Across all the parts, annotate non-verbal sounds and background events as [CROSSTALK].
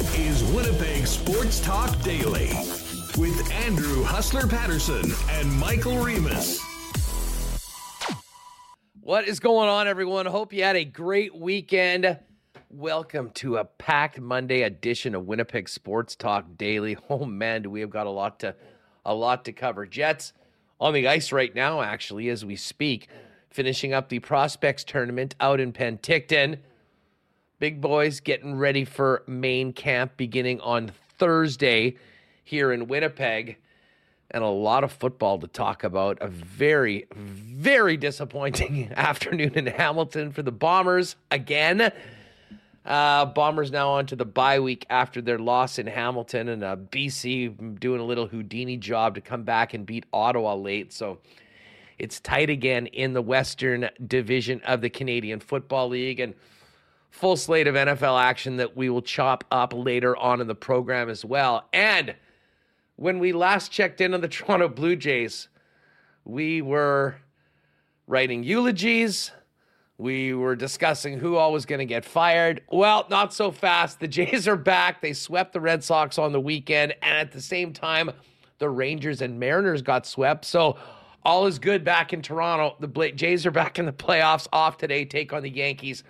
Is Winnipeg Sports Talk Daily with Andrew Hustler Paterson and Michael Remis. What is going on, everyone? Hope you had a great weekend. Welcome to a packed Monday edition of Winnipeg Sports Talk Daily. [LAUGHS] Oh man, do we have got a lot to a lot to cover. Jets on the ice right now, actually, as we speak, finishing up the prospects tournament out in Penticton. Big boys getting ready for main camp beginning on Thursday here in Winnipeg. And a lot of football to talk about. A very, very disappointing [LAUGHS] afternoon in Hamilton for the Bombers again. Uh, Bombers now on to the bye week after their loss in Hamilton, and uh, BC doing a little Houdini job to come back and beat Ottawa late. So it's tight again in the Western Division of the Canadian Football League. And full slate of NFL action that we will chop up later on in the program as well. And when we last checked in on the [LAUGHS] Toronto Blue Jays, we were writing eulogies. We were discussing who all was going to get fired. Well, not so fast. The [LAUGHS] Jays are back. They swept the Red Sox on the weekend. And at the same time, the Rangers and Mariners got swept. So all is good back in Toronto. The Jays are back in the playoffs off today, take on the Yankees.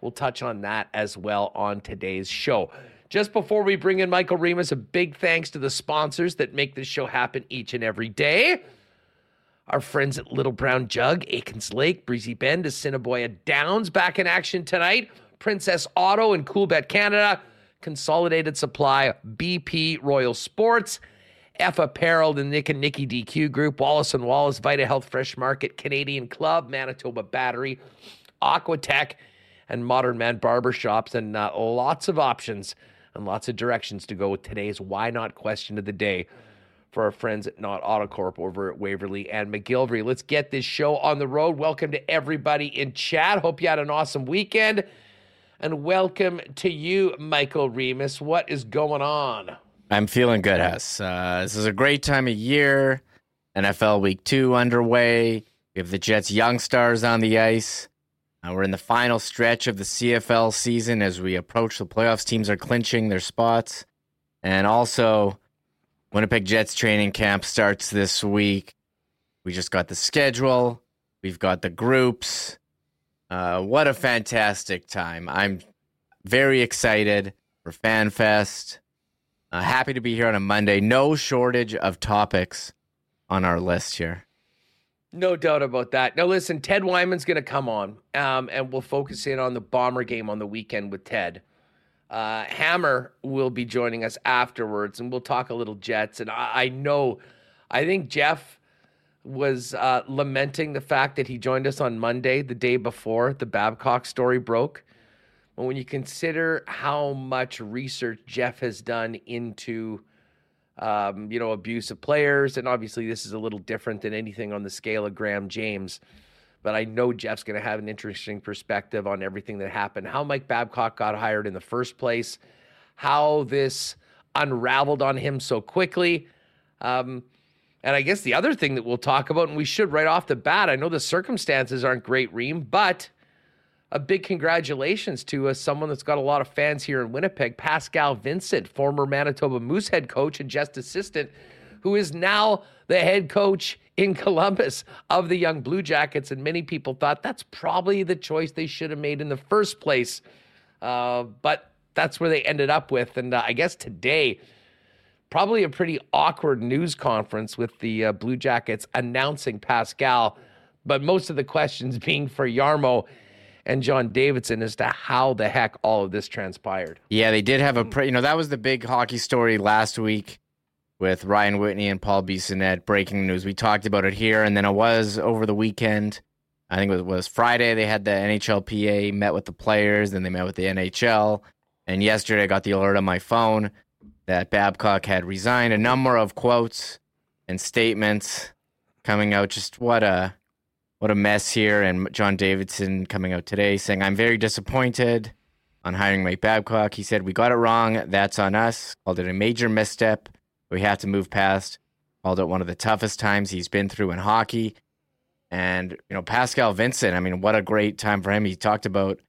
We'll touch on that as well on today's show. Just before we bring in Michael Remis, a big thanks to the sponsors that make this show happen each and every day. Our friends at Little Brown Jug, Aikens Lake, Breezy Bend, Assiniboia Downs back in action tonight. Princess Auto and Coolbet Canada, Consolidated Supply, BP Royal Sports, F Apparel, the Nick and Nicky DQ Group, Wallace and Wallace, Vita Health Fresh Market, Canadian Club, Manitoba Battery, Aquatech, and Modern Man barbershops, and uh, lots of options and lots of directions to go with today's Why Not question of the day for our friends at Not Autocorp over at Waverley and McGillivray. Let's get this show on the road. Welcome to everybody in chat. Hope you had an awesome weekend. And welcome to you, Michael Remis. What is going on? I'm feeling good, Hess. Uh, this is a great time of year. NFL Week 2 underway. We have the Jets' young stars on the ice. Uh, we're in the final stretch of the CFL season as we approach the playoffs. Teams are clinching their spots. And also, Winnipeg Jets training camp starts this week. We just got the schedule, we've got the groups. Uh, what a fantastic time. I'm very excited for FanFest. Uh, happy to be here on a Monday. No shortage of topics on our list here. No doubt about that. Now, listen, Ted Wyman's going to come on, um, and we'll focus in on the Bomber game on the weekend with Ted. Uh, Hammer will be joining us afterwards, and we'll talk a little Jets. And I, I know, I think Jeff was uh, lamenting the fact that he joined us on Monday, the day before the Babcock story broke. But when you consider how much research Jeff has done into um, you know, abuse of players. And obviously, this is a little different than anything on the scale of Graham James. But I know Jeff's going to have an interesting perspective on everything that happened, how Mike Babcock got hired in the first place, how this unraveled on him so quickly. Um, and I guess the other thing that we'll talk about, and we should right off the bat, I know the circumstances aren't great, Reem, but a big congratulations to uh, someone that's got a lot of fans here in Winnipeg, Pascal Vincent, former Manitoba Moose head coach and just assistant, who is now the head coach in Columbus of the Young Blue Jackets. And many people thought that's probably the choice they should have made in the first place. Uh, but that's where they ended up with. And uh, I guess today, probably a pretty awkward news conference with the uh, Blue Jackets announcing Pascal, but most of the questions [LAUGHS] being for Jarmo and John Davidson as to how the heck all of this transpired. Yeah, they did have a, hmm. pre- you know, that was the big hockey story last week with Ryan Whitney and Paul Bissonnette breaking news. We talked about it here, and then it was over the weekend. I think it was Friday. They had the NHLPA met with the players, then they met with the NHL. And yesterday, I got the alert on my phone that Babcock had resigned. A number of quotes and statements coming out. Just what a what a mess here. And John Davidson coming out today saying, I'm very disappointed on hiring Mike Babcock. He said, We got it wrong. That's on us. Called it a major misstep. We have to move past. Called it one of the toughest times he's been through in hockey. And, you know, Pascal Vincent, I mean, what a great time for him. He talked about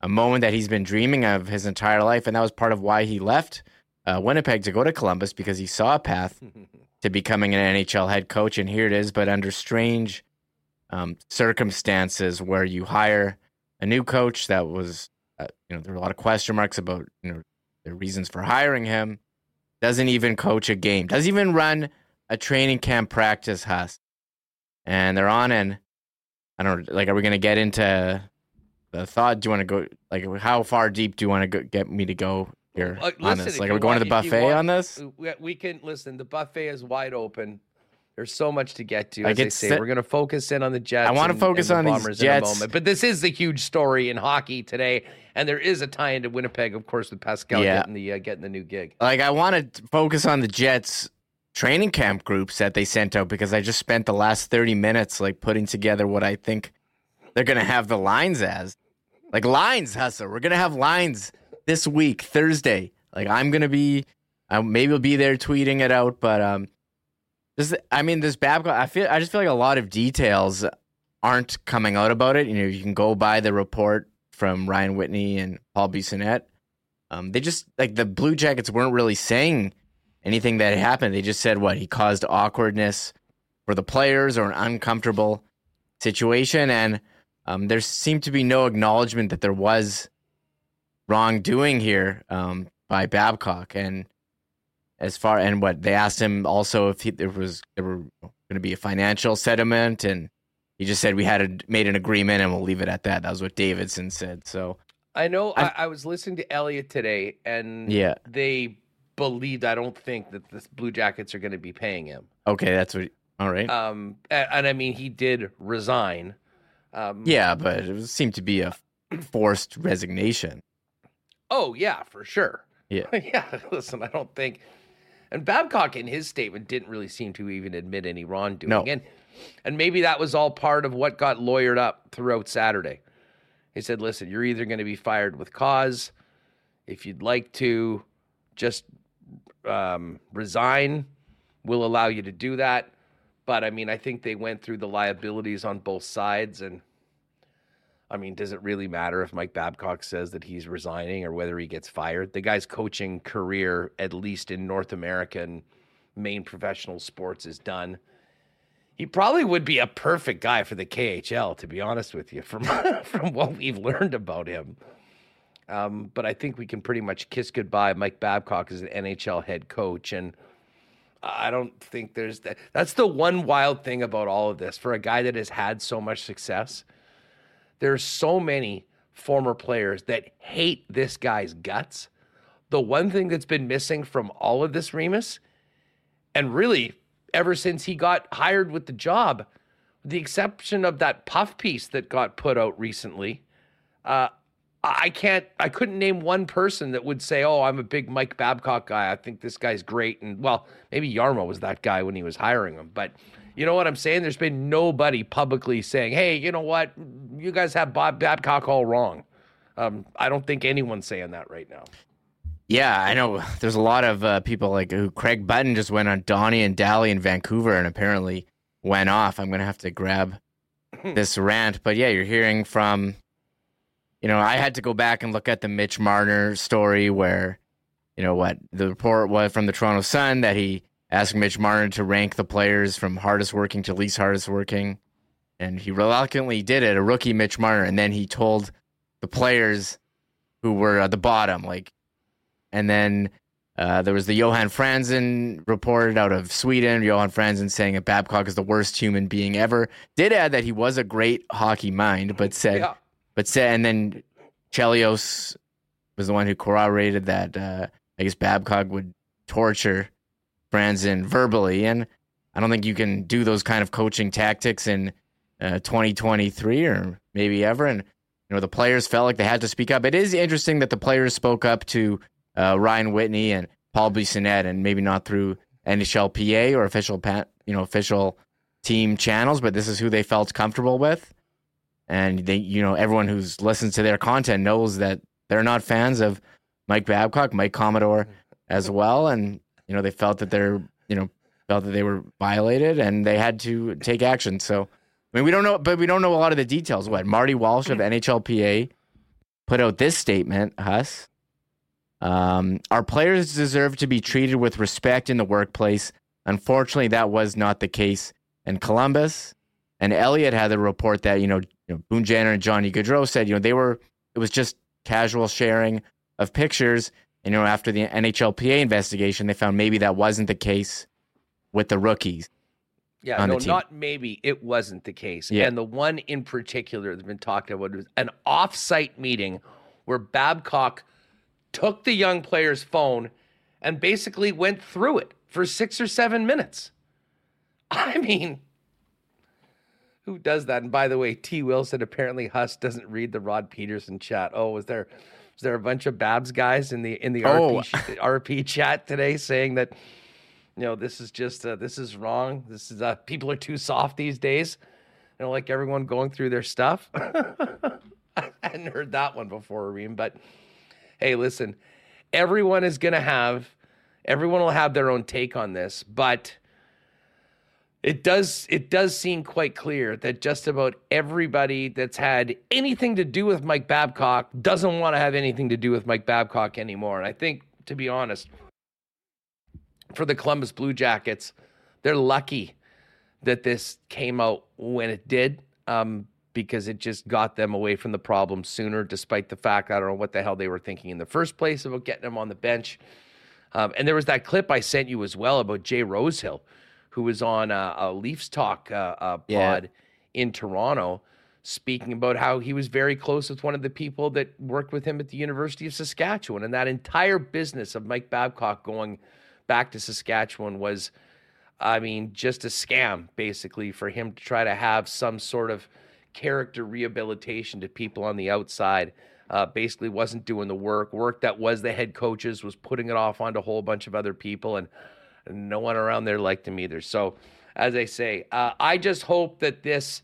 a moment that he's been dreaming of his entire life, and that was part of why he left uh, Winnipeg to go to Columbus because he saw a path [LAUGHS] to becoming an NHL head coach, and here it is, but under strange um, circumstances where you hire a new coach that was, uh, you know, there were a lot of question marks about you know the reasons for hiring him. Doesn't even coach a game. Doesn't even run a training camp practice. Huss, and they're on and I don't like. Are we gonna get into the thought? Do you want to go like how far deep do you want to get me to go here Uh, on listen, this? Like, are we going to the buffet want- on this? We can listen. The buffet is wide open. There's so much to get to. Like, As I say, the- we're going to focus in on the Jets. I wanna focus and the on these Bombers Jets. in a moment. But this is the huge story in hockey today, and there is a tie into Winnipeg, of course, with Pascal Yeah. getting the uh, getting the new gig. Like, I want to focus on the Jets training camp groups that they sent out because I just spent the last 30 minutes like putting together what I think they're going to have the lines as. Like lines, Hustle. We're going to have lines this week, Thursday. Like I'm going to be I maybe will be there tweeting it out, but um I mean this Babcock I feel I just feel like a lot of details aren't coming out about it. You know, you can go by the report from Ryan Whitney and Paul Bissonnette. Um, they just like the Blue Jackets weren't really saying anything that happened. They just said what he caused awkwardness for the players or an uncomfortable situation, and um, there seemed to be no acknowledgement that there was wrongdoing here um, by Babcock. And as far and what they asked him also if he, there was there were going to be a financial settlement, and he just said we had a, made an agreement and we'll leave it at that. That was what Davidson said. So I know. I, I- was listening to Elliot today, and yeah, they believed. I don't think that the Blue Jackets are going to be paying him. okay, that's what. All right. Um, and, and I mean, he did resign. Um, Yeah, but it seemed to be a forced resignation. Oh yeah, for sure. Yeah. [LAUGHS] yeah. Listen, I don't think. And Babcock, in his statement, didn't really seem to even admit any wrongdoing. No. And, and maybe that was all part of what got lawyered up throughout Saturday. He said, "Listen, you're either going to be fired with cause. If you'd like to, just um, resign. We'll allow you to do that." But I mean, I think they went through the liabilities on both sides, and I mean, does it really matter if Mike Babcock says that he's resigning or whether he gets fired? The guy's coaching career, at least in North American main professional sports, is done. He probably would be a perfect guy for the KHL, to be honest with you, [LAUGHS] from from what we've learned about him. Um, but I think we can pretty much kiss goodbye Mike Babcock as an NHL head coach, and I don't think there's that. That's the one wild thing about all of this for a guy that has had so much success there's so many former players that hate this guy's guts. The one thing that's been missing from all of this, Remis, and really ever since he got hired with the job, with the exception of that puff piece that got put out recently, uh, I can't, I couldn't name one person that would say, "Oh, I'm a big Mike Babcock guy. I think this guy's great." And well, maybe Jarmo was that guy when he was hiring him, but you know what I'm saying? There's been nobody publicly saying, "Hey, you know what? You guys have Bob Babcock all wrong." Um, I don't think anyone's saying that right now. Yeah, I know. [SIGHS] There's a lot of uh, people like who Craig Button just went on Donnie and Dhali in Vancouver and apparently went off. I'm gonna have to grab [LAUGHS] this rant, but yeah, you're hearing from. You know, I had to go back and look at the Mitch Marner story where, you know, what the report was from the Toronto Sun that he asked Mitch Marner to rank the players from hardest working to least hardest working, and he reluctantly did it. A rookie Mitch Marner, and then he told the players who were at the bottom, like and then uh, there was the Johan Franzen reported out of Sweden. Johan Franzen saying that Babcock is the worst human being ever. Did add that he was a great hockey mind, but said, Yeah. but said, and then Chelios was the one who corroborated that. Uh, I guess Babcock would torture Franzen verbally, and I don't think you can do those kind of coaching tactics in uh, 2023 or maybe ever. And you know the players felt like they had to speak up. It is interesting that the players spoke up to uh, Ryan Whitney and Paul Bissonnette, and maybe not through NHLPA or official, you know, official team channels, but this is who they felt comfortable with. And they, you know, everyone who's listens to their content knows that they're not fans of Mike Babcock, Mike Commodore, as well, and you know they felt that they're, you know, felt that they were violated and they had to take action. So, I mean, we don't know, but we don't know a lot of the details. What Marty Walsh of NHLPA put out this statement, Huss. Um, our players deserve to be treated with respect in the workplace. Unfortunately, that was not the case in Columbus. And Elliot had the report that, you know, you know Boone Jenner and Johnny Gaudreau said, you know, they were, it was just casual sharing of pictures. And, you know, after the NHLPA investigation, they found maybe that wasn't the case with the rookies. Yeah, no, not maybe. It wasn't the case. Yeah. And the one in particular that's been talked about was an off-site meeting where Babcock took the young player's phone and basically went through it for six or seven minutes. [LAUGHS] I mean, who does that? And by the way, T. Wilson apparently Huss doesn't read the Rod Pedersen chat. Oh, was there there a bunch of Babs guys in the in the oh. RP, [LAUGHS] RP chat today saying that you know this is just uh, this is wrong. This is uh, people are too soft these days. You know, like everyone going through their stuff. [LAUGHS] I hadn't heard that one before, Reem, but hey, listen, everyone is going to have, everyone will have their own take on this, but it does it does seem quite clear that just about everybody that's had anything to do with Mike Babcock doesn't want to have anything to do with Mike Babcock anymore. And I think, to be honest, for the Columbus Blue Jackets, they're lucky that this came out when it did. Um, because it just got them away from the problem sooner, despite the fact I don't know what the hell they were thinking in the first place about getting him on the bench. Um, and there was that clip I sent you as well about Jay Rosehill, who was on a, a Leafs Talk uh, uh, pod yeah. in Toronto, speaking about how he was very close with one of the people that worked with him at the University of Saskatchewan. And that entire business of Mike Babcock going back to Saskatchewan was, I mean, just a scam, basically, for him to try to have some sort of – character rehabilitation to people on the outside. Uh, basically, wasn't doing the work. Work that was the head coaches was putting it off onto a whole bunch of other people, and no one around there liked him either. So, as I say, uh, I just hope that this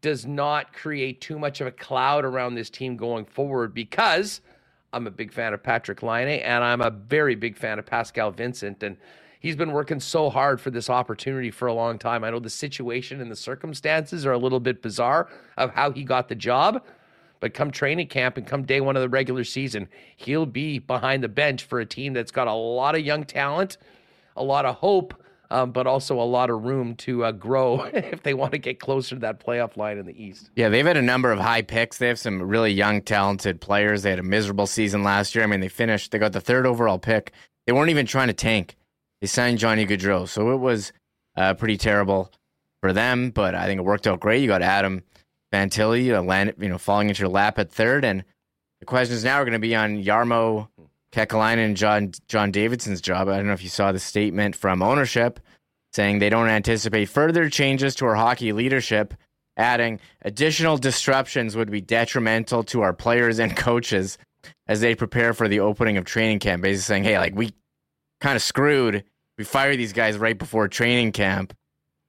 does not create too much of a cloud around this team going forward because I'm a big fan of Patrick Laine and I'm a very big fan of Pascal Vincent. And he's been working so hard for this opportunity for a long time. I know the situation and the circumstances are a little bit bizarre of how he got the job, but come training camp and come day one of the regular season, he'll be behind the bench for a team that's got a lot of young talent, a lot of hope. Um, but also a lot of room to uh, grow [LAUGHS] if they want to get closer to that playoff line in the East. Yeah, they've had a number of high picks. They have some really young, talented players. They had a miserable season last year. I mean, they finished, they got the third overall pick. They weren't even trying to tank they signed Johnny Gaudreau. So it was uh, pretty terrible for them, but I think it worked out great. You got Adam Fantilli uh, land, you know, falling into your lap at third, and the questions now are going to be on Jarmo Kekalainen and John John Davidson's job. I don't know if you saw the statement from ownership saying they don't anticipate further changes to our hockey leadership, adding additional disruptions would be detrimental to our players and coaches as they prepare for the opening of training camp. Basically saying, hey, like we kind of screwed. We fired these guys right before training camp.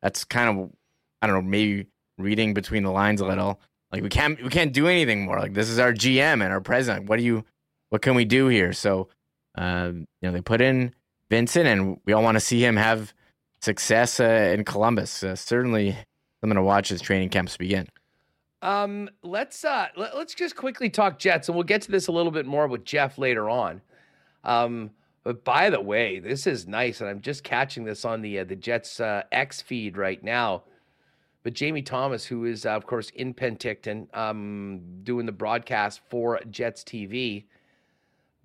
That's kind of I don't know, maybe reading between the lines a little. Like we can't we can't do anything more. Like this is our GM and our president. What do you what can we do here? So um, you know, they put in Vincent and we all want to see him have success uh, in Columbus. Uh, certainly I'm going to watch his training camps begin. Um, let's uh, let, us just quickly talk Jets, and we'll get to this a little bit more with Jeff later on. Um, but by the way, this is nice, and I'm just catching this on the uh, the Jets uh, X feed right now. But Jamie Thomas, who is uh, of course in Penticton, um, doing the broadcast for Jets TV,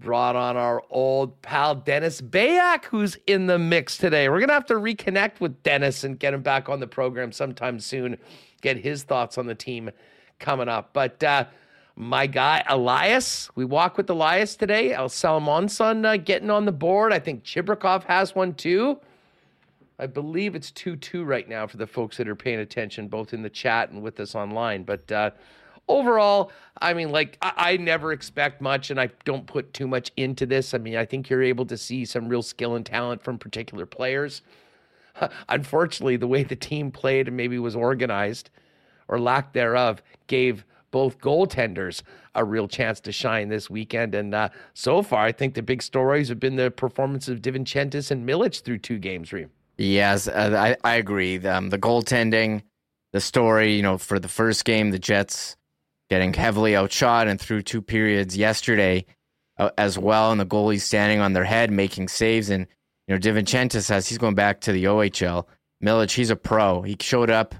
brought on our old pal Dennis Beyak, who's in the mix today. We're gonna have to reconnect with Dennis and get him back on the program sometime soon. Get his thoughts on the team coming up, but. Uh, my guy Elias. We walk with Elias today. El Salomonsson uh, getting on the board. I think Chibrikov has one too. I believe it's 2 2 right now for the folks that are paying attention, both in the chat and with us online. But uh, overall, I mean, like, I-, I never expect much and I don't put too much into this. I mean, I think you're able to see some real skill and talent from particular players. [LAUGHS] Unfortunately, the way the team played and maybe was organized or lack thereof gave both goaltenders a real chance to shine this weekend. And uh, so far, I think the big stories have been the performance of DiVincentiis and Milic through two games, Reem. Yes, uh, I, I agree. Um, the goaltending, the story, you know, for the first game, the Jets getting heavily outshot and through two periods yesterday uh, as well. And the goalies standing on their head, making saves. And, you know, DiVincentiis says he's going back to the OHL. Milic, he's a pro. He showed up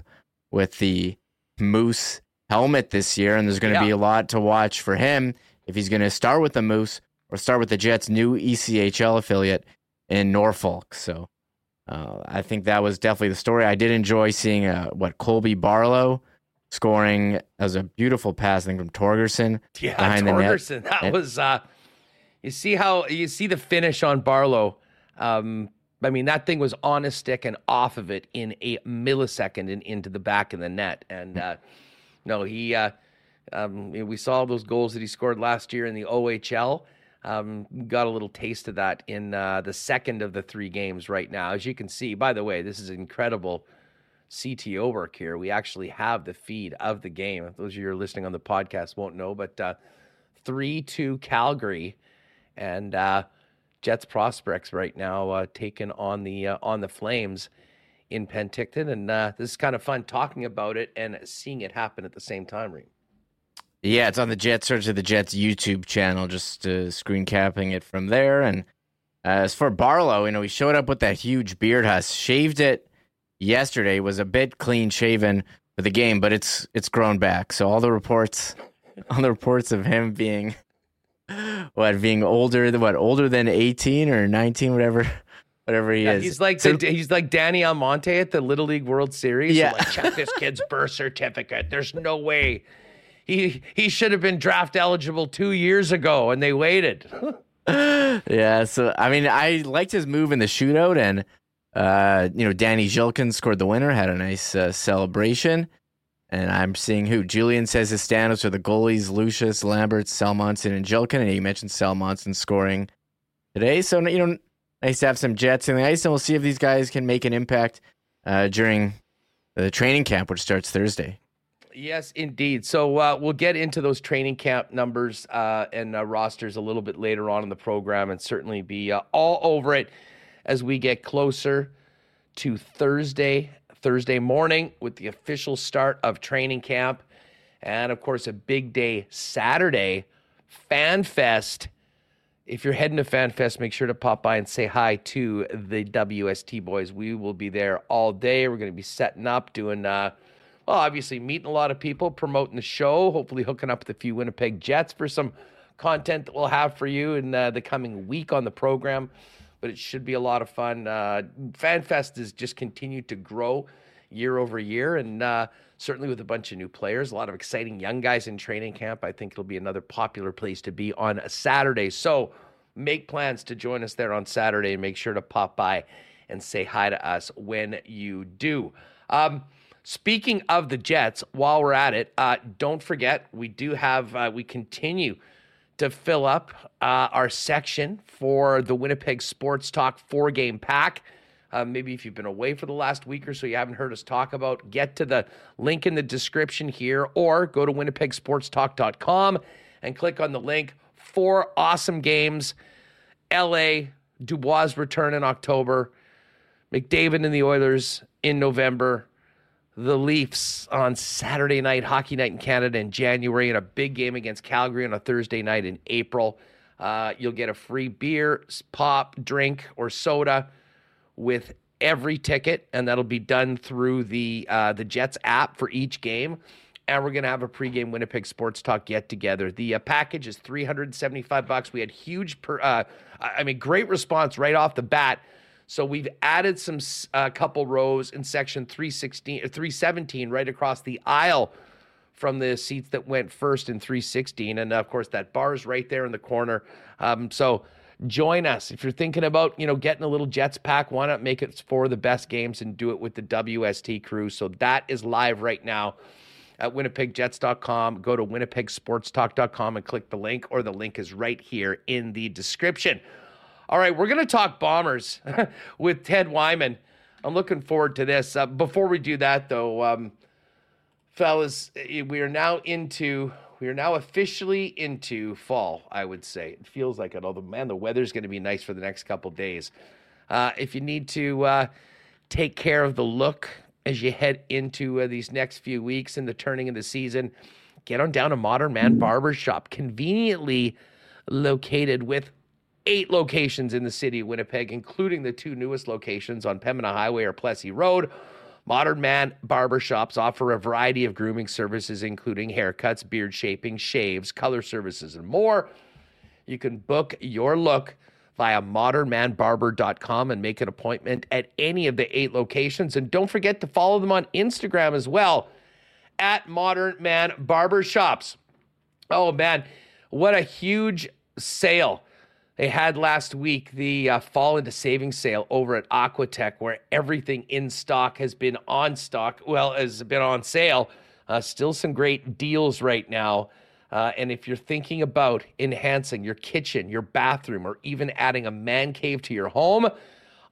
with the Moose helmet this year, and there's going to yeah. be a lot to watch for him if he's going to start with the Moose or start with the Jets' new ECHL affiliate in Norfolk. So uh, I think that was definitely the story. I did enjoy seeing uh, what Colby Barlow scoring as a beautiful pass, I think from Torgerson. Yeah, behind Torgerson. The net. That was. Uh, you see how you see the finish on Barlow. Um, I mean, that thing was on a stick and off of it in a millisecond and into the back of the net. And uh, no, he. Uh, um, we saw those goals that he scored last year in the OHL. Um, got a little taste of that in uh, the second of the three games right now. As you can see, by the way, this is incredible CTO work here. We actually have the feed of the game. Those of you are listening on the podcast won't know, but uh, 3 2 Calgary and uh, Jets prospects right now uh, taking on the uh, on the Flames in Penticton. And uh, this is kind of fun talking about it and seeing it happen at the same time, Reem. Yeah, it's on the Jets. Search of the Jets YouTube channel, just uh, screen capping it from there. And as for Barlow, you know, he showed up with that huge beard husk, shaved it yesterday, was a bit clean shaven for the game, but it's it's grown back. So all the reports, [LAUGHS] all the reports of him being [LAUGHS] what being older than what older than eighteen or nineteen, whatever. [LAUGHS] Whatever he yeah, is, he's like so, the, he's like Danny Almonte at the Little League World Series. Yeah, like, check this kid's birth certificate. There's no way he he should have been draft eligible two years ago, and they waited. yeah, so I mean, I liked his move in the shootout, and uh, you know, Danny Zhilkin scored the winner, had a nice uh, celebration. And I'm seeing who Julian says his standouts are the goalies Lucius, Lambert, Salomonsson, and Zhilkin. And he mentioned Salomonsson scoring today. So, you know, nice to have some Jets in the ice. And we'll see if these guys can make an impact uh, during the training camp, which starts Thursday. Yes, indeed. So uh, we'll get into those training camp numbers uh, and uh, rosters a little bit later on in the program, and certainly be uh, all over it as we get closer to Thursday, Thursday morning with the official start of training camp, and of course a big day Saturday, Fan Fest. If you're heading to Fan Fest, make sure to pop by and say hi to the WST boys. We will be there all day. We're going to be setting up, doing uh, well, obviously meeting a lot of people, promoting the show, hopefully hooking up with a few Winnipeg Jets for some content that we'll have for you in uh, the coming week on the program. But it should be a lot of fun. Uh, FanFest has just continued to grow year over year, and uh, certainly with a bunch of new players, a lot of exciting young guys in training camp. I think it'll be another popular place to be on a Saturday. So make plans to join us there on Saturday and make sure to pop by and say hi to us when you do. Um, Speaking of the Jets, while we're at it, uh, don't forget we do have uh, we continue to fill up uh, our section for the Winnipeg Sports Talk four game pack. Uh, maybe if you've been away for the last week or so, you haven't heard us talk about, get to the link in the description here or go to winnipegsportstalk.com and click on the link. Four awesome games. LA, Dubois return in October, McDavid and the Oilers in November, the Leafs on Saturday night, hockey night in Canada in January, and a big game against Calgary on a Thursday night in April. Uh, you'll get a free beer, pop, drink, or soda with every ticket, and that'll be done through the uh, the Jets app for each game. And we're gonna have a pregame Winnipeg Sports Talk get together. The uh, package is 375 bucks. We had huge, per, uh, I mean, great response right off the bat so we've added some a uh, couple rows in section 316 317 right across the aisle from the seats that went first in 316 and of course that bar is right there in the corner. Um, so join us if you're thinking about you know getting a little Jets pack. Why not make it for the best games and do it with the WST crew? So that is live right now at winnipegjets.com. Go to winnipegsportstalk.com and click the link, or the link is right here in the description. All right, we're going to talk Bombers [LAUGHS] with Ted Wyman. I'm looking forward to this. Uh, before we do that, though, um, fellas, eh, we are now into we are now officially into fall. I would say it feels like it. Although, man, the weather's going to be nice for the next couple days. Uh, if you need to uh, take care of the look as you head into uh, these next few weeks in the turning of the season, get on down to Modern Man Barbershop, conveniently located with eight locations in the city of Winnipeg, including the two newest locations on Pembina Highway or Plessis Road. Modern Man barbershops offer a variety of grooming services, including haircuts, beard shaping, shaves, color services, and more. You can book your look via modernmanbarber.com and make an appointment at any of the eight locations. And don't forget to follow them on Instagram as well at Modern Man Barbershops. Oh man, what a huge sale they had last week the uh, fall into savings sale over at Aquatech, where everything in stock has been on stock, well, has been on sale. Uh, still some great deals right now. Uh, and if you're thinking about enhancing your kitchen, your bathroom, or even adding a man cave to your home,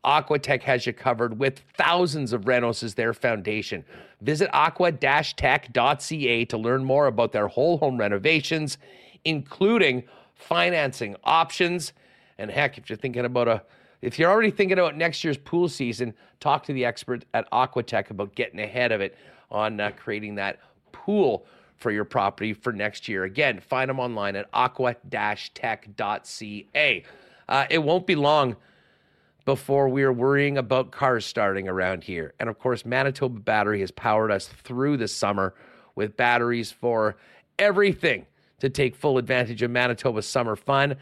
Aquatech has you covered with thousands of renos as their foundation. Visit aqua-tech.ca to learn more about their whole home renovations, including financing options. And heck, if you're thinking about a if you're already thinking about next year's pool season, talk to the expert at Aquatech about getting ahead of it on uh, creating that pool for your property for next year. Again, find them online at aqua-tech.ca. Uh, it won't be long before we are worrying about cars starting around here. And of course, Manitoba Battery has powered us through the summer with batteries for everything to take full advantage of Manitoba's summer fun.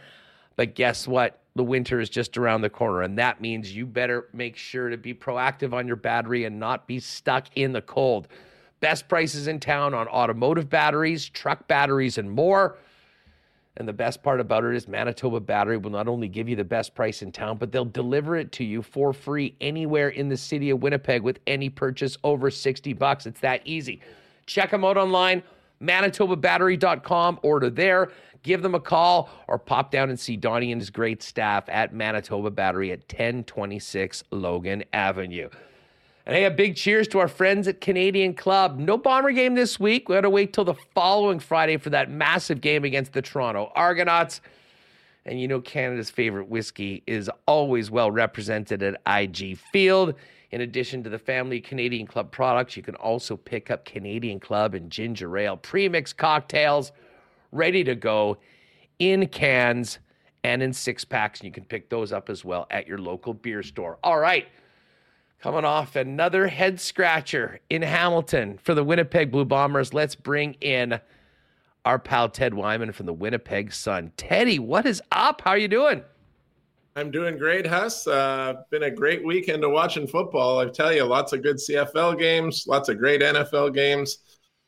But guess what? The winter is just around the corner, and that means you better make sure to be proactive on your battery and not be stuck in the cold. Best prices in town on automotive batteries, truck batteries, and more. And the best part about it is Manitoba Battery will not only give you the best price in town, but they'll deliver it to you for free anywhere in the city of Winnipeg with any purchase over 60 bucks. It's that easy. Check them out online manitobabattery.com. Order there. Give them a call or pop down and see Donnie and his great staff at Manitoba Battery at 1026 Logan Avenue. And hey, a big cheers to our friends at Canadian Club. No Bomber game this week. We got to wait till the following Friday for that massive game against the Toronto Argonauts. And you know, Canada's favorite whiskey is always well represented at IG Field. In addition to the family Canadian Club products, you can also pick up Canadian Club and ginger ale premix cocktails ready to go in cans and in six packs. And you can pick those up as well at your local beer store. All right. Coming off another head scratcher in Hamilton for the Winnipeg Blue Bombers. Let's bring in our pal Ted Wyman from the Winnipeg Sun. Teddy, what is up? How are you doing? I'm doing great, Huss. Uh, been a great weekend of watching football. I tell you, lots of good CFL games, lots of great NFL games.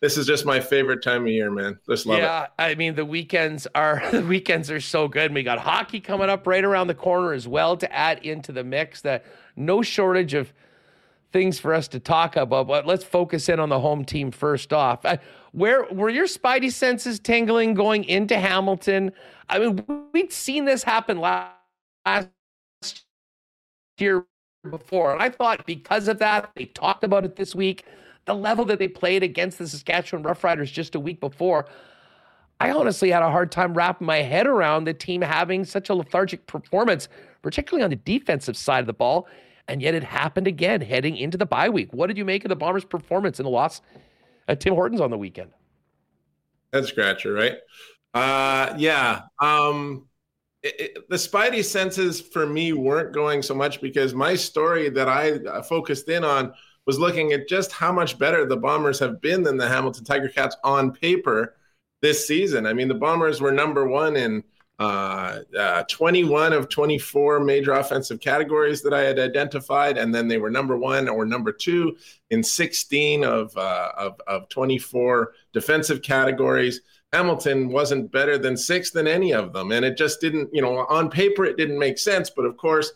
This is just my favorite time of year, man. Just love yeah, it. Yeah, I mean the weekends are [LAUGHS] the weekends are so good. We got hockey coming up right around the corner as well to add into the mix. That no shortage of things for us to talk about. But let's focus in on the home team first off. Uh, where were your spidey senses tingling going into Hamilton? I mean, we'd seen this happen last last year before. And I thought because of that, they talked about it this week, the level that they played against the Saskatchewan Roughriders just a week before. I honestly had a hard time wrapping my head around the team having such a lethargic performance, particularly on the defensive side of the ball. And yet it happened again heading into the bye week. What did you make of the Bombers' performance in the loss at Tim Hortons on the weekend? Head scratcher, right? Uh, yeah. Um, it, the spidey senses for me weren't going so much because my story that I uh, focused in on was looking at just how much better the Bombers have been than the Hamilton Tiger Cats on paper this season. I mean, the Bombers were number one in uh, uh, 21 of 24 major offensive categories that I had identified, and then they were number one or number two in 16 of, uh, of, of 24 defensive categories. Hamilton wasn't better than sixth than any of them. And it just didn't, you know, on paper, it didn't make sense. But of course,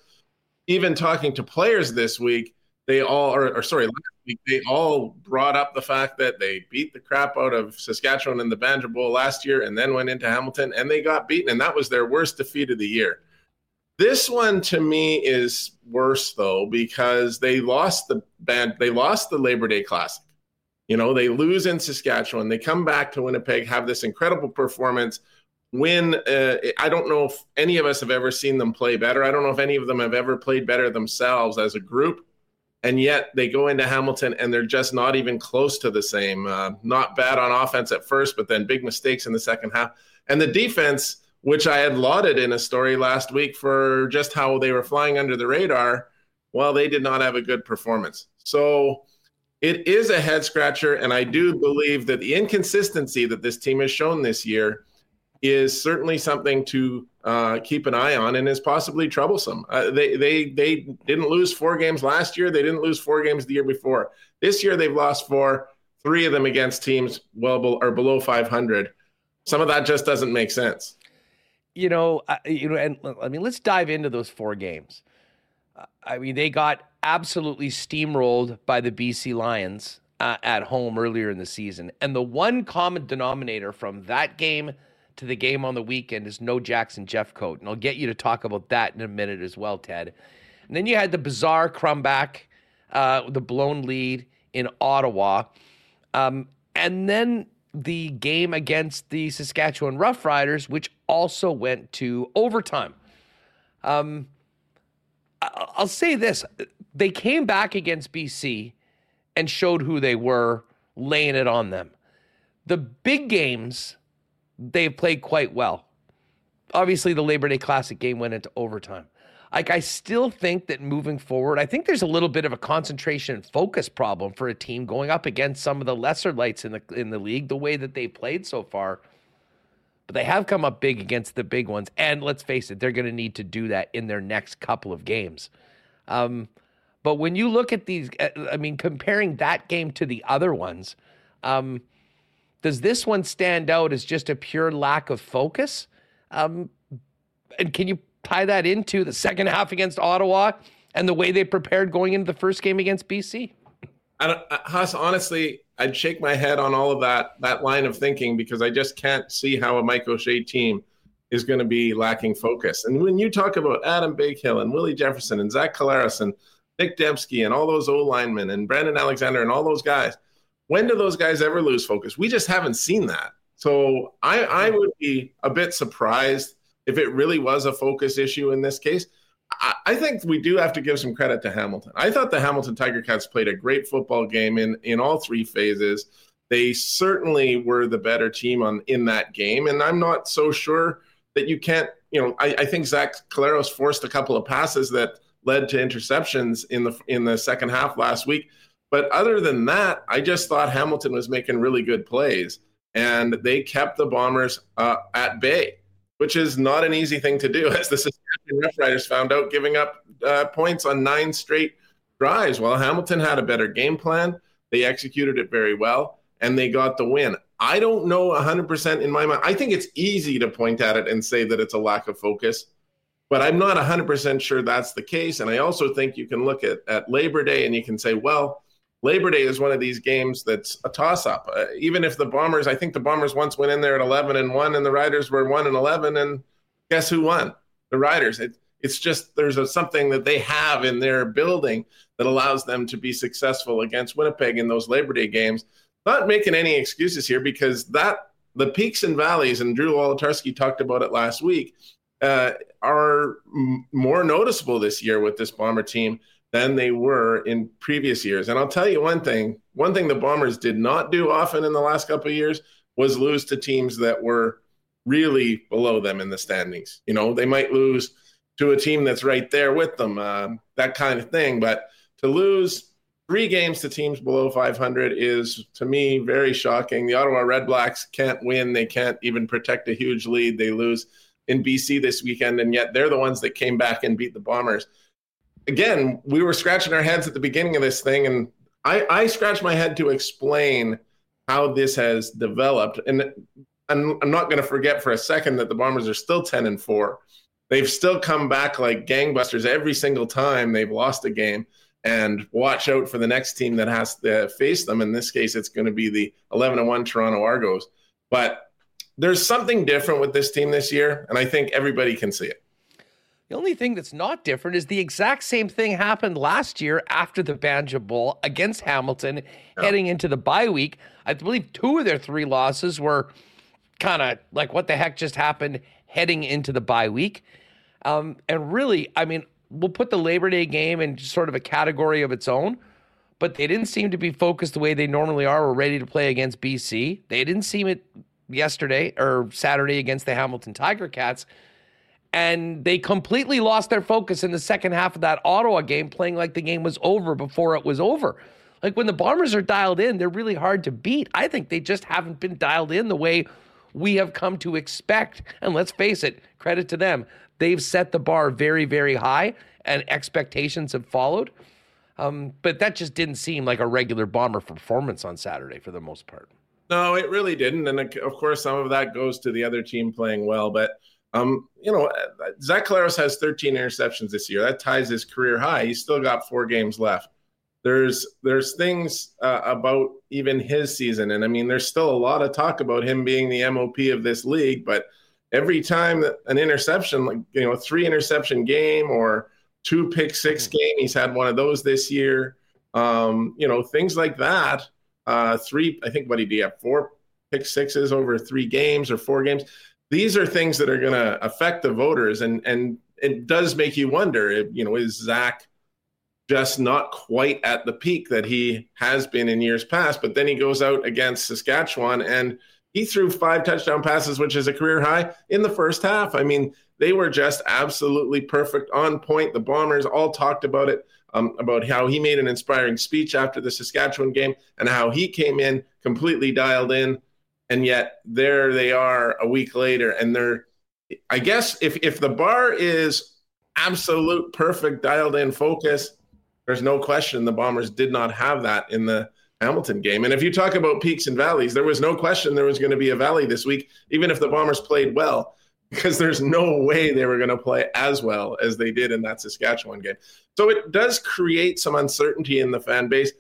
even talking to players this week, they all, or, or sorry, last week, they all brought up the fact that they beat the crap out of Saskatchewan in the Banjo Bowl last year and then went into Hamilton and they got beaten. And that was their worst defeat of the year. This one to me is worse though because they lost the band, they lost the Labor Day Classic. You know, they lose in Saskatchewan. They come back to Winnipeg, have this incredible performance. Win. Uh, I don't know if any of us have ever seen them play better. I don't know if any of them have ever played better themselves as a group. and yet they go into Hamilton and they're just not even close to the same. Uh, not bad on offense at first, but then big mistakes in the second half. And the defense, which I had lauded in a story last week for just how they were flying under the radar, well, they did not have a good performance. So it is a head scratcher. And I do believe that the inconsistency that this team has shown this year is certainly something to uh, keep an eye on and is possibly troublesome. Uh, they they they didn't lose four games last year. They didn't lose four games the year before. This year they've lost four, three of them against teams well be- or below 500. Some of that just doesn't make sense. You know, uh, you know, and I mean, let's dive into those four games. I mean, they got absolutely steamrolled by the BC Lions uh, at home earlier in the season, and the one common denominator from that game to the game on the weekend is no Jackson Jeffcoat. And I'll get you to talk about that in a minute as well, Ted. And then you had the bizarre crumback, uh, the blown lead in Ottawa. Um, and then the game against the Saskatchewan Roughriders, which also went to overtime. Um, I'll say this they came back against BC and showed who they were, laying it on them. The big games they've played quite well. Obviously, the Labor Day Classic game went into overtime. Like, I still think that moving forward, I think there's a little bit of a concentration and focus problem for a team going up against some of the lesser lights in the in the league, the way that they played so far. But they have come up big against the big ones, and let's face it, they're going to need to do that in their next couple of games. Um, but when you look at these, uh, I mean, comparing that game to the other ones, um, does this one stand out as just a pure lack of focus? Um, and can you tie that into the second half against Ottawa and the way they prepared going into the first game against BC? I don't, uh, Huss, honestly, I'd shake my head on all of that that line of thinking because I just can't see how a Mike O'Shea team is going to be lacking focus. And when you talk about Adam Bighill and Willie Jefferson and Zach Collaros and Nick Demski and all those old linemen and Brandon Alexander and all those guys, when do those guys ever lose focus? We just haven't seen that. So I, I would be a bit surprised if it really was a focus issue in this case. I, I think we do have to give some credit to Hamilton. I thought the Hamilton Tiger Cats played a great football game in, in all three phases. They certainly were the better team on in that game, and I'm not so sure that you can't. You know, I, I think Zach Collaros forced a couple of passes that led to interceptions in the in the second half last week but other than that, I just thought Hamilton was making really good plays, and they kept the Bombers uh, at bay, which is not an easy thing to do, [LAUGHS] as the Saskatchewan Roughriders found out, giving up uh, points on nine straight drives. Well, Hamilton had a better game plan. They executed it very well, and they got the win. I don't know 100% in my mind. I think it's easy to point at it and say that it's a lack of focus, but I'm not 100% sure that's the case. And I also think you can look at, at Labor Day and you can say, well, Labor Day is one of these games that's a toss up. Uh, even if the Bombers, I think the Bombers once went in there at 11 and 1 and the Riders were 1 and 11 and guess who won? The Riders. It, it's just there's a, something that they have in their building that allows them to be successful against Winnipeg in those Labor Day games. Not making any excuses here because that the peaks and valleys, and Drew Wolitarsky talked about it last week, uh, are m- more noticeable this year with this Bomber team than they were in previous years. And I'll tell you one thing one thing the Bombers did not do often in the last couple of years was lose to teams that were really below them in the standings. You know, they might lose to a team that's right there with them, uh, that kind of thing. But to lose three games to teams below 500 is, to me, very shocking. The Ottawa Redblacks can't win. They can't even protect a huge lead. They lose in BC this weekend, and yet they're the ones that came back and beat the Bombers again, we were scratching our heads at the beginning of this thing, and I, I scratched my head to explain how this has developed. And I'm, I'm not going to forget for a second that the Bombers are still 10 and 4. They've still come back like gangbusters every single time they've lost a game. And watch out for the next team that has to face them. In this case, it's going to be the 11 and 1 Toronto Argos. But there's something different with this team this year, and I think everybody can see it. The only thing that's not different is the exact same thing happened last year after the Banjo Bowl against Hamilton yeah. heading into the bye week. I believe two of their three losses were kind of like what the heck just happened heading into the bye week. Um, and really, I mean, we'll put the Labor Day game in sort of a category of its own, but they didn't seem to be focused the way they normally are or ready to play against BC. They didn't seem it yesterday or Saturday against the Hamilton Tiger Cats. And they completely lost their focus in the second half of that Ottawa game, playing like the game was over before it was over. Like when the Bombers are dialed in, they're really hard to beat. I think they just haven't been dialed in the way we have come to expect. And let's face it, credit to them. They've set the bar very, very high, and expectations have followed. Um, but that just didn't seem like a regular Bomber performance on Saturday for the most part. No, it really didn't. And of course, some of that goes to the other team playing well. But, um, you know, Zach Collaros has 13 interceptions this year. That ties his career high. He's still got four games left there's there's things uh, about even his season, and I mean, there's still a lot of talk about him being the MOP of this league. But every time that an interception, like you know, three interception game or two pick six mm-hmm. game, he's had one of those this year. Um, you know, things like that. Uh, three, I think, what he did have four pick sixes over three games or four games. These are things that are going to affect the voters, and and it does make you wonder. You know, is Zach just not quite at the peak that he has been in years past. But then he goes out against Saskatchewan and he threw five touchdown passes, which is a career high in the first half. I mean, they were just absolutely perfect on point. The Bombers all talked about it, um, about how he made an inspiring speech after the Saskatchewan game and how he came in completely dialed in. And yet there they are a week later. And they're, I guess, if, if the bar is absolute perfect dialed in focus, there's no question the Bombers did not have that in the Hamilton game. And if you talk about peaks and valleys, there was no question there was going to be a valley this week, even if the Bombers played well, because there's no way they were going to play as well as they did in that Saskatchewan game. So it does create some uncertainty in the fan base.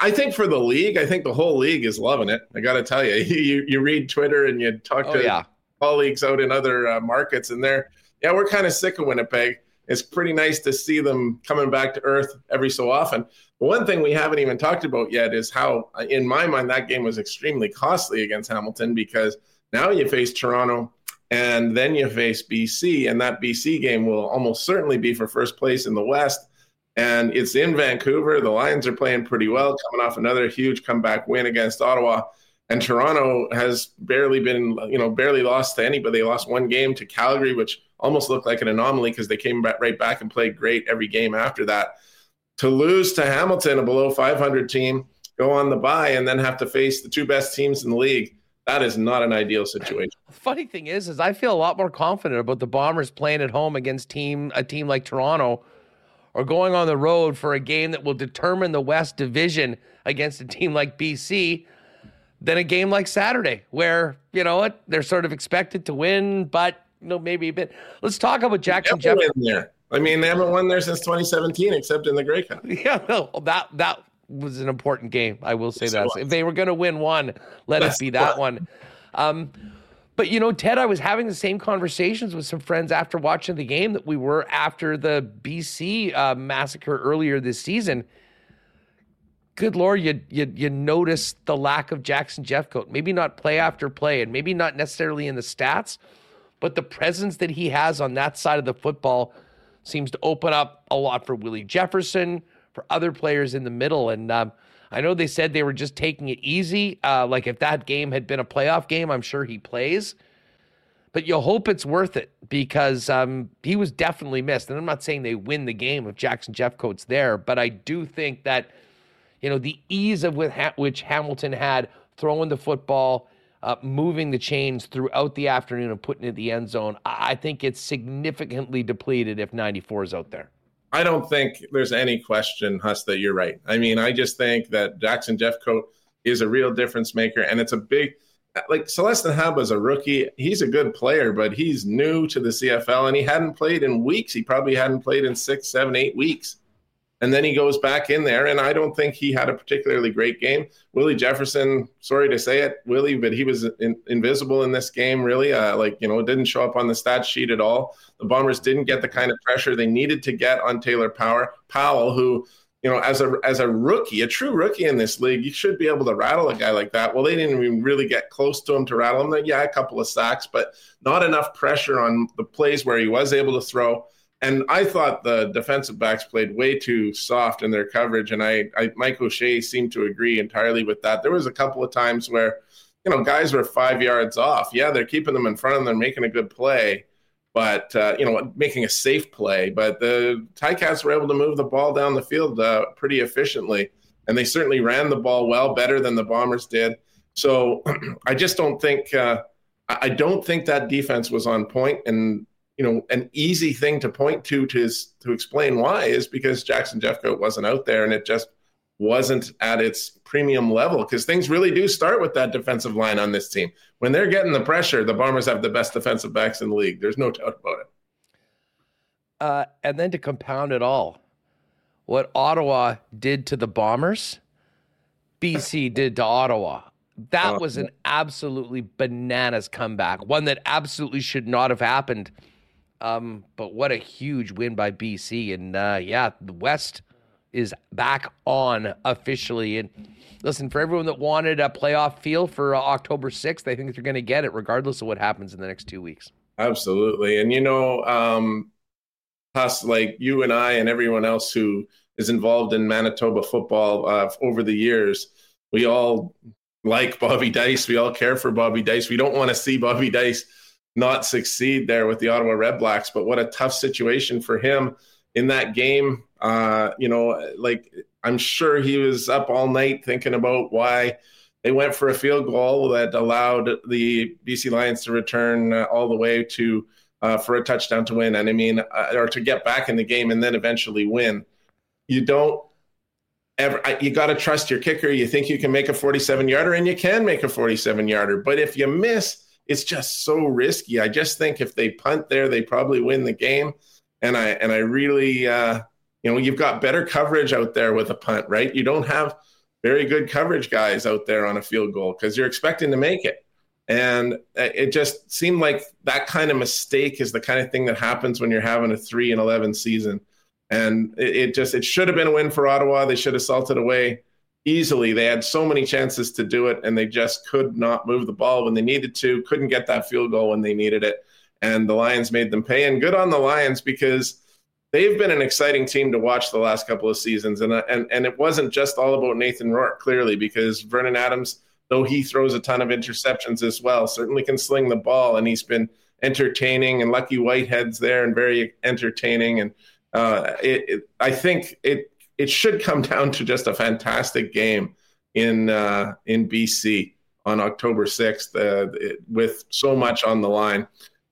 I think for the league, I think the whole league is loving it. I got to tell [LAUGHS] you, you, you read Twitter and you talk oh, to yeah. colleagues out in other uh, markets, and they're, yeah, we're kind of sick of Winnipeg it's pretty nice to see them coming back to earth every so often. One thing we haven't even talked about yet is how, in my mind, that game was extremely costly against Hamilton because now you face Toronto and then you face BC, and that BC game will almost certainly be for first place in the West. And it's in Vancouver. The Lions are playing pretty well, coming off another huge comeback win against Ottawa. And Toronto has barely been, you know, barely lost to anybody. They lost one game to Calgary, which almost looked like an anomaly because they came right back and played great every game after that. To lose to Hamilton, a below 500 team, go on the bye, and then have to face the two best teams in the league. That is not an ideal situation. [LAUGHS] Funny thing is, is I feel a lot more confident about the Bombers playing at home against team a team like Toronto, or going on the road for a game that will determine the West Division against a team like BC than a game like Saturday, where you know what they're sort of expected to win, but you know maybe a bit. Let's talk about Jackson. There. I mean, they haven't won there since 2017, except in the Grey Cup. [LAUGHS] Yeah, no, that that was an important game. I will say that if they were going to win one, let That's it be that one. Um, but you know, Ted, I was having the same conversations with some friends after watching the game that we were after the BC uh, massacre earlier this season good lord, you you you notice the lack of Jackson Jeffcoat. Maybe not play after play, and maybe not necessarily in the stats, but the presence that he has on that side of the football seems to open up a lot for Willie Jefferson, for other players in the middle. And um, I know they said they were just taking it easy. Uh, like if that game had been a playoff game, I'm sure he plays. But you hope it's worth it because um, he was definitely missed. And I'm not saying they win the game if Jackson Jeffcoat's there, but I do think that you know, the ease of which Hamilton had throwing the football, uh, moving the chains throughout the afternoon and putting it in the end zone, I think it's significantly depleted if 94 is out there. I don't think there's any question, Huss, that you're right. I mean, I just think that Jackson Jeffcoat is a real difference maker, and it's a big like Celestin Haba's a rookie. He's a good player, but he's new to the CFL and he hadn't played in weeks. He probably hadn't played in six, seven, eight weeks and then he goes back in there. And I don't think he had a particularly great game. Willie Jefferson, sorry to say it, Willie, but he was in, invisible in this game. Really, uh, like you know, it didn't show up on the stat sheet at all. The Bombers didn't get the kind of pressure they needed to get on Taylor Power Powell, who. You know, as a as a rookie, a true rookie in this league, you should be able to rattle a guy like that. Well, they didn't even really get close to him to rattle him. Yeah, a couple of sacks, but not enough pressure on the plays where he was able to throw and I thought the defensive backs played way too soft in their coverage, and I, I Mike O'Shea seemed to agree entirely with that. There was a couple of times where, you know, guys were five yards off. Yeah, they're keeping them in front of them, they're making a good play, but uh, you know, making a safe play. But the Ticats were able to move the ball down the field uh, pretty efficiently, and they certainly ran the ball well, better than the Bombers did. So [CLEARS THROAT] I just don't think. Uh, I don't think that defense was on point, and you know, an easy thing to point to to to explain why is because Jackson Jeffcoat wasn't out there, and it just wasn't at its premium level because things really do start with that defensive line on this team. When they're getting the pressure, the Bombers have the best defensive backs in the league. There's no doubt about it. Uh, and then to compound it all, what Ottawa did to the Bombers, BC [LAUGHS] did to Ottawa. That oh, was an absolutely bananas comeback, one that absolutely should not have happened. Um, but what a huge win by BC. And uh, yeah, the West is back on officially. And listen, for everyone that wanted a playoff feel for uh, October 6th, I think they're going to get it regardless of what happens in the next two weeks. Absolutely. And, you know, um, us, like you and I and everyone else who is involved in Manitoba football uh, over the years, we all like Bobby Dyce. We all care for Bobby Dyce. We don't want to see Bobby Dyce not succeed there with the Ottawa Redblacks, but what a tough situation for him in that game. Uh, you know, like I'm sure he was up all night thinking about why they went for a field goal that allowed the BC Lions to return uh, all the way to uh, for a touchdown to win. And I mean, uh, or to get back in the game and then eventually win. You don't ever, you got to trust your kicker. You think you can make a 47 yarder and you can make a 47 yarder. But if you miss, it's just so risky. I just think if they punt there, they probably win the game and I and I really, uh, you know, you've got better coverage out there with a punt, right? You don't have very good coverage guys out there on a field goal because you're expecting to make it. And it just seemed like that kind of mistake is the kind of thing that happens when you're having a three and eleven season. And it, it just it should have been a win for Ottawa. They should have salted away easily. They had so many chances to do it, and they just could not move the ball when they needed to. Couldn't get that field goal when they needed it and the Lions made them pay. And good on the Lions because they've been an exciting team to watch the last couple of seasons. And and and it wasn't just all about Nathan Rourke, clearly, because Vernon Adams, though he throws a ton of interceptions as well, certainly can sling the ball, and he's been entertaining. And Lucky Whitehead's there and very entertaining. And uh, it, it, I think it it should come [LAUGHS] down to just a fantastic game in uh, in BC on October 6th uh, it, with so much on the line.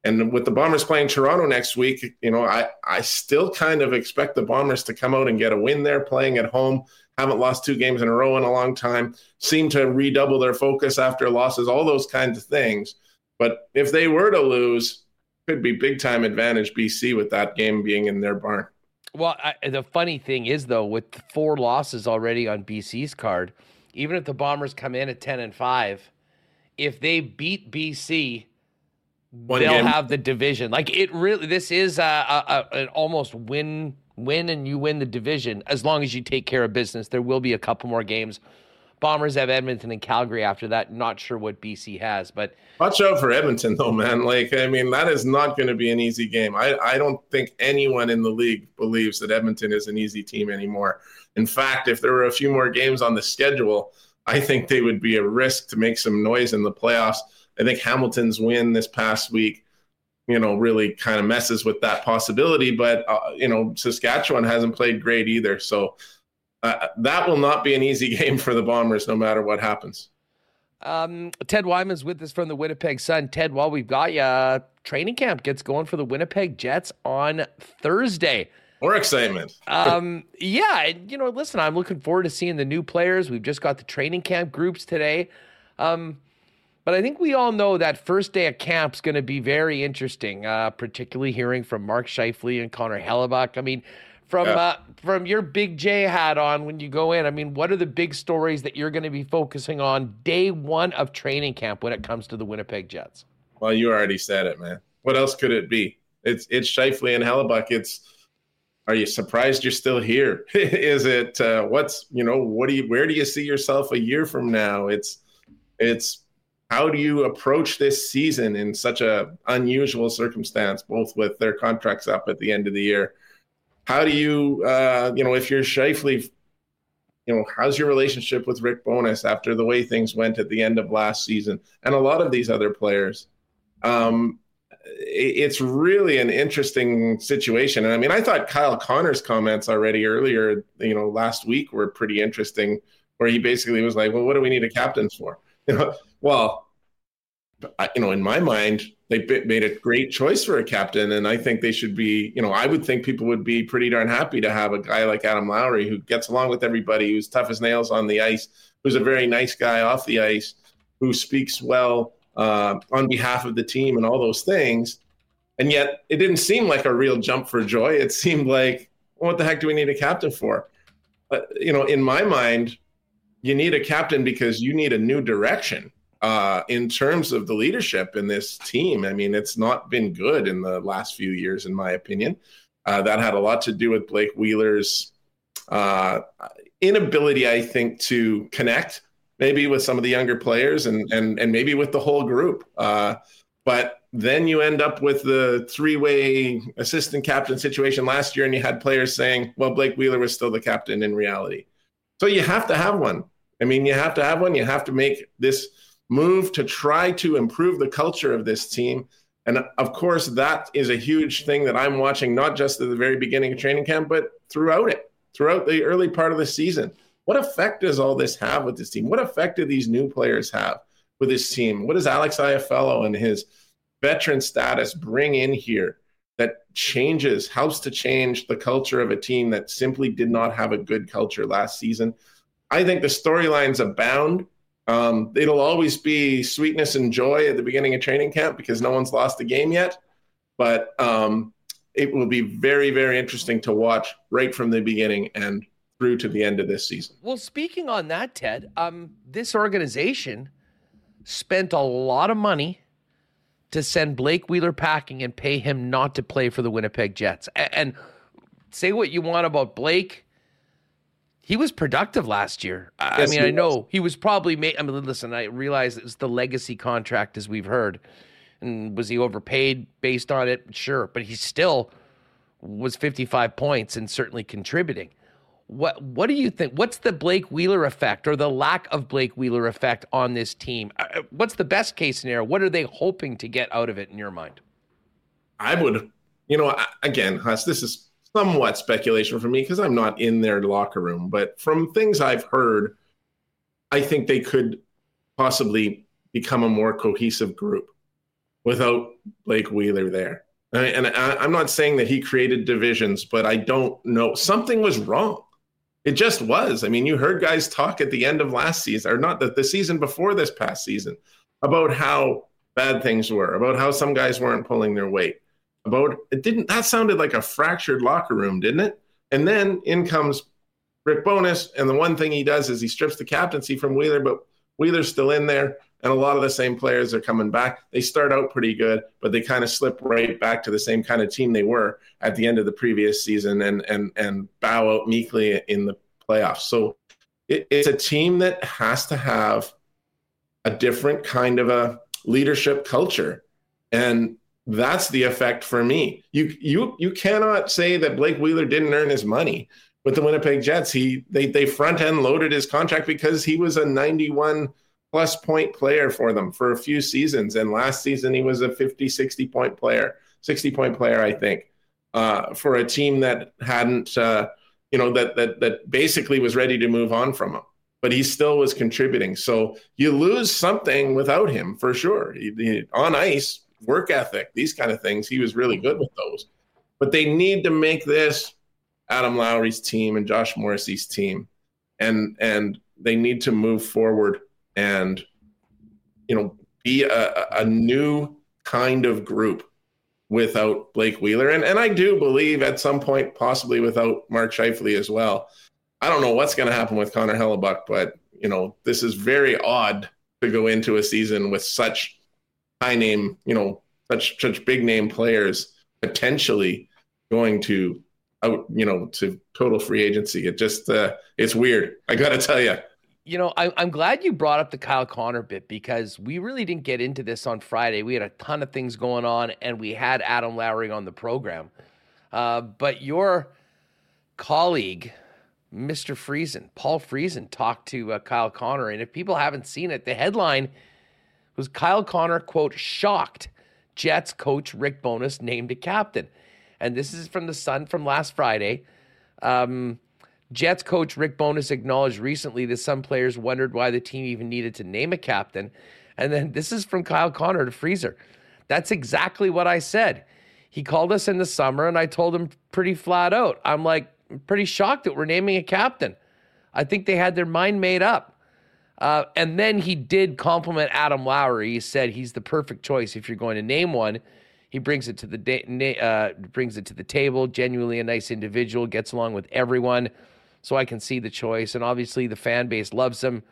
And with the Bombers playing Toronto next week, you know, I, I still kind of expect the Bombers to come out and get a win there playing at home. Haven't lost two games in a row in a long time. Seem to redouble their focus after losses, all those kinds of things. But if they were to lose, could be big time advantage BC with that game being in their barn. Well, I, the funny thing is though, with four losses already on BC's card, even if the Bombers come in at ten and five, if they beat BC, one they'll game. have the division. Like it really, this is a, a, a, an almost win win and you win the division as long as you take care of business. There will be a couple more games. Bombers have Edmonton and Calgary after that. Not sure what BC has, but watch out for Edmonton though, man. Like I mean, that is not going to be an easy game. I I don't think anyone in the league believes that Edmonton is an easy team anymore. In fact, if there were a few more games on the schedule, I think they would be a risk to make some noise in the playoffs. I think Hamilton's win this past week, you know, really kind of messes with that possibility. But uh, you know, Saskatchewan hasn't played great either, so uh, that will not be an easy [LAUGHS] game for the Bombers, no matter what happens. Um, Ted Wyman's with us from the Winnipeg Sun. Ted, while we've got you, uh, training camp gets going for the Winnipeg Jets on Thursday. More excitement. [LAUGHS] um, yeah, you know, listen, I'm looking forward to seeing the new players. We've just got the training camp groups today. Um, but I think we all know that first day of camp is going to be very interesting, uh, particularly hearing from Mark Scheifele and Connor Hellebuyck. I mean, from yeah. uh, from your big J hat on when you go in, I mean, what are the big stories that you're going to be focusing on day one of training camp when it comes to the Winnipeg Jets? Well, you already said it, man. What else could it be? It's it's Scheifele and Hellebuyck. It's are you surprised you're still here? [LAUGHS] Is it uh, what's you know what do you where do you see yourself a year from now? It's it's how do you approach this season in such a unusual circumstance, both with their contracts up at the end of the year? How do you, uh, you know, if you're Scheifele, you know, how's your relationship with Rick Bowness after the way things went at the end of last season, and a lot of these other players? Um, it's really an interesting situation. And I mean, I thought Kyle Connor's comments already earlier, you know, last week were pretty interesting, where he basically was like, "Well, what do we need a captain for?" [LAUGHS] You know, well, I, you know, in my mind, they made a great choice for a captain, and I think they should be. You know, I would think people would be pretty darn happy to have a guy like Adam Lowry who gets along with everybody, who's tough as nails on the ice, who's a very nice guy off the ice, who speaks well uh, on behalf of the team, and all those things. And yet, it didn't seem like a real jump for joy. It seemed like, well, what the heck do we need a captain for? But you know, in my mind, you need a captain because you need a new direction uh, in terms of the leadership in this team. I mean, it's not been good in the last few years, in my opinion. Uh, that had a lot to do with Blake Wheeler's uh, inability, I think, to connect maybe with some of the younger players and and and maybe with the whole group. Uh, but then you end up with the three-way assistant captain situation last year, and you had players saying, "Well, Blake Wheeler was still the captain in reality." So you have to have one. I mean, you have to have one. You have to make this move to try to improve the culture of this team. And of course, that is a huge thing that I'm watching, not just at the very beginning of training camp, but throughout it, throughout the early part of the season. What effect does all this have with this team? What effect do these new players have with this team? What does Alex Iafallo and his veteran status bring in here that changes, helps to change the culture of a team that simply did not have a good culture last season? I think the storylines abound um, it'll always be sweetness and joy at the beginning of training camp because no one's lost a game yet. But um, it will be very, very interesting to watch right from the beginning and through to the end of this season. Well, speaking on that, Ted, um, this organization spent a lot of money to send Blake Wheeler packing and pay him not to play for the Winnipeg Jets. And, and say what you want about Blake he was productive last year. I yes, mean, I know was. he was probably made. I mean, listen, I realize it's the legacy contract, as we've heard. And was he overpaid based on it? Sure, but he still was 55 points and certainly contributing. What What do you think? What's the Blake Wheeler effect or the lack of Blake Wheeler effect on this team? Uh, uh, what's the best case scenario? What are they hoping to get out of it in your mind? I would, you know, again, Huss, this is somewhat speculation for me because I'm not in their locker room, but from things I've heard, I think they could possibly become a more cohesive group without Blake Wheeler there. And I'm not saying that he created divisions, but I don't know. Something was wrong. It just was. I mean, you heard guys talk at the end of last season, or not the, the season before this past season, about how bad things were, about how some guys weren't pulling their weight about it didn't that sounded like a fractured locker room, didn't it? And then in comes Rick Bowness, and the one thing he does is he strips the captaincy from Wheeler, but Wheeler's still in there, and a lot of the same players are coming back. They start out pretty good, but they kind of slip right back to the same kind of team they were at the end of the previous season and and and bow out meekly in the playoffs. So it, it's a team that has to have a different kind of a leadership culture. And that's the effect for me. You you you cannot say that Blake Wheeler didn't earn his money with the Winnipeg Jets. He they they front end loaded his contract because he was a 91 plus point player for them for a few seasons and last season he was a 50 60 point player, 60 point player I think. Uh, for a team that hadn't uh, you know that that that basically was ready to move on from him but he still was contributing. So you lose something without him for sure. He, he, on ice, work ethic, these kind of things. He was really good with those. But they need to make this Adam Lowry's team and Josh Morrissey's team, and and they need to move forward and you know be a, a new kind of group without Blake Wheeler. And and I do believe at some point possibly without Mark Scheifele as well. I don't know what's going to happen with Connor Hellebuyck, but you know this is very odd to go into a season with such high name, you know, such such big name players potentially going to out, you know, to total free agency. It just uh, it's weird. I got to tell you. You know, I, I'm glad you brought up the Kyle Connor bit because we really didn't get into this on Friday. We had a ton of things going on, and we had Adam Lowry on the program. Uh, but your colleague, Mr. Friesen, Paul Friesen, talked to uh, Kyle Connor. And if people haven't seen it, the headline was Kyle Connor, quote, shocked Jets coach Rick Bowness named a captain. And this is from the Sun from last Friday. Um, Jets coach Rick Bowness acknowledged recently that some players wondered why the team even needed to name a captain. And then this is from Kyle Connor to Freezer. That's exactly what I said. He called us in the summer, and I told him pretty flat out. I'm like, pretty shocked that we're naming a captain. I think they had their mind made up. Uh, and then he did compliment Adam Lowry. He said he's the perfect choice if you're going to name one. He brings it to the da- uh, brings it to the table. Genuinely a nice individual, gets along with everyone. So I can see the choice, and obviously the fan base loves him.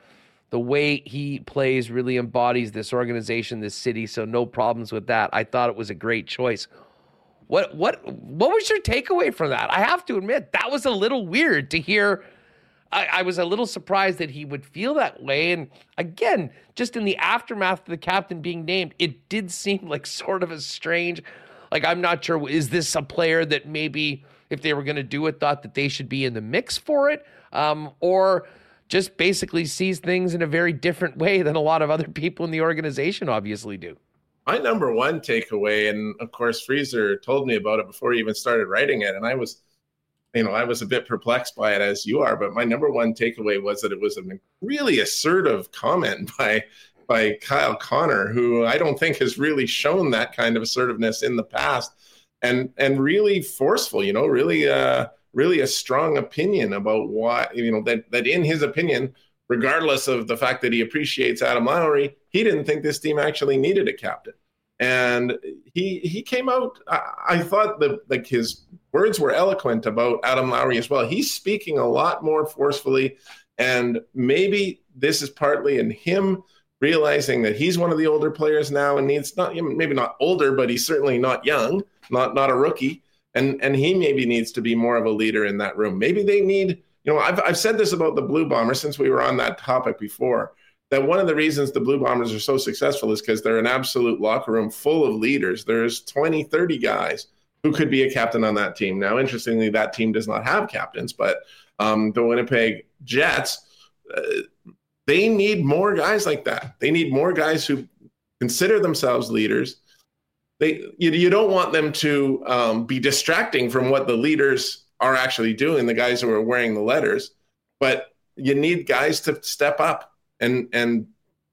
The way he plays really embodies this organization, this city. So no problems with that. I thought it was a great choice. What what what was your takeaway from that? I have to admit that was a little weird to hear. I, I, was a little surprised that he would feel that way. And again, just in the aftermath of the captain being named, it did seem like [LAUGHS] sort of a strange. Like I'm not sure. Is this a player that maybe if they were going to do it, thought that they should be in the mix for it, um, or just basically sees things in a very different [LAUGHS] way than a lot of other people in the organization obviously do my number one takeaway, and of course, Freezer told me about it before he even started writing it, and I was, you know, I was a bit perplexed by it as you are. But my number one takeaway was that it was a really assertive comment [LAUGHS] by by Kyle Connor, who I don't think has really shown that kind of assertiveness in the past, and and really forceful. You know, really, uh, really a strong opinion about why you know that that in his opinion regardless of the fact that he appreciates Adam Lowry, he didn't think this team actually needed a captain. And he he came out. I, I thought that like his words were eloquent about Adam Lowry as well. He's speaking a lot more forcefully, and maybe this is partly in him realizing that he's one of the older players now and needs not maybe not older, but he's certainly not young, not not a rookie, and and he maybe needs to be more of a leader in that room. Maybe they need you know, I've, I've said this about the Blue Bombers since we were on that topic before that one of the reasons the Blue Bombers are so successful is because they're an absolute locker room full of leaders. There's 20, 30 guys who could be a captain on that team. Now, interestingly, that team does not have captains, but um, the Winnipeg Jets, uh, they need more guys like that. They need more guys who consider themselves leaders. They, you, you don't want them to um, be distracting from what the leaders are actually doing, the guys who are wearing the letters. But you need guys to step up and and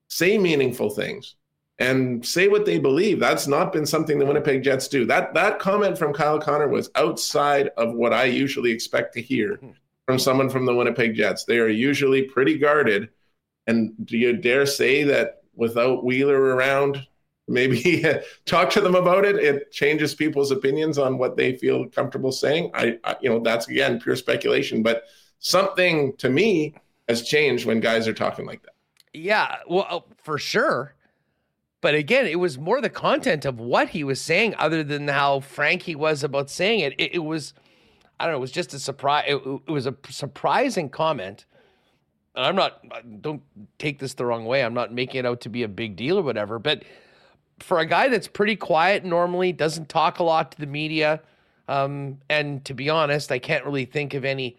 say meaningful things and say what they believe. That's not been something the Winnipeg Jets do. That that comment from Kyle Connor was outside of what I usually expect to hear hmm. from someone from the Winnipeg Jets. They are usually pretty guarded. And do you dare say that without Wheeler around, maybe [LAUGHS] talk to them about it it changes people's opinions on what they feel comfortable saying I, I, you know that's again pure speculation but something to me has changed when guys are talking like that yeah well oh, for sure but again it was more the content of what he was saying other than how frank he was about saying it it, it was i don't know it was just a surprise it, it was a surprising comment and i'm not don't take this the wrong way i'm not making it out to be a big deal or whatever but for a guy that's pretty quiet normally, doesn't talk a lot to the media, um, and to be honest, I can't really think of any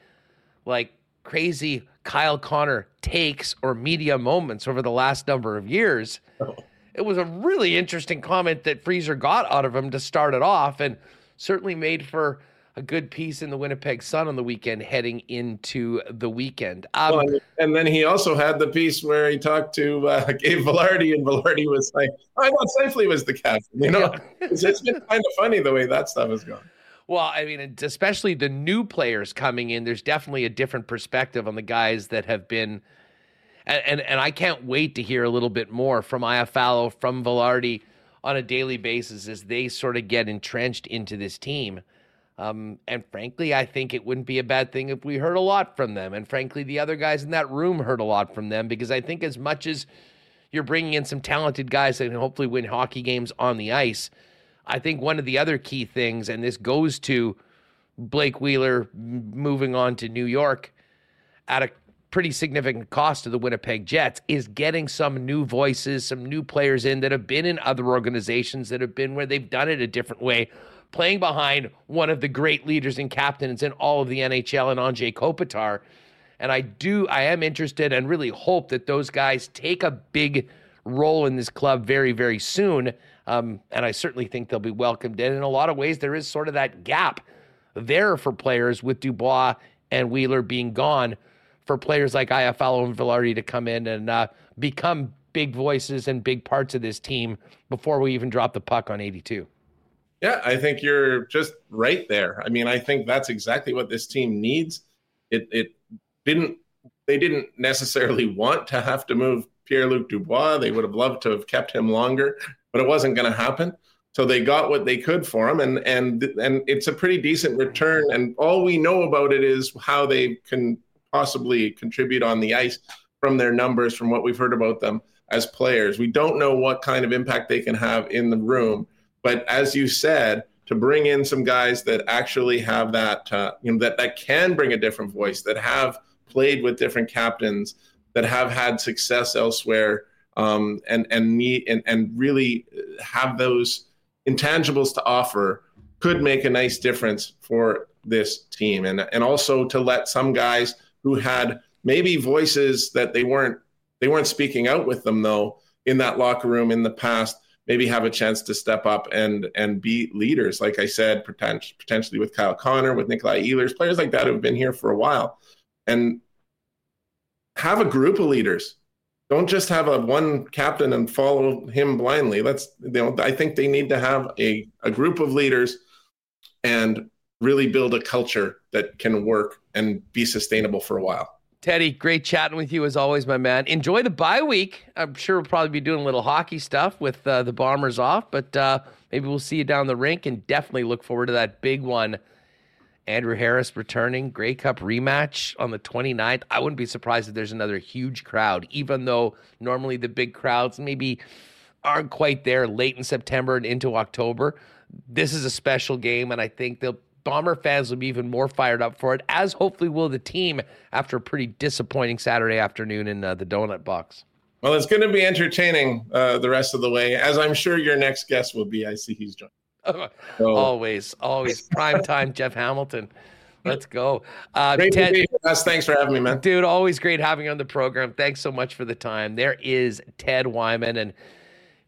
like crazy Kyle Connor takes or media moments over the last number of years. Oh. It was a really interesting comment that Freezer got out of him to start it off, and certainly made for a good piece in the Winnipeg Sun on the weekend heading into the weekend. Um, well, and then he also had the piece where he talked to uh, [LAUGHS] Gabe Vilardi, and Vilardi was like, I thought Scheifele was the captain. You know, yeah. [LAUGHS] it's, it's been kind of funny the way that stuff has gone. Well, I mean, especially the new players coming in, there's definitely a different perspective on the guys that have been. And, and, and I can't wait to hear a little bit more from Iafallo, from Vilardi on a daily basis as they sort of get entrenched into this team. Um, and frankly, I think it wouldn't be a bad thing if we heard a lot from them. And frankly, the other guys in that room heard a lot from them because I think as much as you're bringing in some talented guys that can hopefully win hockey games on the ice, I think one of the other key things, and this goes to Blake Wheeler moving on to New York at a pretty significant cost to the Winnipeg Jets is getting some new voices, some new players in that have been in other organizations that have been where they've done it a different way, playing behind one of the great leaders and captains in all of the NHL and Anze Kopitar. And I do, I am interested and really hope that those guys take a big role in this club very, very soon. Um, and I certainly think they'll be welcomed in. In a lot of ways, there is sort of that gap there for players with Dubois and Wheeler being gone for players like Iafallo and Vilardi to come in and uh, become big voices and big parts of this team before we even drop the puck on 82. Yeah, I think you're just right there. I mean, I think that's exactly what this team needs. It it didn't they didn't necessarily want to have to move Pierre-Luc Dubois. They would have loved to have kept him longer, but it wasn't going to happen. So they got what they could for him, and and and it's a pretty decent return. And all we know about it is how they can possibly contribute on the ice from their numbers, from what we've heard about them as players. We don't know what kind of impact they can have in the room, but as you said, to bring in some guys that actually have that, uh, you know, that that can bring a different voice, that have played with different captains, that have had success elsewhere, um, and and meet and and really have those intangibles to offer could make a nice difference for this team and and also to let some guys who had maybe voices that they weren't they weren't speaking out with them though in that locker room in the past maybe have a chance to step up and and be leaders. Like i said potentially with kyle connor with nikolai ehlers players like that who've been here for a while. And have a group of leaders. Don't just have a one captain and follow him blindly. Let's, you know, I think they need to have a, a group of leaders and really build a culture that can work and be sustainable for a while. Teddy, great chatting with you as always, my man. Enjoy the bye week. I'm sure we'll probably be doing a little hockey stuff with uh, the Bombers off, but uh, maybe we'll see you down the rink and definitely look forward to that big one Andrew Harris returning, Grey Cup rematch on the 29th. I wouldn't be surprised if there's another huge crowd, even though normally the big crowds maybe aren't quite there late in September and into October. This is a special game, and I think the Bomber fans will be even more fired up for it, as hopefully will the team after a pretty disappointing Saturday afternoon in uh, the Donut Box. Well, it's going to be entertaining uh, the rest of the way, as I'm sure your next guest will be. I see he's joined. [LAUGHS] so, always, always prime time, [LAUGHS] Jeff Hamilton. Let's go. Uh, great Ted, to be with us. Thanks for having me, man. Dude, always great having you on the program. Thanks so much for the time. There is Ted Wyman, and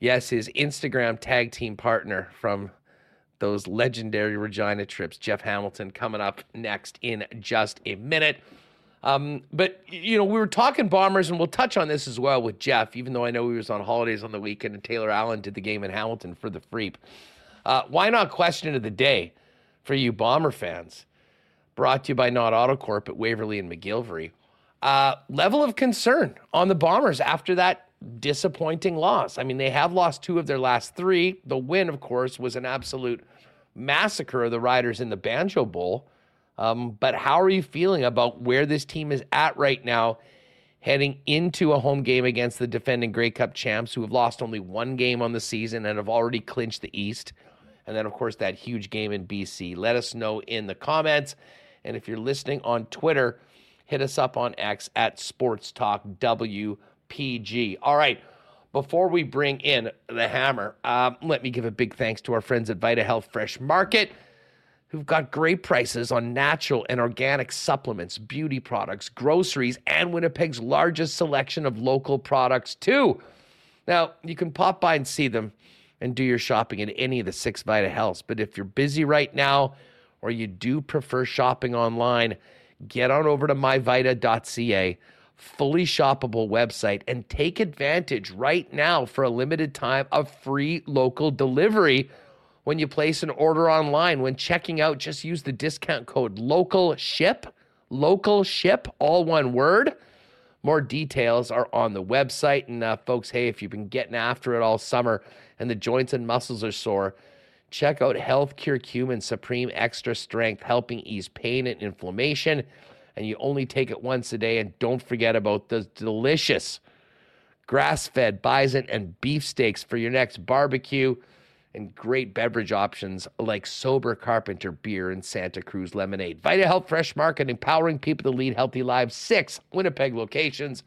yes, his Instagram tag team partner from those legendary Regina trips, Jeff Hamilton, coming up next in just a minute. Um, but you know, we were talking bombers, and we'll touch on this as well with Jeff, even though I know he was on holidays on the weekend, and Taylor Allen did the game in Hamilton for the Freep. Uh, why not question of the day for you Bomber fans? Brought to you by Not Autocorp at Waverley and McGillivray. Uh, level of concern on the Bombers after that disappointing loss. I mean, they have lost two of their last three. The win, of course, was an absolute massacre of the Riders in the Banjo Bowl. Um, but how are you feeling about where this team is at right now, heading into a home game against the defending Grey Cup champs, who have lost only one game on the season and have already clinched the East? And then, of course, that huge game in BC. Let us know in the comments. And if you're listening on Twitter, hit us up on X at Sports Talk WPG. All right. Before we bring in the hammer, um, let me give a big thanks to our friends at Vita Health Fresh Market, who've got great prices on natural and organic supplements, beauty products, groceries, and Winnipeg's largest selection of local products, too. Now, you can pop by and see them and do your shopping at any of the six Vita Healths. But if you're busy right now or you do prefer shopping online, get on over to myvita.ca, fully shoppable website, and take advantage right now for a limited time of free local delivery when you place an order online. When checking out, just use the discount code local ship, local ship, all one word. More details are on the website. And uh, folks, hey, if you've been getting after it all summer, and the joints and muscles are sore, check out Health Cure Cumin Supreme Extra Strength, helping ease pain and inflammation. And you only take it once a day. And don't forget about the delicious grass fed bison and beef steaks for your next barbecue. and great beverage options like Sober Carpenter beer and Santa Cruz lemonade. Vita Health Fresh Market, empowering people to lead healthy lives. Six Winnipeg locations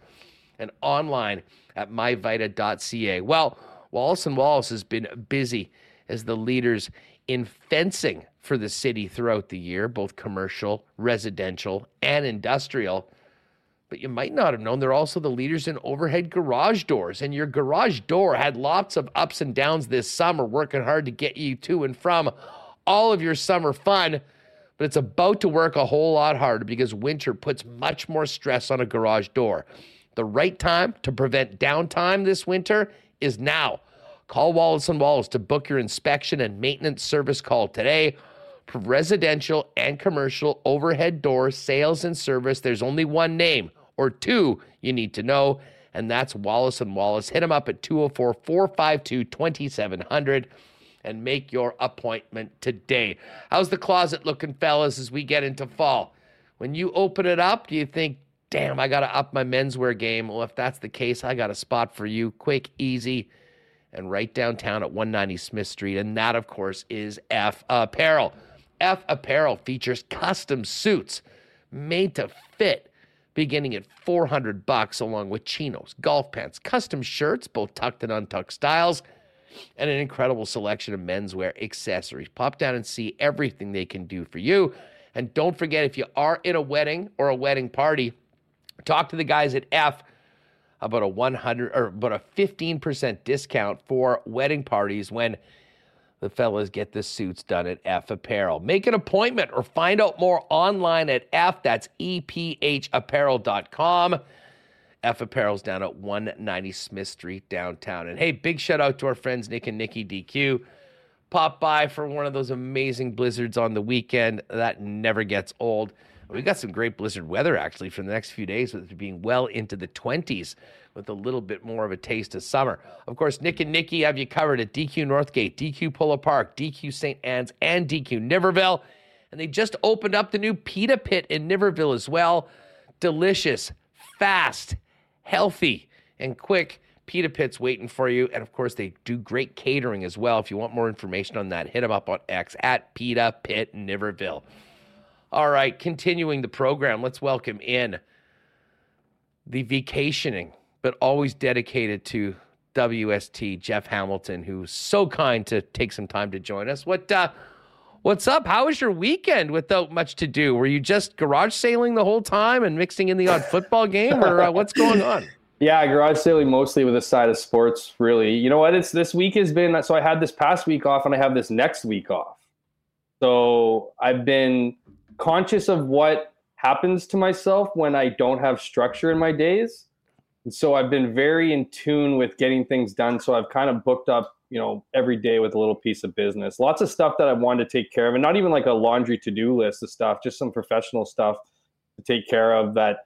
and online at myvita.ca. Well, Wallace and Wallace has been busy as the leaders in fencing for the city throughout the year, both commercial, residential, and industrial. But you might not have known they're also the leaders in overhead garage doors. And your garage door had lots of ups and downs this summer, working hard to get you to and from all of your summer fun. But it's about to work a whole lot harder because winter puts much more stress on a garage door. The right time to prevent downtime this winter is now. Call Wallace and Wallace to book your inspection and maintenance service call today. For residential and commercial overhead door sales and service, there's only one name or two you need to know, and that's Wallace and Wallace. Hit them up at 204 452 2700 and make your appointment today. How's the closet looking, fellas, as we get into fall? When you open it up, do you think, damn, I got to up my menswear game? Well, if that's the case, I got a spot for you. Quick, easy, and right downtown at 190 Smith Street. And that, of course, is EPH Apparel. EPH Apparel features custom suits made to fit beginning at 400 bucks along with chinos, golf pants, custom shirts, both tucked and untucked styles, and an incredible selection of menswear accessories. Pop down and see everything they can do for you. And don't forget if you are in a wedding or a wedding party, talk to the guys at F about a 100 or about a 15% discount for wedding parties when the fellas get the suits done at EPH Apparel. Make an appointment or find out more online at F. That's EPHapparel.com. EPH Apparel's down at 190 Smith Street downtown. And hey, big shout out to our friends Nick and Nikki DQ. Pop by for one of those amazing blizzards on the weekend. That never gets old. We got some great blizzard weather actually for the next few days, with it being well into the 20s with a little bit more of a taste of summer. Of course, Nick and Nikki have you covered at DQ Northgate, DQ Polo Park, DQ St. Anne's, and DQ Niverville. And they just opened up the new Pita Pit in Niverville as well. Delicious, fast, healthy, and quick. Pita Pit's waiting for you. And of course, they do great catering as well. If you want more information on that, hit them up on X at Pita Pit Niverville. All right, continuing the program, let's welcome in the vacationing, but always dedicated to WST, Jeff Hamilton, who's so kind to take some time to join us. What uh, what's up? How was your weekend without much to do? Were you just garage sailing the whole time and mixing in the odd football game, or uh, [LAUGHS] what's going on? Yeah, garage sailing mostly with a side of sports. Really, you know what? It's this week has been so I had this past week off, and I have this next week off. So I've been conscious of what happens to myself when I don't have structure in my days. And so I've been very in tune with getting things done. So I've kind of booked up, you know, every day with a little piece of business. Lots of stuff that I wanted to take care of, and not even like a laundry to-do list of stuff, just some professional stuff to take care of that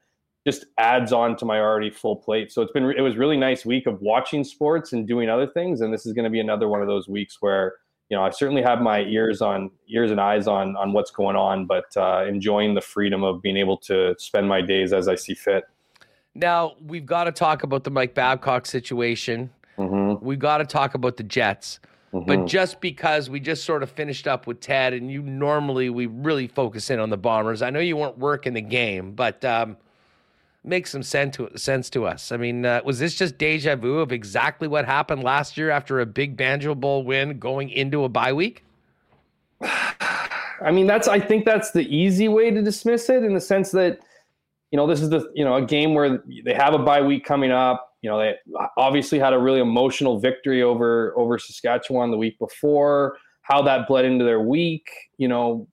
just adds on to my already full plate. So it's been it was really nice week of watching sports and doing other things, and this is going to be another one of those weeks where you know, I certainly have my ears on ears and eyes on on what's going on, but uh, enjoying the freedom of being able to spend my days as I see fit. Now we've got to talk about the Mike Babcock situation. Mm-hmm. We've got to talk about the Jets. Mm-hmm. But just because we just sort of finished up with Ted, and you normally we really focus in on the Bombers. I know you weren't working the game, but um, makes some sense to, sense to us. I mean, uh, was this just deja vu of exactly what happened last year after a big Banjo Bowl win going into a bye week? [SIGHS] I mean, that's I think that's the easy way to dismiss it in the sense that you know this is the you know a game where they have a bye week coming up. You know, they obviously had a really emotional victory over over Saskatchewan the week before. How that bled into their week, you know,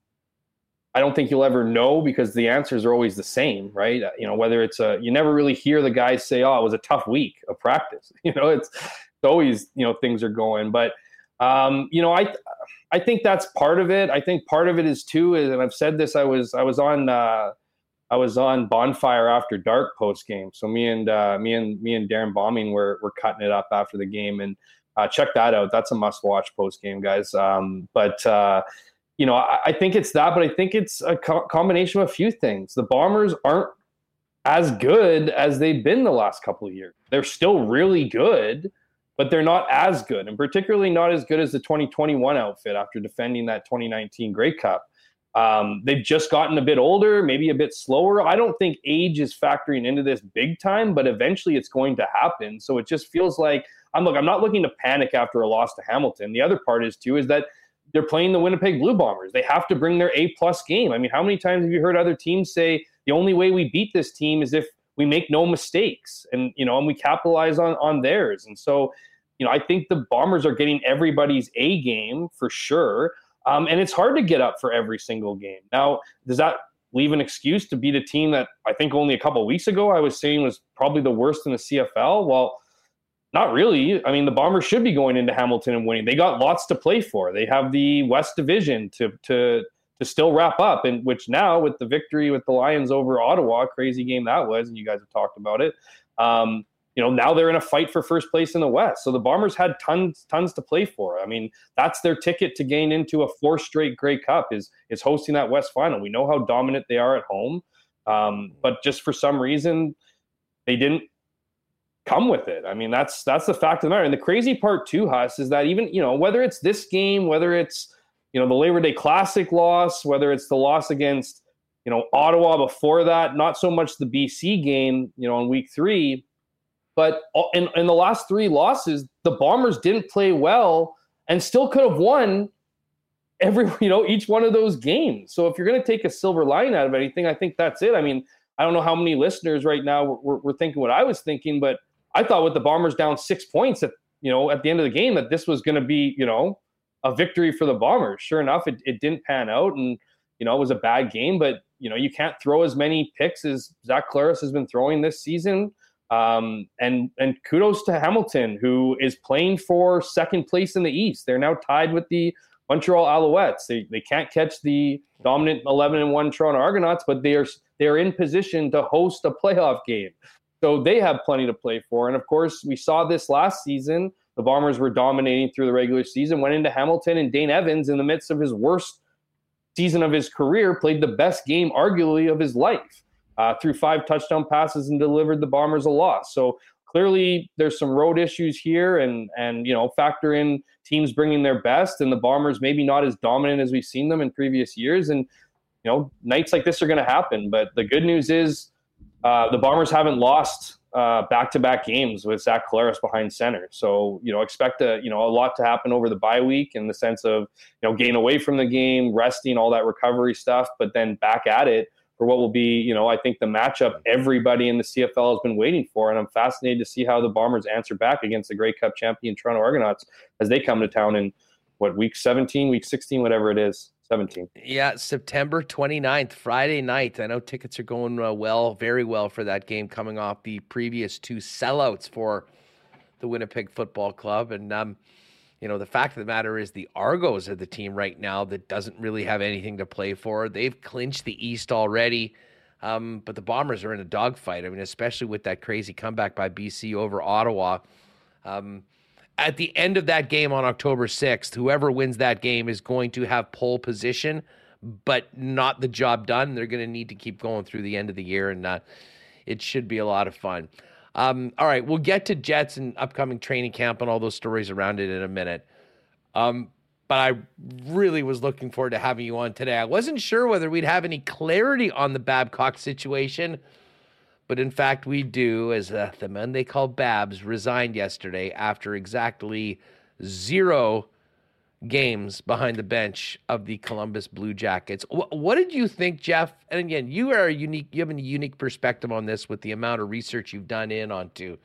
I don't think you'll ever know because the answers are always the same, right? You know, whether it's a, you never really hear the guys say, "Oh, it was a tough week of practice." [LAUGHS] You know, it's, it's always, you know, things are going. But, um, you know, I, I think that's part of it. I think part of it is too, is, and I've said this. I was, I was on, uh, I was on Bonfire After Dark post game. So me and uh, me and me and Darren Bombing were were cutting it up after the game, and uh, check that out. That's a must watch post game, guys. Um, but uh, you know, I, I, think it's that, but I think it's a co- combination of a few things. The Bombers aren't as good as they've been the last couple of years. They're still really good, but they're not as good, and particularly not as good as the 2021 outfit after defending that 2019 Grey Cup. Um, they've just gotten a bit older, maybe a bit slower. I don't think age is factoring into this big time, but eventually it's going to happen. So it just feels like I'm look. I'm not looking to panic after a loss to Hamilton. The other part is too is that they're playing the Winnipeg Blue Bombers. They have to bring their A plus game. I mean, how many times have you heard other teams say the only way we beat this team is if we make no mistakes and you know and we capitalize on on theirs. And so, you know, I think the Bombers are getting everybody's A game for sure. Um, and it's hard to get up for every single game. Now, does that leave an excuse to beat a team that I think only a couple weeks ago I was saying was probably the worst in the CFL? Well, not really. I mean, the Bombers should be going into Hamilton and winning. They got lots to play for. They have the West Division to to to still wrap up, and which now with the victory with the Lions over Ottawa, crazy game that was, and you guys have talked about it. Um, you know, now they're in a fight for first place in the West. So the Bombers had tons, tons to play for. I mean, that's their ticket to gain into a four straight Grey Cup is is hosting that West Final. We know how dominant they are at home, um, but just for some reason, they didn't come with it. I mean, that's that's the fact of the matter. And the crazy part too, Huss, is that even you know whether it's this game, whether it's you know the Labor Day Classic loss, whether it's the loss against you know Ottawa before that, not so much the BC game, you know, in Week Three, but in in the last three losses, the Bombers didn't play well and still could have won every [LAUGHS] you know each one of those games. So if you're going to take a silver line out of anything, I think that's it. I mean, I don't know how many listeners right now were, were thinking what I was thinking, but I thought with the Bombers down six points at you know at the end of the game that this was going to be you know a victory for the Bombers. Sure enough, it, it didn't pan out, and you know it was a bad game. But you know you can't throw as many picks as Zach Collaros has been throwing this season. Um, and and kudos to Hamilton, who is playing for second place in the East. They're now tied with the Montreal Alouettes. They, they can't catch the dominant 11 and 1 Toronto Argonauts, but they are they are in position to host a playoff game. So they have plenty to play for. And of course, we saw this last season. The Bombers were dominating through the regular season, went into Hamilton, and Dane Evans, in the midst of his worst season of his career, played the best game, arguably, of his life. Uh, threw five touchdown passes and delivered the Bombers a loss. So clearly, there's some road issues here, and and you know factor in teams bringing their best, and the Bombers maybe not as dominant as we've seen them in previous years. And you know nights like this are going to happen. But the good news is uh, the Bombers haven't lost uh, back-to-back games with Zach Collaros behind center. So you know, expect a you know a lot to happen over the bye week in the sense of you know getting away from the game, resting, all that recovery stuff, but then back at it for what will be you know I think the matchup everybody in the CFL has been waiting for, and I'm fascinated to see how the Bombers answer back against the Grey Cup champion Toronto Argonauts as they come to town in what week 17, week 16, whatever it is. 17. Yeah, September 29th, Friday night. I know tickets are going uh, well, very well for that game coming off the previous two sellouts for the Winnipeg Football Club. And, um, you know, the fact of the matter is the Argos are the team right now that doesn't really have anything to play for. They've clinched the East already. Um, but the Bombers are in a dogfight. I mean, especially with that crazy comeback by BC over Ottawa. Um, at the end of that game on October 6th, whoever wins that game is going to have pole position, but not the job done. They're going to need to keep going through the end of the year, and uh, it should be a lot of fun. Um, all right, we'll get to Jets and upcoming training camp and all those stories around it in a minute. Um, but I really was looking forward to having you on today. I wasn't sure whether we'd have any clarity on the Babcock situation but in fact, we do, as uh, the man they call Babs resigned yesterday after exactly zero games behind the bench of the Columbus Blue Jackets. What, what did you think, Jeff? And again, you are a unique. You have a unique perspective on this with the amount of research you've done in onto,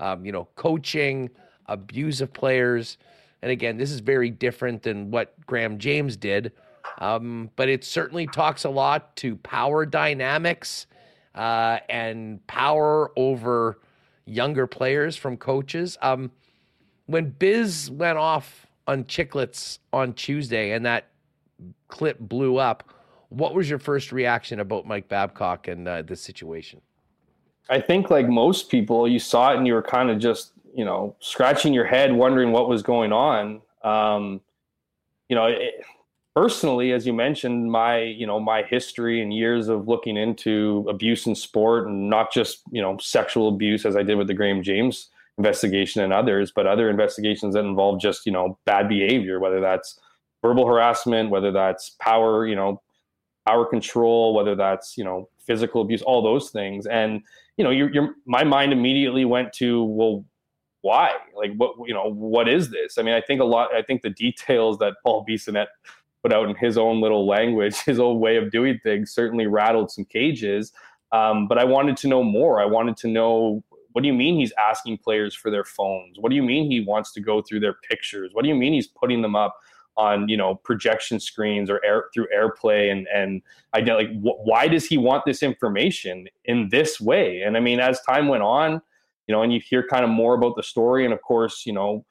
um, you know, coaching, abuse of players, and again, this is very different than what Graham James did. Um, but it certainly talks a lot to power dynamics uh, and power over younger players from coaches. Um, when Biz went off on Chiclets on Tuesday and that clip blew up, what was your first reaction about Mike Babcock and uh, this situation? I think, like most people, you saw it and you were kind of just, you know, scratching your head, wondering what was going on. Um, you know, it, personally, as you mentioned, my you know my history and years of looking into abuse in sport, and not just you know sexual abuse as I did with the Graham James investigation and others, but other investigations that involve just you know bad behavior, whether that's verbal harassment, whether that's power, you know, power control, whether that's you know physical abuse, all those things, and you know, your your my mind immediately went to well, why? Like what you know, what is this? I mean, I think a lot. I think the details that Paul Bissonnette put out in his own little language, [LAUGHS] his own way of doing things, certainly rattled some cages. Um, but I wanted to know more. I wanted to know what do you mean he's asking players for their phones? What do you mean he wants to go through their pictures? What do you mean he's putting them up on you know projection screens or air through AirPlay and and I like wh- why does he want this information in this way? And I mean, as time went on, you know, and you hear kind of more about the story, and of course, you know,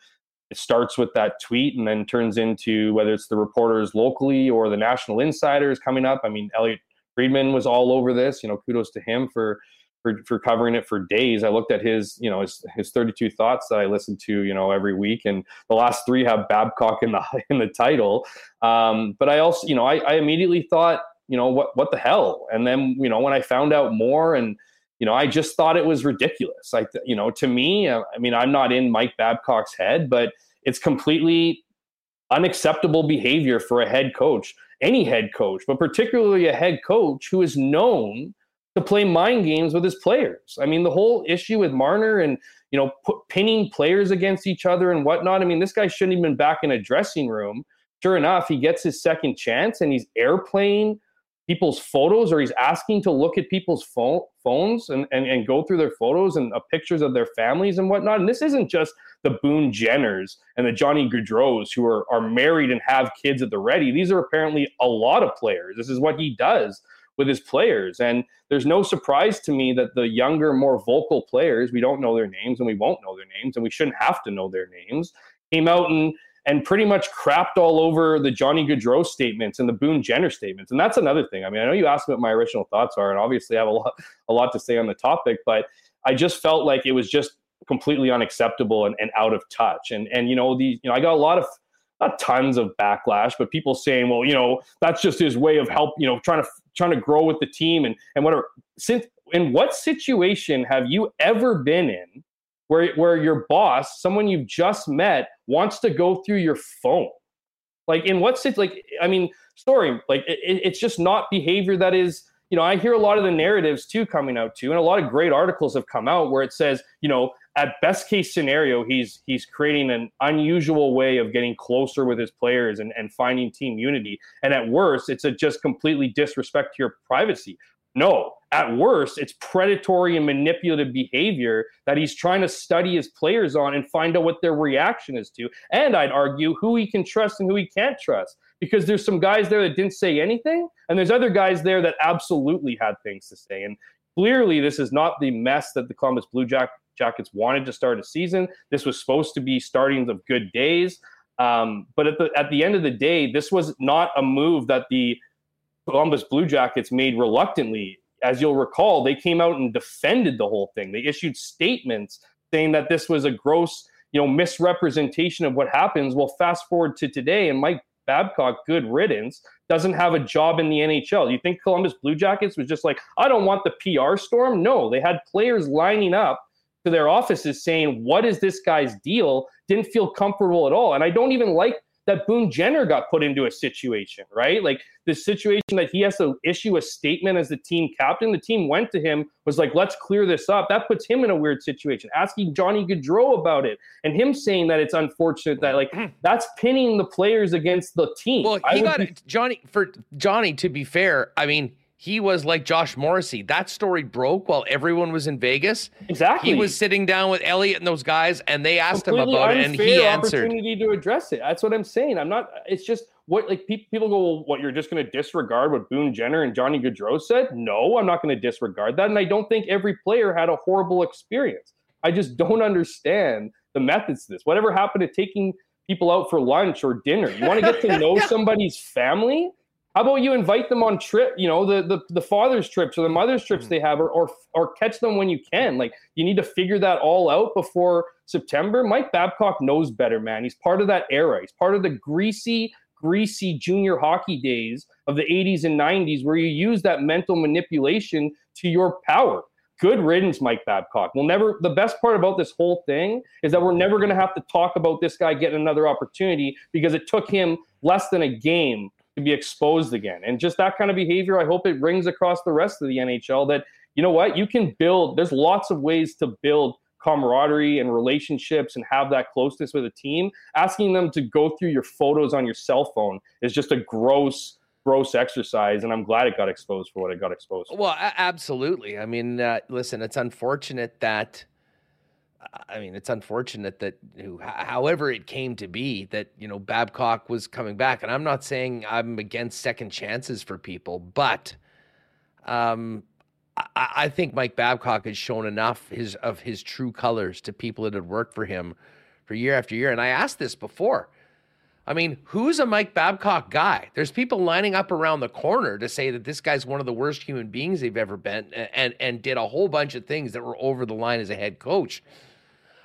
it starts with that tweet and then turns into whether it's the reporters locally or the national insiders coming up. I mean, Elliotte Friedman was all over this. You know, kudos to him for for for covering it for days. I looked at his, you know, his his 32 thoughts that I listened to, you know, every week, and the last three have Babcock in the [LAUGHS] in the title. Um, but I also, you know, I, I immediately thought, you know, what what the hell? And then, you know, when I found out more and you know, I just thought it was ridiculous. Like, you know, to me, I mean, I'm not in Mike Babcock's head, but it's completely unacceptable behavior for a head coach, any head coach, but particularly a head coach who is known to play mind games with his players. I mean, the whole issue with Marner and you know put, pinning players against each other and whatnot. I mean, this guy shouldn't even been back in a dressing room. Sure enough, he gets his second chance and he's airplaying people's photos or he's asking to look at people's phone, phones and, and, and go through their photos and uh, pictures of their families and whatnot. And this isn't just the Boone Jenners and the Johnny Gaudreaus who are, are married and have kids at the ready. These are apparently a lot of players. This is what he does with his players. And there's no surprise to me that the younger, more vocal players, we don't know their names and we won't know their names and we shouldn't have to know their names, came out and and pretty much crapped all over the Johnny Gaudreau statements and the Boone Jenner statements. And that's another thing. I mean, I know you asked what my original thoughts are, and obviously I have a lot a lot to say on the topic, but I just felt like it was just completely unacceptable and, and out of touch. And and you know, the you know, I got a lot of not tons of backlash, but people saying, well, you know, that's just his way of help, you know, trying to trying to grow with the team and and whatever. Since in what situation have you ever been in where where your boss, someone you've just met, wants to go through your phone? Like in what sit like I mean, story like it, it's just not behavior that is you know, I hear a lot of the narratives too coming out too, and a lot of great articles have come out where it says, you know, at best case scenario, he's he's creating an unusual way of getting closer with his players and, and finding team unity. And at worst, it's a just completely disrespect to your privacy. No, at worst, it's predatory and manipulative behavior that he's trying to study his players on and find out what their reaction is to. And I'd argue who he can trust and who he can't trust. Because there's some guys there that didn't say anything, and there's other guys there that absolutely had things to say. And clearly, this is not the mess that the Columbus Blue Jack Jackets wanted to start a season. This was supposed to be startings of good days. Um, but at the at the end of the day, this was not a move that the Columbus Blue Jackets made reluctantly. As you'll recall, they came out and defended the whole thing. They issued statements saying that this was a gross, you know, misrepresentation of what happens. Well, fast forward to today, and Mike Babcock, good riddance, doesn't have a job in the NHL. You think Columbus Blue Jackets was just like, I don't want the PR storm? No, they had players lining up to their offices saying, What is this guy's deal? Didn't feel comfortable at all. And I don't even like that Boone Jenner got put into a situation, right? Like the situation that he has to issue a statement as the team captain. The team went to him, was like, let's clear this up. That puts him in a weird situation. Asking Johnny Gaudreau about it and him saying that it's unfortunate that like mm. that's pinning the players against the team. Well, he got be- Johnny for Johnny, to be fair, I mean, he was like Josh Morrissey. That story broke while everyone was in Vegas. Exactly. He was sitting down with Elliotte and those guys, and they asked Completely him about it, and he answered. Opportunity to address it. That's what I'm saying. I'm not. It's just what like people go. Well, what you're just going to disregard what Boone Jenner and Johnny Gaudreau said? No, I'm not going to disregard that, and I don't think every player had a horrible experience. I just don't understand the methods to this. Whatever happened to taking people out for lunch or dinner? You want to get to [LAUGHS] know somebody's family? How about you invite them on trip, you know, the the, the father's trips or the mother's trips mm-hmm. they have, or, or or catch them when you can. Like you need to figure that all out before September. Mike Babcock knows better, man. He's part of that era. He's part of the greasy, greasy junior hockey days of the 80s and 90s where you use that mental manipulation to your power good riddance, Mike Babcock. We'll never. The best part about this whole thing is that we're never going to have to talk about this guy getting another opportunity because it took him less than a game be exposed again. And just that kind of behavior, I hope it rings across the rest of the NHL that you know what you can build. There's lots of ways to build camaraderie and relationships and have that closeness with a team. Asking them to go through your photos on your cell phone is just a gross gross exercise and i'm glad it got exposed for what it got exposed for. well absolutely i mean uh, listen it's unfortunate that I mean, it's unfortunate that, however, it came to be that you know Babcock was coming back, and I'm not saying I'm against second chances for people, but um, I, I think Mike Babcock has shown enough his of his true colors to people that had worked for him for year after year. And I asked this before. I mean, who's a Mike Babcock guy? There's people lining up around the corner to say that this guy's one of the worst human beings they've ever been, and and, and did a whole bunch of things that were over the line as a head coach.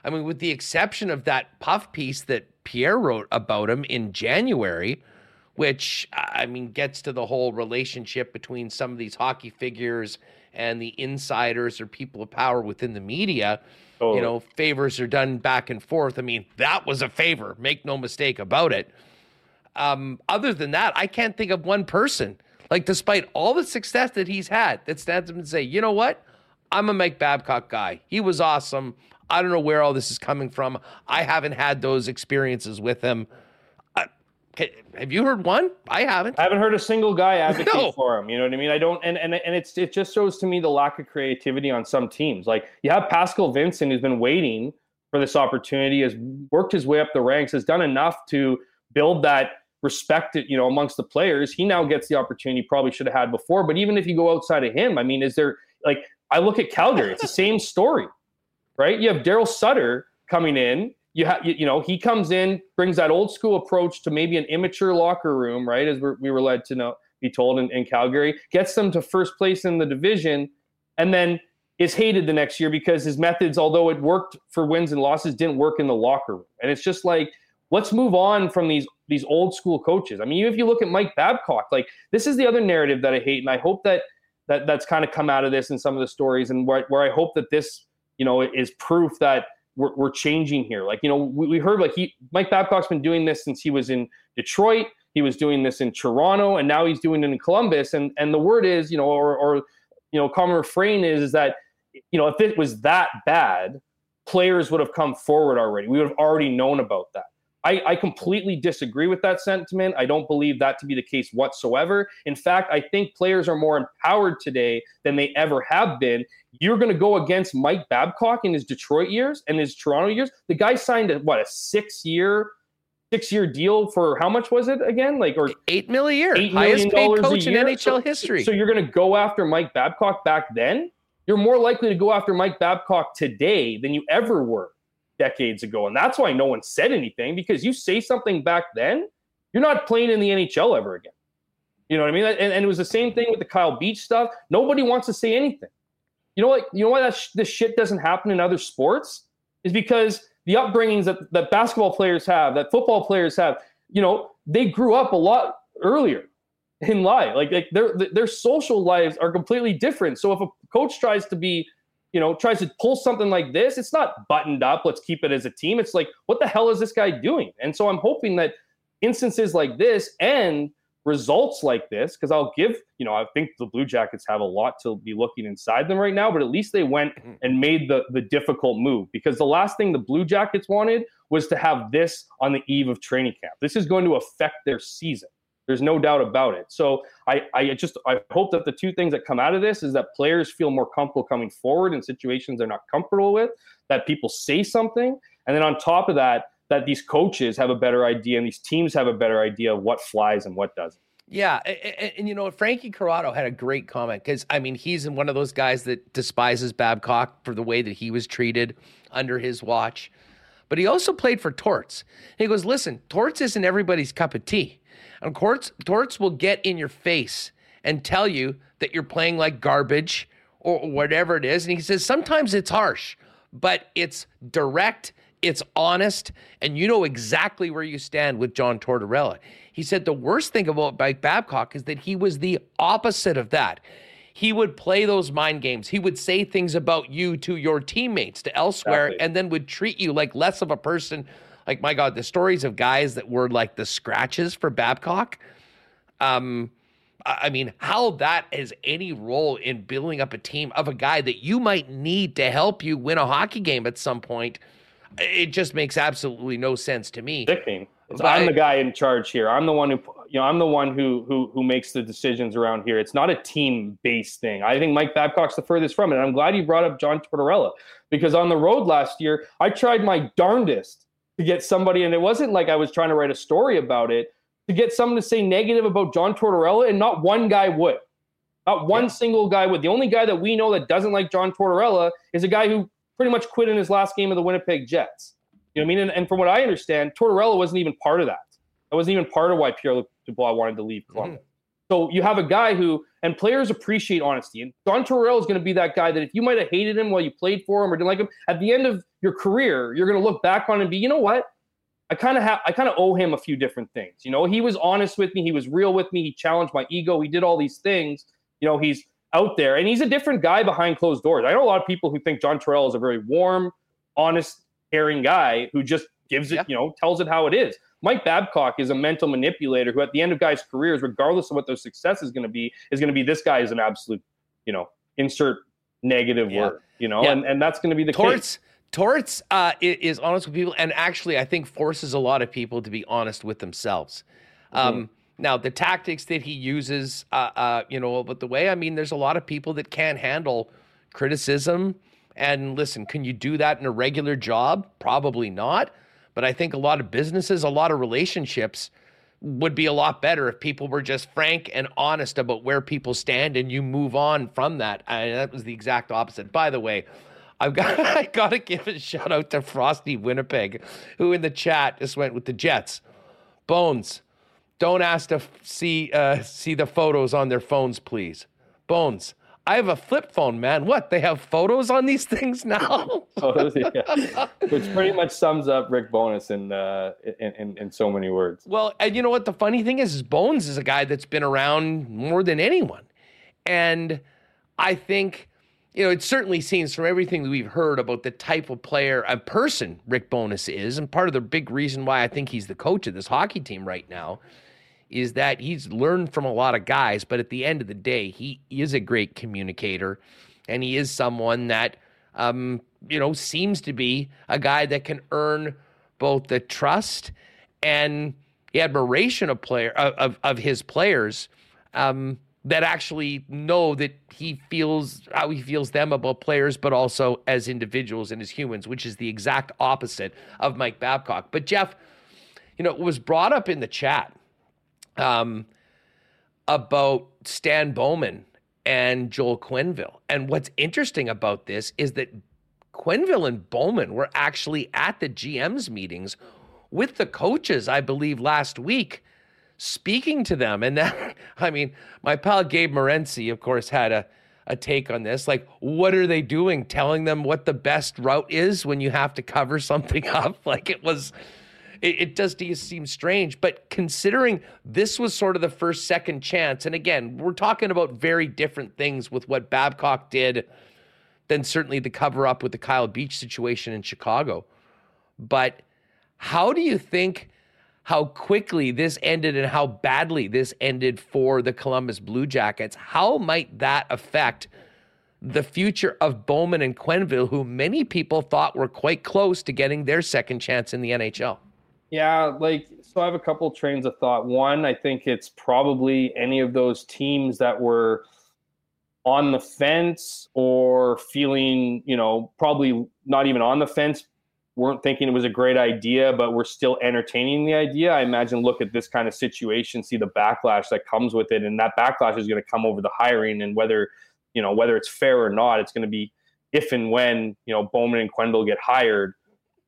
I mean, with the exception of that puff piece that Pierre wrote about him in January, which I mean gets to the whole relationship between some of these hockey figures and the insiders or people of power within the media. You know, favors are done back and forth. I mean, that was a favor. Make no mistake about it. Um, other than that, I can't think of one person, like despite all the success that he's had, that stands up and say, you know what? I'm a Mike Babcock guy. He was awesome. I don't know where all this is coming from. I haven't had those experiences with him. have you heard one? I haven't. I haven't heard a single guy [LAUGHS] advocate no. for him. You know what I mean? I don't, and and and it's it just shows to me the lack of creativity on some teams. Like you have Pascal Vincent, who's been waiting for this opportunity, has worked his way up the ranks, has done enough to build that respect, you know, amongst the players. He now gets the opportunity he probably should have had before. But even if you go outside of him, I mean, is there like I look at Calgary, it's the [LAUGHS] same story right? You have Daryl Sutter coming in. You have, you, you, know, he comes in, brings that old school approach to maybe an immature locker room, right? As we're, we were led to know, be told in, in Calgary, gets them to first place in the division, and then is hated the next year because his methods, although it worked for wins and losses, didn't work in the locker room. And it's just like, let's move on from these these old school coaches. I mean, if you look at Mike Babcock, like this is the other narrative that I hate, and I hope that that that's kind of come out of this in some of the stories, and where, where I hope that this you know, is proof that we're, we're changing here. Like, you know, we, we heard like he, Mike Babcock's been doing this since he was in Detroit. He was doing this in Toronto, and now he's doing it in Columbus. And and the word is, you know, or or you know, common refrain is is that, you know, if it was that bad, players would have come forward already. We would have already known about that. I, I, completely disagree with that sentiment. I don't believe that to be the case whatsoever. In fact, I think players are more empowered today than they ever have been. You're going to go against Mike Babcock in his Detroit years and his Toronto years. The guy signed a what a six year six year deal for how much was it again? Like or eight million a year, eight highest paid coach in NHL so, history. So you're going to go after Mike Babcock back then? You're more likely to go after Mike Babcock today than you ever were decades ago. And that's why no one said anything because you say something back then, you're not playing in the NHL ever again. You know what I mean? And, and it was the same thing with the Kyle Beach stuff. Nobody wants to say anything. You know what? You know why that sh- this shit doesn't happen in other sports is because the upbringings that, that basketball players have, that football players have, you know, they grew up a lot earlier in life. Like, like their their social lives are completely different. So if a coach tries to be you know, tries to pull something like this, it's not buttoned up. Let's keep it as a team. It's like, what the hell is this guy doing? And so I'm hoping that instances like this and results like this, because I'll give, you know, I think the Blue Jackets have a lot to be looking inside them right now, but at least they went mm-hmm. and made the the difficult move because the last thing the Blue Jackets wanted was to have this on the eve of training camp. This is going to affect their season. There's no doubt about it. So I, I just I hope that the two things that come out of this is that players feel more comfortable coming forward in situations they're not comfortable with, that people say something, and then on top of that, that these coaches have a better idea and these teams have a better idea of what flies and what doesn't. Yeah, and, and, you know Frankie Corrado had a great comment because I mean he's one of those guys that despises Babcock for the way that he was treated under his watch, but he also played for Torts. he goes, "Listen, Torts isn't everybody's cup of tea." And courts, torts will get in your face and tell you that you're playing like garbage or whatever it is. And he says sometimes it's harsh, but it's direct, it's honest, and you know exactly where you stand with John Tortorella. He said the worst thing about Mike Babcock is that he was the opposite of that. he would play those mind games. He would say things about you to your teammates, to elsewhere, exactly. and then would treat you like less of a person. Like my God, the stories of guys that were like the scratches for Babcock. Um, I mean, how that has any role in building up a team of a guy that you might need to help you win a hockey game at some point, it just makes absolutely no sense to me. Sickening. I'm the guy in charge here. I'm the one who, you know, I'm the one who who who makes the decisions around here. It's not a team based thing. I think Mike Babcock's the furthest from it. I'm glad you brought up John Tortorella because on the road last year, I tried my darndest to get somebody, and it wasn't like I was trying to write a story about it to get someone to say negative about John Tortorella, and not one guy would. Not one yeah. single guy would. The only guy that we know that doesn't like John Tortorella is a guy who pretty much quit in his last game of the Winnipeg Jets. You know what I mean? And, and from what I understand, Tortorella wasn't even part of that. That wasn't even part of why Pierre Dubois wanted to leave Columbus. Mm-hmm. So you have a guy who, and players appreciate honesty. And John Tortorella is going to be that guy that if you might have hated him while you played for him or didn't like him, at the end of your career, you're going to look back on and be, you know what? I kind of have I kind of owe him a few different things. You know, he was honest with me, he was real with me, he challenged my ego, he did all these things. You know, he's out there and he's a different guy behind closed doors. I know a lot of people who think John Tortorella is a very warm, honest, caring guy who just gives it, yeah. you know, tells it how it is. Mike Babcock is a mental manipulator who, at the end of guys' careers, regardless of what their success is going to be, is going to be this guy is an absolute, you know, insert negative yeah. word, you know, yeah. and, and that's going to be the Torts, case. Torts uh, is honest with people, and actually, I think forces a lot of people to be honest with themselves. Mm-hmm. Um, now, the tactics that he uses, uh, uh, you know, but the way I mean, there's a lot of people that can't handle criticism. And listen, can you do that in a regular job? Probably not. But I think a lot of businesses, a lot of relationships would be a lot better if people were just frank and honest about where people stand and you move on from that. And that was the exact opposite. By the way, I've got [LAUGHS] I got to give a shout out to Frosty Winnipeg, who in the chat just went with the Jets. Bones, don't ask to see uh, see the photos on their phones, please. Bones, I have a flip phone, man. What? They have photos on these [LAUGHS] things now? photos, [LAUGHS] yeah. Which pretty much sums up Rick Bowness in, uh, in, in, in so many words. Well, and you know what? The funny thing is, is Bones is a guy that's been around more than anyone, and I think you know, it certainly seems from everything that we've heard about the type of player and person Rick Bowness is, and part of the big reason why I think he's the coach of this hockey team right now is that he's learned from a lot of guys, but at the end of the day, he is a great communicator, and he is someone that, um, you know, seems to be a guy that can earn both the trust and the admiration of player of of, his players. Um, that actually know that he feels how he feels them about players, but also as individuals and as humans, which is the exact opposite of Mike Babcock. But Jeff, you know, was brought up in the chat um, about Stan Bowman and Joel Quenneville. And what's interesting about this is that Quenneville and Bowman were actually at the GM's meetings with the coaches, I believe, last week speaking to them. And that, [LAUGHS] I mean, my pal Gabe Morency, of course, had a, a take on this. Like, what are they doing? Telling them what the best route is when you have to cover something [LAUGHS] up? Like, it was, it, it does seem strange. But considering this was sort of the first second chance, and again, we're talking about very different things with what Babcock did than certainly the cover up with the Kyle Beach situation in Chicago. But how do you think? how quickly this ended and how badly this ended for the Columbus Blue Jackets. How might that affect the future of Bowman and Quenneville, who many people thought were quite close to getting their second chance in the NHL? Yeah, like so I have a couple trains of thought. One, I think it's probably any of those teams that were on the fence or feeling, you know, probably not even on the fence, weren't thinking it was a great idea, but we're still entertaining the idea. I imagine look at this kind of situation, see the backlash that comes with it, and that backlash is going to come over the hiring and whether you know whether it's fair or not. It's going to be if and when you know Bowman and Quenneville get hired.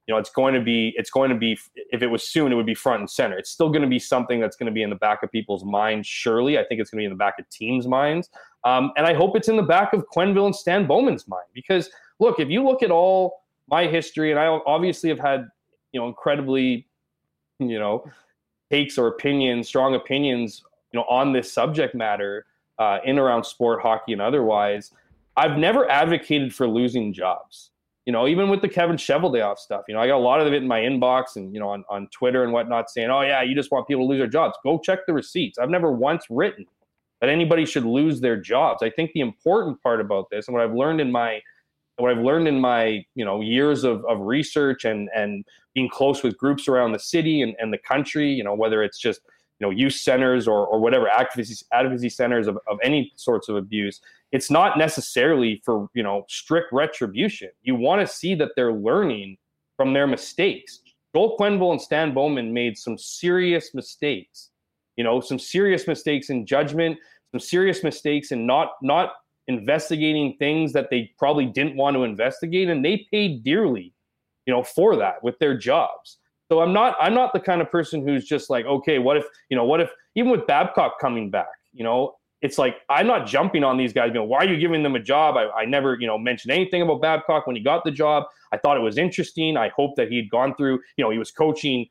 You know, it's going to be it's going to be if it was soon, it would be front and center. It's still going to be something that's going to be in the back of people's minds. Surely, I think it's going to be in the back of teams' minds, um, and I hope it's in the back of Quenneville and Stan Bowman's mind because look, if you look at all my history, and I obviously have had you know incredibly you know takes or opinions, strong opinions, you know, on this subject matter. uh, in around sport, hockey, and otherwise, I've never advocated for losing jobs. You know, even with the Kevin Cheveldayoff stuff, you know, I got a lot of it in my inbox and, you know, on, on Twitter and whatnot saying, oh, yeah, you just want people to lose their jobs. Go check the receipts. I've never once written that anybody should lose their jobs. I think the important part about this and what I've learned in my what I've learned in my you know years of, of research and and being close with groups around the city and, and the country, you know, whether it's just you know youth centers or, or whatever advocacy advocacy centers of, of any sorts of abuse it's not necessarily for you know strict retribution. You want to see that they're learning from their mistakes. Joel quenneville and stan bowman made some serious mistakes you know some serious mistakes in judgment some serious mistakes in not not investigating things that they probably didn't want to investigate and they paid dearly you know for that with their jobs so I'm not I'm not the kind of person who's just like, okay, what if you know, what if even with Babcock coming back, you know, it's like I'm not jumping on these guys. You know, why are you giving them a job? I, I never, you know, mentioned anything about Babcock when he got the job. I thought it was interesting. I hope that he'd gone through, you know, he was coaching,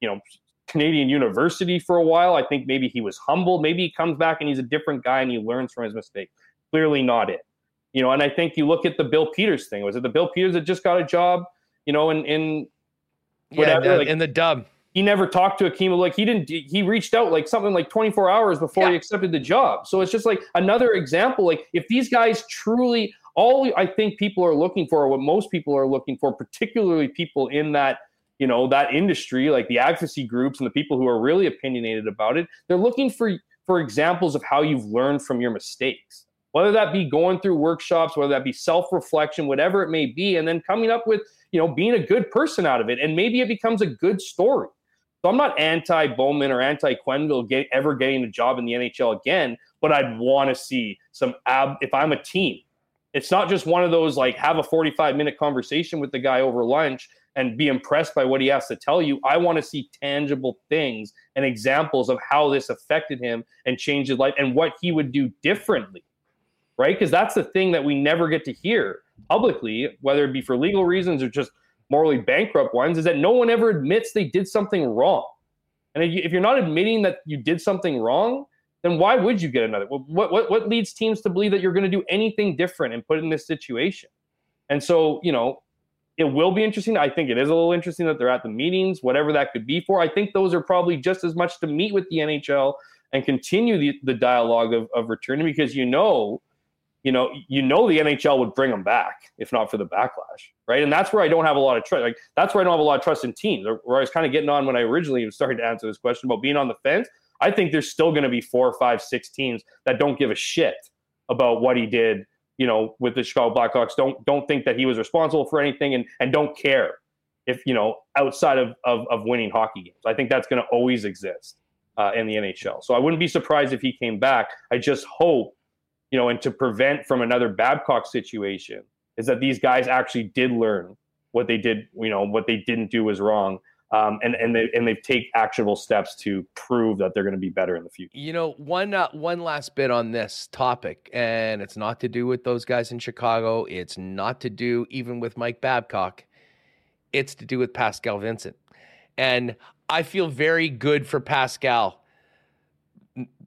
you know, Canadian University for a while. I think maybe he was humble. Maybe he comes back and he's a different guy and he learns from his mistake. Clearly not it. You know, and I think you look at the Bill Peters thing. Was it the Bill Peters that just got a job, you know, in in whatever. Yeah, like, in the dub. He never talked to Akim. Like he didn't. He reached out like something like 24 hours before yeah. he accepted the job. So it's just like another example. Like if these guys truly, all I think people are looking for, what most people are looking for, particularly people in that you know that industry, like the advocacy groups and the people who are really opinionated about it, they're looking for for examples of how you've learned from your mistakes whether that be going through workshops, whether that be self reflection, whatever it may be, and then coming up with, you know, being a good person out of it. And maybe it becomes a good story. So I'm not anti Bowman or anti Quenneville get, ever getting a job in the NHL again, but I'd want to see some ab. If I'm a team, it's not just one of those like have a 45 minute conversation with the guy over lunch and be impressed by what he has to tell you. I want to see tangible things and examples of how this affected him and changed his life and what he would do differently right? Because that's the thing that we never get to hear publicly, whether it be for legal reasons or just morally bankrupt ones, is that no one ever admits they did something wrong. And if you're not admitting that you did something wrong, then why would you get another? What what what leads teams to believe that you're going to do anything different and put in this situation? And so, you know, it will be interesting. I think it is a little interesting that they're at the meetings, whatever that could be for. I think those are probably just as much to meet with the NHL and continue the, the dialogue of, of returning because you know you know, you know the NHL would bring them back if not for the backlash, right? And that's where I don't have a lot of trust. Like that's where I don't have a lot of trust in teams. Where I was kind of getting on when I originally was starting to answer this question about being on the fence. I think there's still going to be four, five, six teams that don't give a shit about what he did. You know, with the Chicago Blackhawks, don't don't think that he was responsible for anything, and and don't care if you know outside of of, of winning hockey games. I think that's going to always exist uh, in the NHL. So I wouldn't be surprised if he came back. I just hope you know, and to prevent from another Babcock situation is that these guys actually did learn what they did, you know, what they didn't do was wrong. Um, and and they and they take actionable steps to prove that they're going to be better in the future. You know, one uh, one last bit on this topic, and it's not to do with those guys in Chicago. It's not to do even with Mike Babcock. It's to do with Pascal Vincent, and I feel very good for Pascal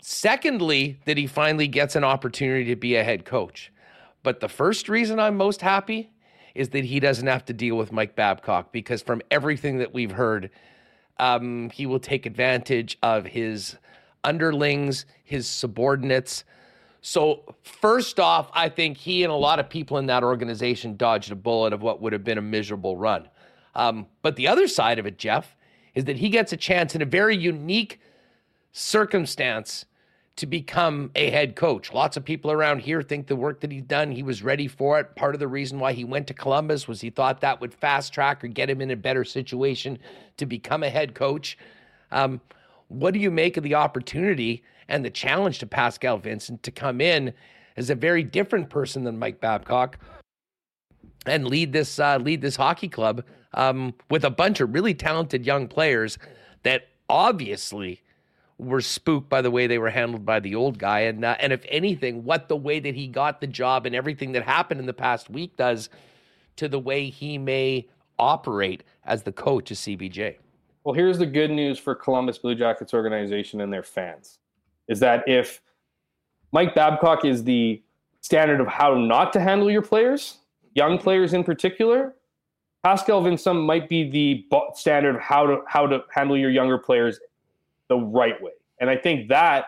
Secondly, that he finally gets an opportunity to be a head coach. But the first reason I'm most happy is that he doesn't have to deal with Mike Babcock because from everything that we've heard, um, he will take advantage of his underlings, his subordinates. So, first off, I think he and a lot of people in that organization dodged a bullet of what would have been a miserable run. Um, but the other side of it, Jeff, is that he gets a chance in a very unique circumstance to become a head coach. Lots of people around here think the work that he's done, he was ready for it. Part of the reason why he went to Columbus was he thought that would fast track or get him in a better situation to become a head coach. Um, what do you make of the opportunity and the challenge to Pascal Vincent to come in as a very different person than Mike Babcock and lead this uh, lead this hockey club um, with a bunch of really talented young players that obviously were spooked by the way they were handled by the old guy. And uh, and if anything, what the way that he got the job and everything that happened in the past week does to the way he may operate as the coach of CBJ. Well, here's the good news for Columbus Blue Jackets organization and their fans is that if Mike Babcock is the standard of how not to handle your players, young players in particular. Pascal Vincent might be the standard of how to how to handle your younger players the right way, and I think that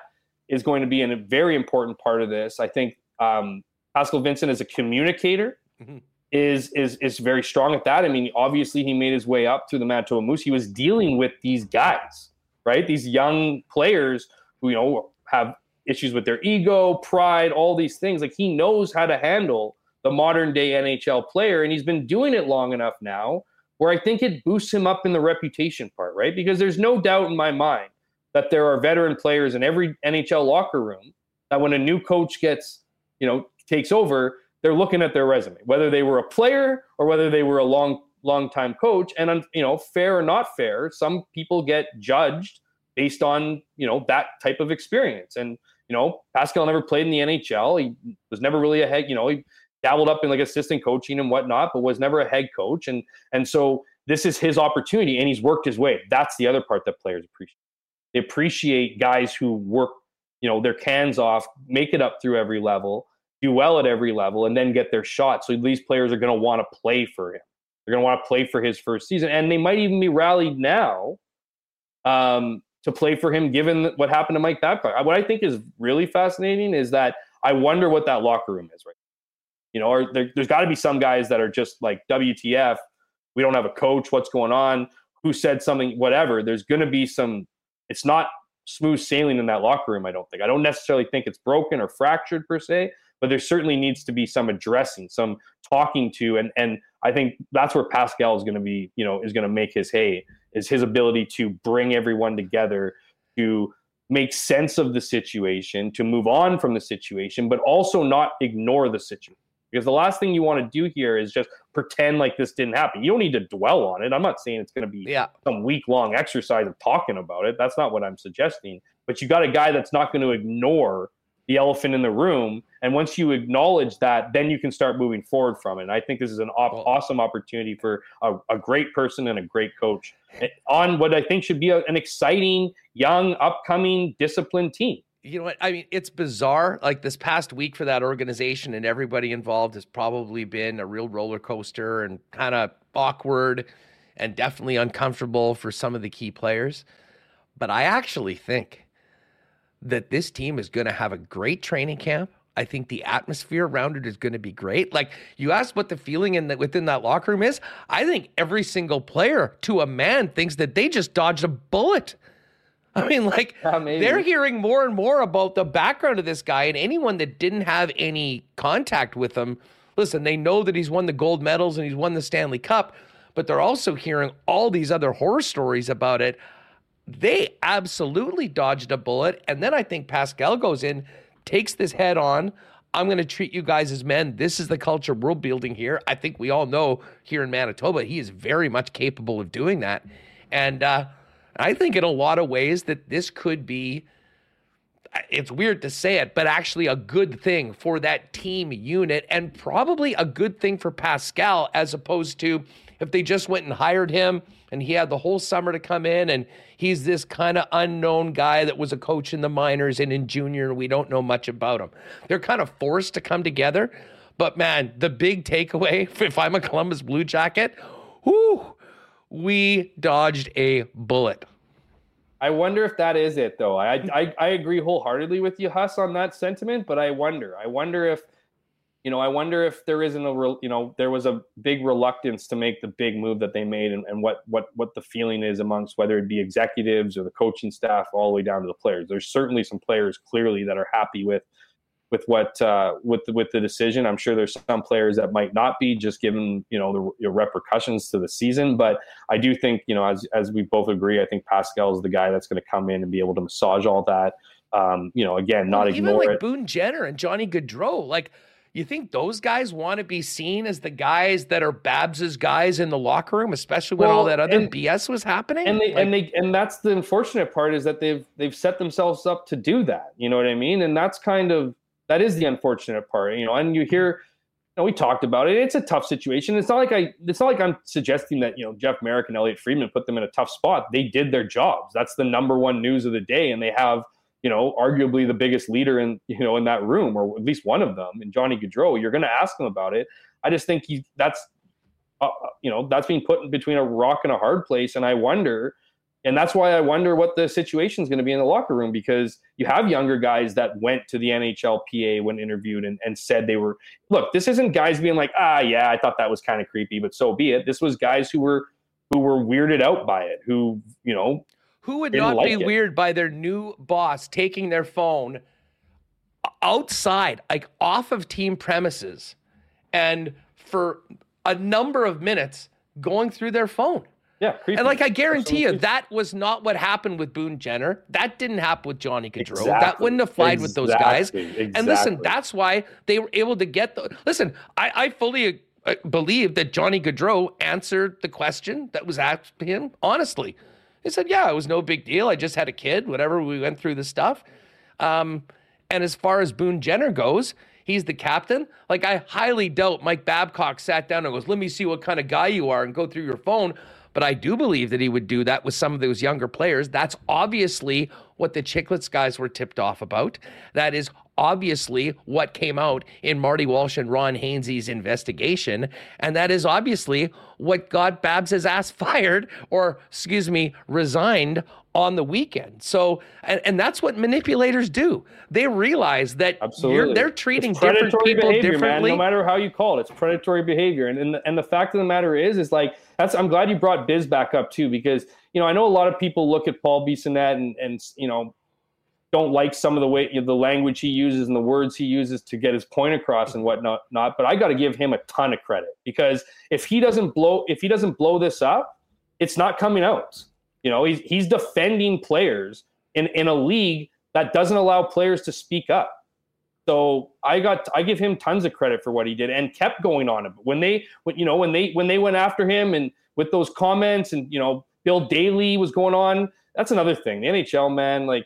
is going to be a very important part of this. I think um, Pascal Vincent as a communicator mm-hmm. is is is very strong at that. I mean, obviously he made his way up through the Manitoba Moose. He was dealing with these guys, right? These young players who you know have issues with their ego, pride, all these things. Like he knows how to handle the modern day NHL player, and he's been doing it long enough now where I think it boosts him up in the reputation part, right? Because there's no doubt in my mind that there are veteran players in every NHL locker room that when a new coach gets, you know, takes over, they're looking at their resume, whether they were a player or whether they were a long, long time coach. And you know, fair or not fair, some people get judged based on you know that type of experience. And you know, Pascal never played in the NHL. He was never really a head. You know, he dabbled up in like assistant coaching and whatnot, but was never a head coach. And and so this is his opportunity, and he's worked his way. That's the other part that players appreciate. They appreciate guys who work, you know, their cans off, make it up through every level, do well at every level, and then get their shot. So these players are going to want to play for him. They're going to want to play for his first season, and they might even be rallied now um, to play for him, given what happened to Mike Babcock. What I think is really fascinating is that I wonder what that locker room is right. You know, or there, there's got to be some guys that are just like WTF. We don't have a coach. What's going on? Who said something? Whatever. There's going to be some it's not smooth sailing in that locker room. I don't think. I don't necessarily think it's broken or fractured per se, but there certainly needs to be some addressing, some talking to, and and I think that's where Pascal is going to be. You know, is going to make his hay is his ability to bring everyone together to make sense of the situation, to move on from the situation, but also not ignore the situation. Because the last thing you want to do here is just pretend like this didn't happen. You don't need to dwell on it. I'm not saying it's going to be yeah. some week long exercise of talking about it. That's not what I'm suggesting. But you got a guy that's not going to ignore the elephant in the room. And once you acknowledge that, then you can start moving forward from it. And I think this is an op- awesome opportunity for a, a, great person and a great coach eh, on what I think should be a, an exciting, young, upcoming, disciplined team you know what? I mean, it's bizarre. Like this past week for that organization and everybody involved has probably been a real roller coaster and kind of awkward and definitely uncomfortable for some of the key players. But I actually think that this team is going to have a great training camp. I think the atmosphere around it is going to be great. Like you asked what the feeling in the, within that locker room is. I think every single player to a man thinks that they just dodged a bullet [LAUGHS] I mean, like yeah, they're hearing more and more about the background of this guy, and anyone that didn't have any contact with him, listen, they know that he's won the gold medals and he's won the Stanley Cup, but they're also hearing all these other horror stories about it. They absolutely dodged a bullet, and then I think Pascal goes in, takes this head on. I'm going to treat you guys as men. This is the culture we're building here. I think we all know here in Manitoba, he is very much capable of doing that, and. uh I think in a lot of ways that this could be it's weird to say it, but actually a good thing for that team unit and probably a good thing for Pascal as opposed to if they just went and hired him and he had the whole summer to come in and he's this kind of unknown guy that was a coach in the minors and in junior and we don't know much about him. They're kind of forced to come together. But man, the big takeaway [LAUGHS] if I'm a Columbus Blue Jacket, whoo, we dodged a bullet. I wonder if that is it, though. I, I I agree wholeheartedly with you, Huss, on that sentiment. But I wonder. I wonder if, you know, I wonder if there isn't a, you know, there was a big reluctance to make the big move that they made, and, and what what what the feeling is amongst whether it be executives or the coaching staff, all the way down to the players. There's certainly some players clearly that are happy with with what uh, with the, with the decision. I'm sure there's some players that might not be, just given you know the repercussions to the season. But I do think you know, as as we both agree, I think Pascal is the guy that's going to come in and be able to massage all that. Um, you know, again, not well, even like it. Boone Jenner and Johnny Gaudreau, like. You think those guys want to be seen as the guys that are Babs's guys in the locker room, especially when well, all that other and, BS was happening? And they like, and they and that's the unfortunate part is that they've they've set themselves up to do that. You know what I mean? And that's kind of that is the unfortunate part, you know. And you hear, you know, we talked about it. It's a tough situation. It's not like I. It's not like I'm suggesting that you know Jeff Marek and Elliotte Friedman put them in a tough spot. They did their jobs. That's the number one news of the day, and they have you know, arguably the biggest leader in you know in that room, or at least one of them, and Johnny Gaudreau, you're going to ask him about it. I just think he that's uh, uh, you know that's being put in between a rock and a hard place, and I wonder, and that's why I wonder what the situation is going to be in the locker room because you have younger guys that went to the NHLPA when interviewed and, and said they were look. This isn't guys being like ah yeah I thought that was kind of creepy, but so be it. This was guys who were who were weirded out by it, who you know who would not like be it. weird by their new boss taking their phone outside, like off of team premises, and for a number of minutes going through their phone? Yeah, creepy. and like I guarantee you, that was not what happened with Boone Jenner. That didn't happen with Johnny Gaudreau. Exactly. That wouldn't have flied exactly. with those guys. Exactly. And listen, that's why they were able to get the. Listen, I, I fully uh, believe that Johnny Gaudreau answered the question that was asked him honestly. He said, Yeah, it was no big deal. I just had a kid, whatever. We went through the stuff. Um, and as far as Boone Jenner goes, he's the captain. Like, I highly doubt Mike Babcock sat down and goes, Let me see what kind of guy you are and go through your phone. But I do believe that he would do that with some of those younger players. That's obviously what the Chiclets guys were tipped off about. That is obviously what came out in Marty Walsh and Ron Hainsey's investigation. And that is obviously what got Babs' ass [LAUGHS] fired, or excuse me, resigned on the weekend. So, and, and that's what manipulators do. They realize that they're treating different people differently. Man, no matter how you call it, it's predatory behavior. And, and, the, and the fact of the matter is, is like, that's, I'm glad you brought Biz back up too, because, you know, I know a lot of people look at Paul Bissonnette and, and, you know, don't like some of the way you know, the language he uses and the words he uses to get his point across and whatnot. Not, but I got to give him a ton of credit because if he doesn't blow if he doesn't blow this up, it's not coming out. You know, he's he's defending players in in a league that doesn't allow players to speak up. So I got I give him tons of credit for what he did and kept going on it. When they when you know when they when they went after him and with those comments and you know Bill Daly was going on, that's another thing. The NHL man like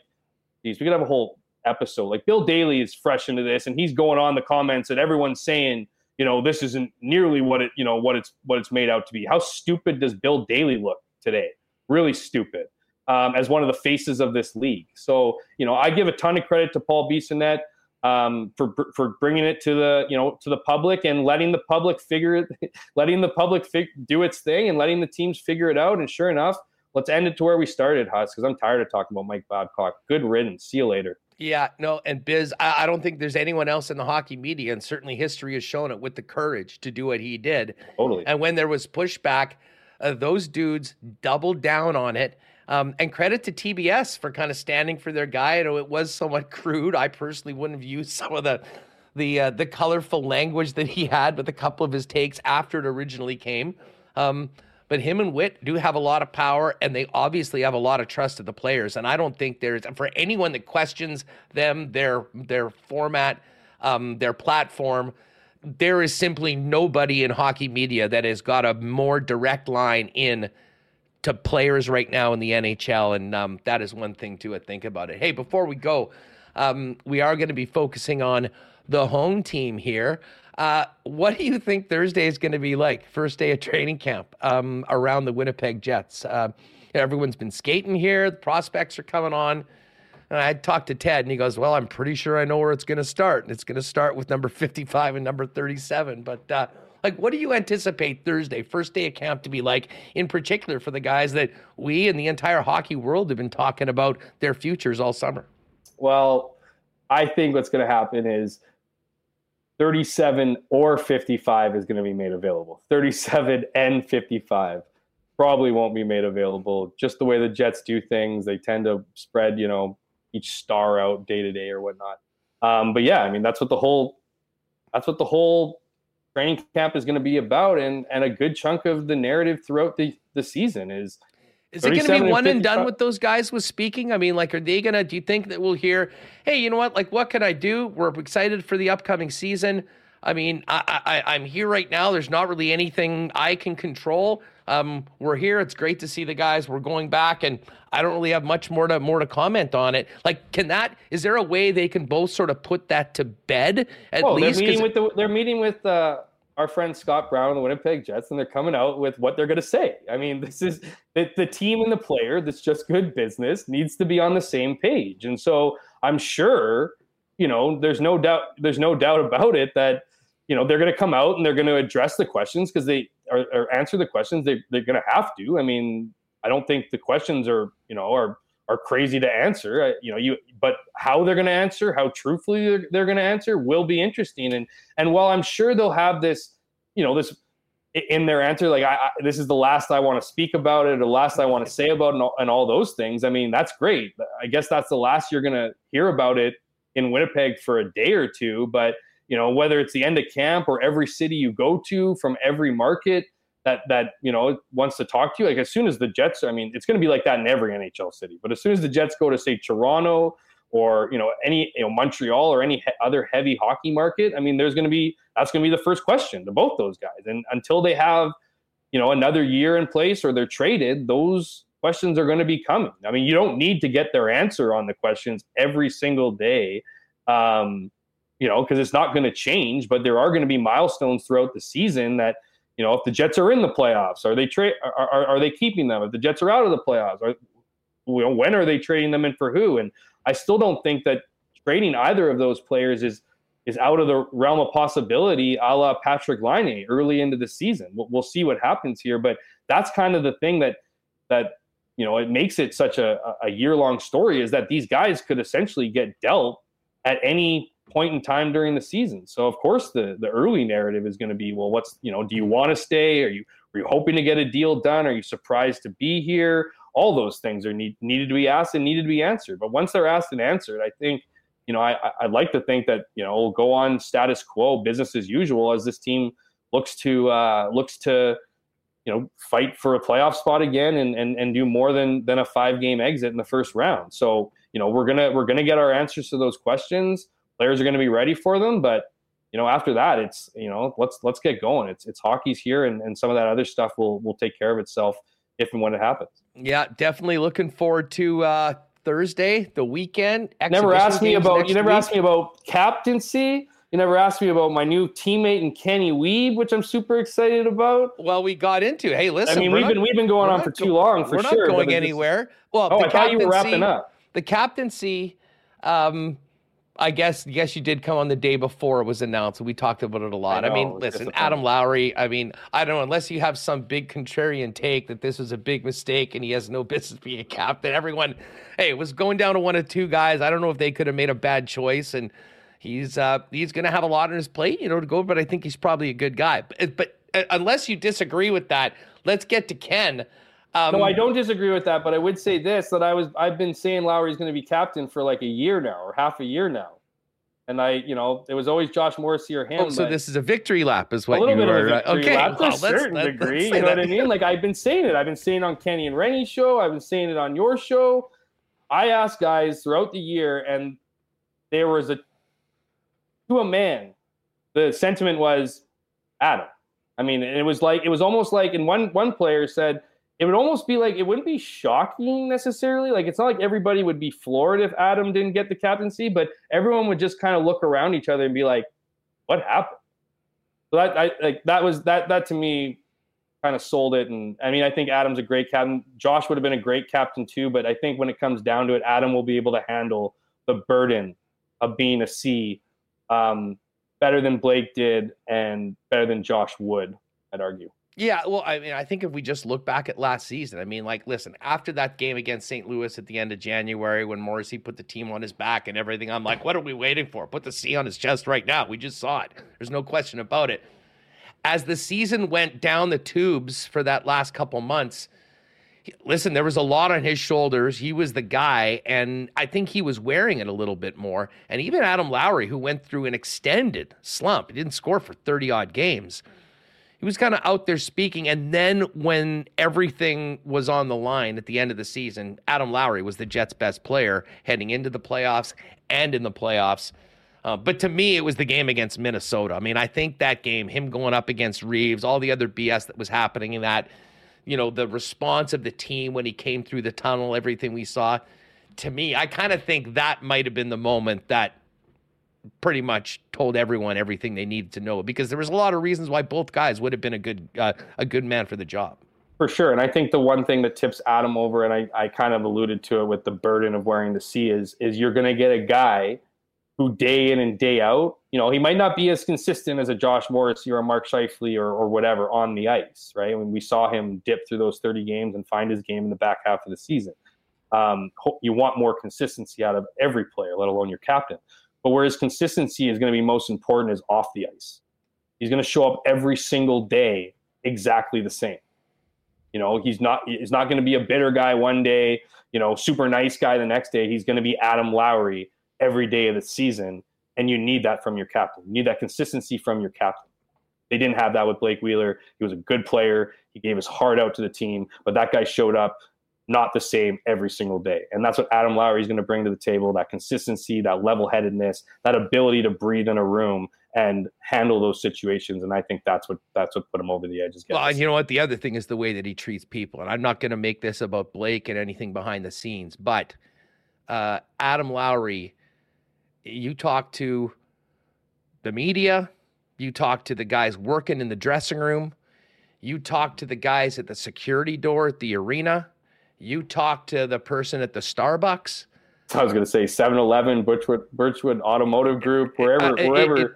these. We could have a whole episode. Like Bill Daly is fresh into this, and he's going on the comments, and everyone's saying, you know, this isn't nearly what it, you know, what it's what it's made out to be. How stupid does Bill Daly look today? Really stupid. Um, as one of the faces of this league. So, you know, I give a ton of credit to Paul Bissonnette um, for for bringing it to the you know to the public and letting the public figure it, [LAUGHS] letting the public fig- do its thing and letting the teams figure it out. And sure enough, let's end it to where we started, Huss, because I'm tired of talking about Mike Babcock. Good riddance. See you later. Yeah, no, and Biz, I, I, don't think there's anyone else in the hockey media, and certainly history has shown it with the courage to do what he did. Totally. And when there was pushback, uh, those dudes doubled down on it. Um, and credit to TBS for kind of standing for their guy. I know it was somewhat [LAUGHS] crude. I personally wouldn't have used some of the the uh, the colorful language that he had with a couple of his takes after it originally came. Um, but him and Whit do have a lot of power, and they obviously have a lot of trust of the players. And I don't think there's for anyone that questions them, their their format, um, their platform. There is simply nobody in hockey media that has got a more direct line in to players right now in the NHL, and um, that is one thing to think about it. Hey, before we go, um, we are going to be focusing on the home team here. Uh, what do you think Thursday is going to be like? First day of training camp um, around the Winnipeg Jets. Uh, everyone's been skating here. The prospects are coming on. And I talked to Ted, and he goes, "Well, I'm pretty sure I know where it's going to start. And it's going to start with number 55 and number 37." But uh, like, what do you anticipate Thursday, first day of camp, to be like? In particular, for the guys that we and the entire hockey world have been talking about their futures all summer. Well, I think what's going to happen is 37 or 55 is going to be made available. 37 and 55 probably won't be made available. Just the way the Jets do things, they tend to spread, you know, each star out day to day or whatnot. Um, but yeah, I mean, that's what the whole that's what the whole training camp is going to be about, and and a good chunk of the narrative throughout the the season is is it going to be one and done with those guys with speaking? I mean, like, are they going to, do you think that we'll hear, hey, you know what? Like, what can I do? We're excited for the upcoming season. I mean, I, I, am here right now. There's not really anything I can control. Um, we're here. It's great to see the guys. We're going back, and I don't really have much more to more to comment on it. Like, can that? Is there a way they can both sort of put that to bed at oh, least? They're meeting with the. They're meeting with uh, our friend Scott Brown, the Winnipeg Jets, and they're coming out with what they're going to say. I mean, this is the, the team and the player that's just good business needs to be on the same page. And so I'm sure, you know, there's no doubt, there's no doubt about it that, you know, they're going to come out and they're going to address the questions because they are, or answer the questions they, they're going to have to. I mean, I don't think the questions are, you know, are, are crazy to answer. You know, you but how they're going to answer, how truthfully they're, they're going to answer, will be interesting. And and while I'm sure they'll have this, you know, this in their answer, like I, I this is the last I want to speak about it, or the last I want to say about it, and all, and all those things. I mean, that's great. I guess that's the last you're going to hear about it in Winnipeg for a day or two. But you know, whether it's the end of camp or every city you go to from every market that that you know wants to talk to you. Like as soon as the Jets, I mean, it's going to be like that in every NHL city. But as soon as the Jets go to say Toronto or you know any you know Montreal or any he- other heavy hockey market, I mean, there's going to be that's going to be the first question to both those guys. And until they have you know another year in place or they're traded, those questions are going to be coming. I mean, you don't need to get their answer on the questions every single day. Um, you know, because it's not going to change, but there are going to be milestones throughout the season that you know, if the Jets are in the playoffs, are they trade? Are, are, are, they keeping them? If the Jets are out of the playoffs, are, you know, when are they trading them and for who? And I still don't think that trading either of those players is is out of the realm of possibility, a la Patrik Laine early into the season. We'll, we'll see what happens here, but that's kind of the thing that that you know it makes it such a, a year long story is that these guys could essentially get dealt at any point in time during the season. So of course the the early narrative is going to be, well, what's you know, do you want to stay? Are you are you hoping to get a deal done? Are you surprised to be here? All those things are need, needed to be asked and needed to be answered. But once they're asked and answered, I think you know I I'd like to think that you know we'll go on status quo, business as usual, as this team looks to uh, looks to you know fight for a playoff spot again and and, and do more than than a five game exit in the first round. So you know we're gonna we're gonna get our answers to those questions players are going to be ready for them. But you know, after that, it's you know, let's let's get going. It's it's hockey's here, and, and some of that other stuff will will take care of itself if and when it happens. Yeah, definitely looking forward to uh, Thursday, the weekend. Never asked me about you. Never week. asked me about captaincy. You never asked me about my new teammate and Kenny Wiebe, which I'm super excited about. Well, we got into. Hey, listen. I mean, we've not, been we've been going on for too long. For we're sure. We're not going anywhere. Well, oh, I thought you were wrapping up. The captaincy. Um, I guess yes, you did come on the day before it was announced. We talked about it a lot. I, know, I mean, listen, Adam Lowry. I mean, I don't know unless you have some big contrarian take that this was a big mistake and he has no [LAUGHS] business being a captain. Everyone, hey, it was going down to one of two guys. I don't know if they could have made a bad choice, and he's uh, he's going to have a lot on his plate, you know, to go. But I think he's probably a good guy. But, but uh, unless you disagree with that, let's get to Ken. Um, no, I don't disagree with that, but I would say this: that I was I've been saying Lowry's going to be captain for like a year now or half a year now, and I, you know, it was always Josh Morrissey or him. Oh, so this is a victory lap, is what a little you bit were. Of a victory okay, lap well, to a certain let's, degree. Let's you know that. what I mean? Like I've been saying it. I've been saying on Kenny and Rennie's show. I've been saying it on your show. I asked guys throughout the year, and there was a to a man. The sentiment was Adam. I mean, it was like it was almost like, and one one player said it would almost be like it wouldn't be shocking necessarily. Like it's not like everybody would be floored if Adam didn't get the captaincy, but everyone would just kind of look around each other and be like, "What happened?" So that I like that was that that to me kind of sold it. And I mean, I think Adam's a great captain. Josh would have been a great captain too, but I think when it comes down to it, Adam will be able to handle the burden of being a C um, better than Blake did and better than Josh would. I'd argue. Yeah, well, I mean, I think if we just look back at last season, I mean, like, listen, after that game against St. Louis at the end of January when Morrissey put the team on his back and everything, I'm like, what are we waiting for? Put the C on his chest right now. We just saw it. There's no question about it. As the season went down the tubes for that last couple months, listen, there was a lot on his shoulders. He was the guy, and I think he was wearing it a little bit more. And even Adam Lowry, who went through an extended slump, he didn't score for 30 odd games he was kind of out there speaking. And then when everything was on the line at the end of the season, Adam Lowry was the Jets' best player heading into the playoffs and in the playoffs. Uh, but to me, it was the game against Minnesota. I mean, I think that game, him going up against Reaves, all the other BS that was happening in that, you know, the response of the team when he came through the tunnel, everything we saw. To me, I kind of think that might have been the moment that pretty much told everyone everything they needed to know because there was a lot of reasons why both guys would have been a good uh, a good man for the job. For sure. And I think the one thing that tips Adam over, and I, I kind of alluded to it with the burden of wearing the C, is is you're gonna get a guy who day in and day out, you know, he might not be as consistent as a Josh Morrissey or a Mark Scheifele or, or whatever on the ice, right? When we saw him dip through those 30 games and find his game in the back half of the season. Um, you want more consistency out of every player, let alone your captain. But where his consistency is going to be most important is off the ice. He's going to show up every single day exactly the same. You know, he's not he's not going to be a bitter guy one day, you know, super nice guy the next day. He's going to be Adam Lowry every day of the season, and you need that from your captain. You need that consistency from your captain. They didn't have that with Blake Wheeler. He was a good player. He gave his heart out to the team, but that guy showed up not the same every single day. And that's what Adam Lowry is going to bring to the table that consistency, that level headedness, that ability to breathe in a room and handle those situations. And I think that's what that's what put him over the edge. Well, and you know what? The other thing is the way that he treats people. And I'm not going to make this about Blake and anything behind the scenes, but uh, Adam Lowry, you talk to the media, you talk to the guys working in the dressing room, you talk to the guys at the security door at the arena you talk to the person at the Starbucks. I was going to say 7-Eleven, Birchwood, Birchwood Automotive Group, wherever, uh, wherever. It, it,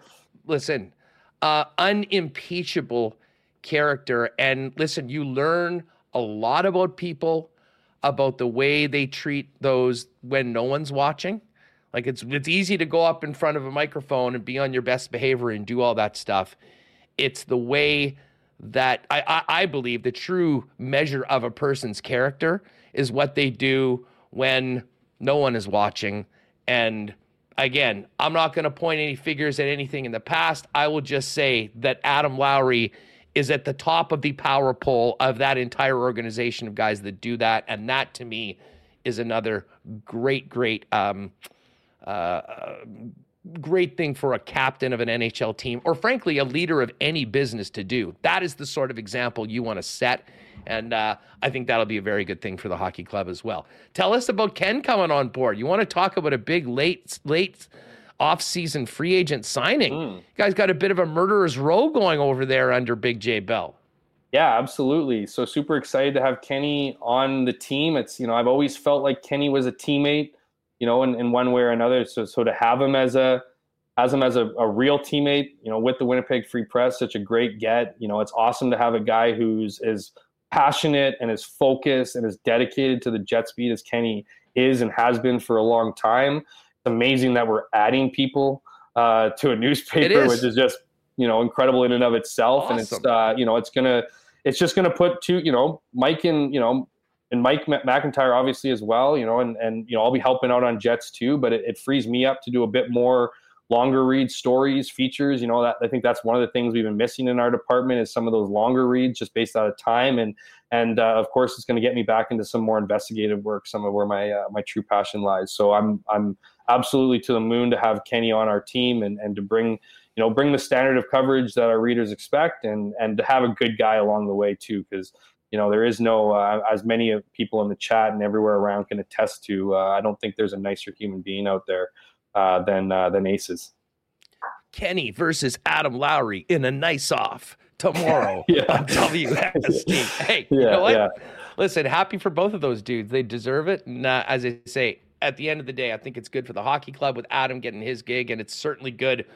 listen, uh, unimpeachable character, and listen, you learn a lot about people, about the way they treat those when no one's watching. Like it's it's easy to go up in front of a microphone and be on your best behavior and do all that stuff. It's the way that I, I, I believe the true measure of a person's character is what they do when no one is watching. And again, I'm not going to point any figures at anything in the past. I will just say that Adam Lowry is at the top of the power pole of that entire organization of guys that do that. And that to me is another great, great um, uh, great thing for a captain of an NHL team, or frankly, a leader of any business to do. That is the sort of example you want to set. And uh, I think that'll be a very good thing for the hockey club as well. Tell us about Ken coming on board. You want to talk about a big late, late off-season free agent signing? Mm. You guys got a bit of a murderer's row going over there under Big J Bell. Yeah, absolutely. So super excited to have Kenny on the team. It's you know I've always felt like Kenny was a teammate you know, in, in one way or another. So, so to have him as a as him as a, a real teammate, you know, with the Winnipeg Free Press, such a great get. You know, it's awesome to have a guy who's as passionate and as focused and as dedicated to the jet speed as Kenny is and has been for a long time. It's amazing that we're adding people uh, to a [LAUGHS] newspaper, which is just you know incredible in and of itself. Awesome. And it's uh, you know it's gonna it's just gonna put two you know Mike and you know and Mike McIntyre obviously as well, you know, and and you know I'll be helping out on Jets too, but it, it frees me up to do a bit more longer read stories, features. You know, that I think that's one of the things we've been missing in our department is some of those longer reads just based out of time, and and uh, of course it's going to get me back into some more investigative work, some of where my uh, my true passion lies. So I'm I'm absolutely to the moon to have Kenny on our team and and to bring you know bring the standard of coverage that our readers expect and and to have a good guy along the way too because you know there is no uh, as many people in the chat and everywhere around can attest to uh, i don't think there's a nicer human being out there uh, than uh, than aces kenny versus adam lowry in a nice off tomorrow [LAUGHS] yeah. on WST. [LAUGHS] hey yeah, you know what yeah. listen happy for both of those dudes they deserve it and uh, as i say at the end of the day i think it's good for the hockey club with adam getting his gig and it's certainly good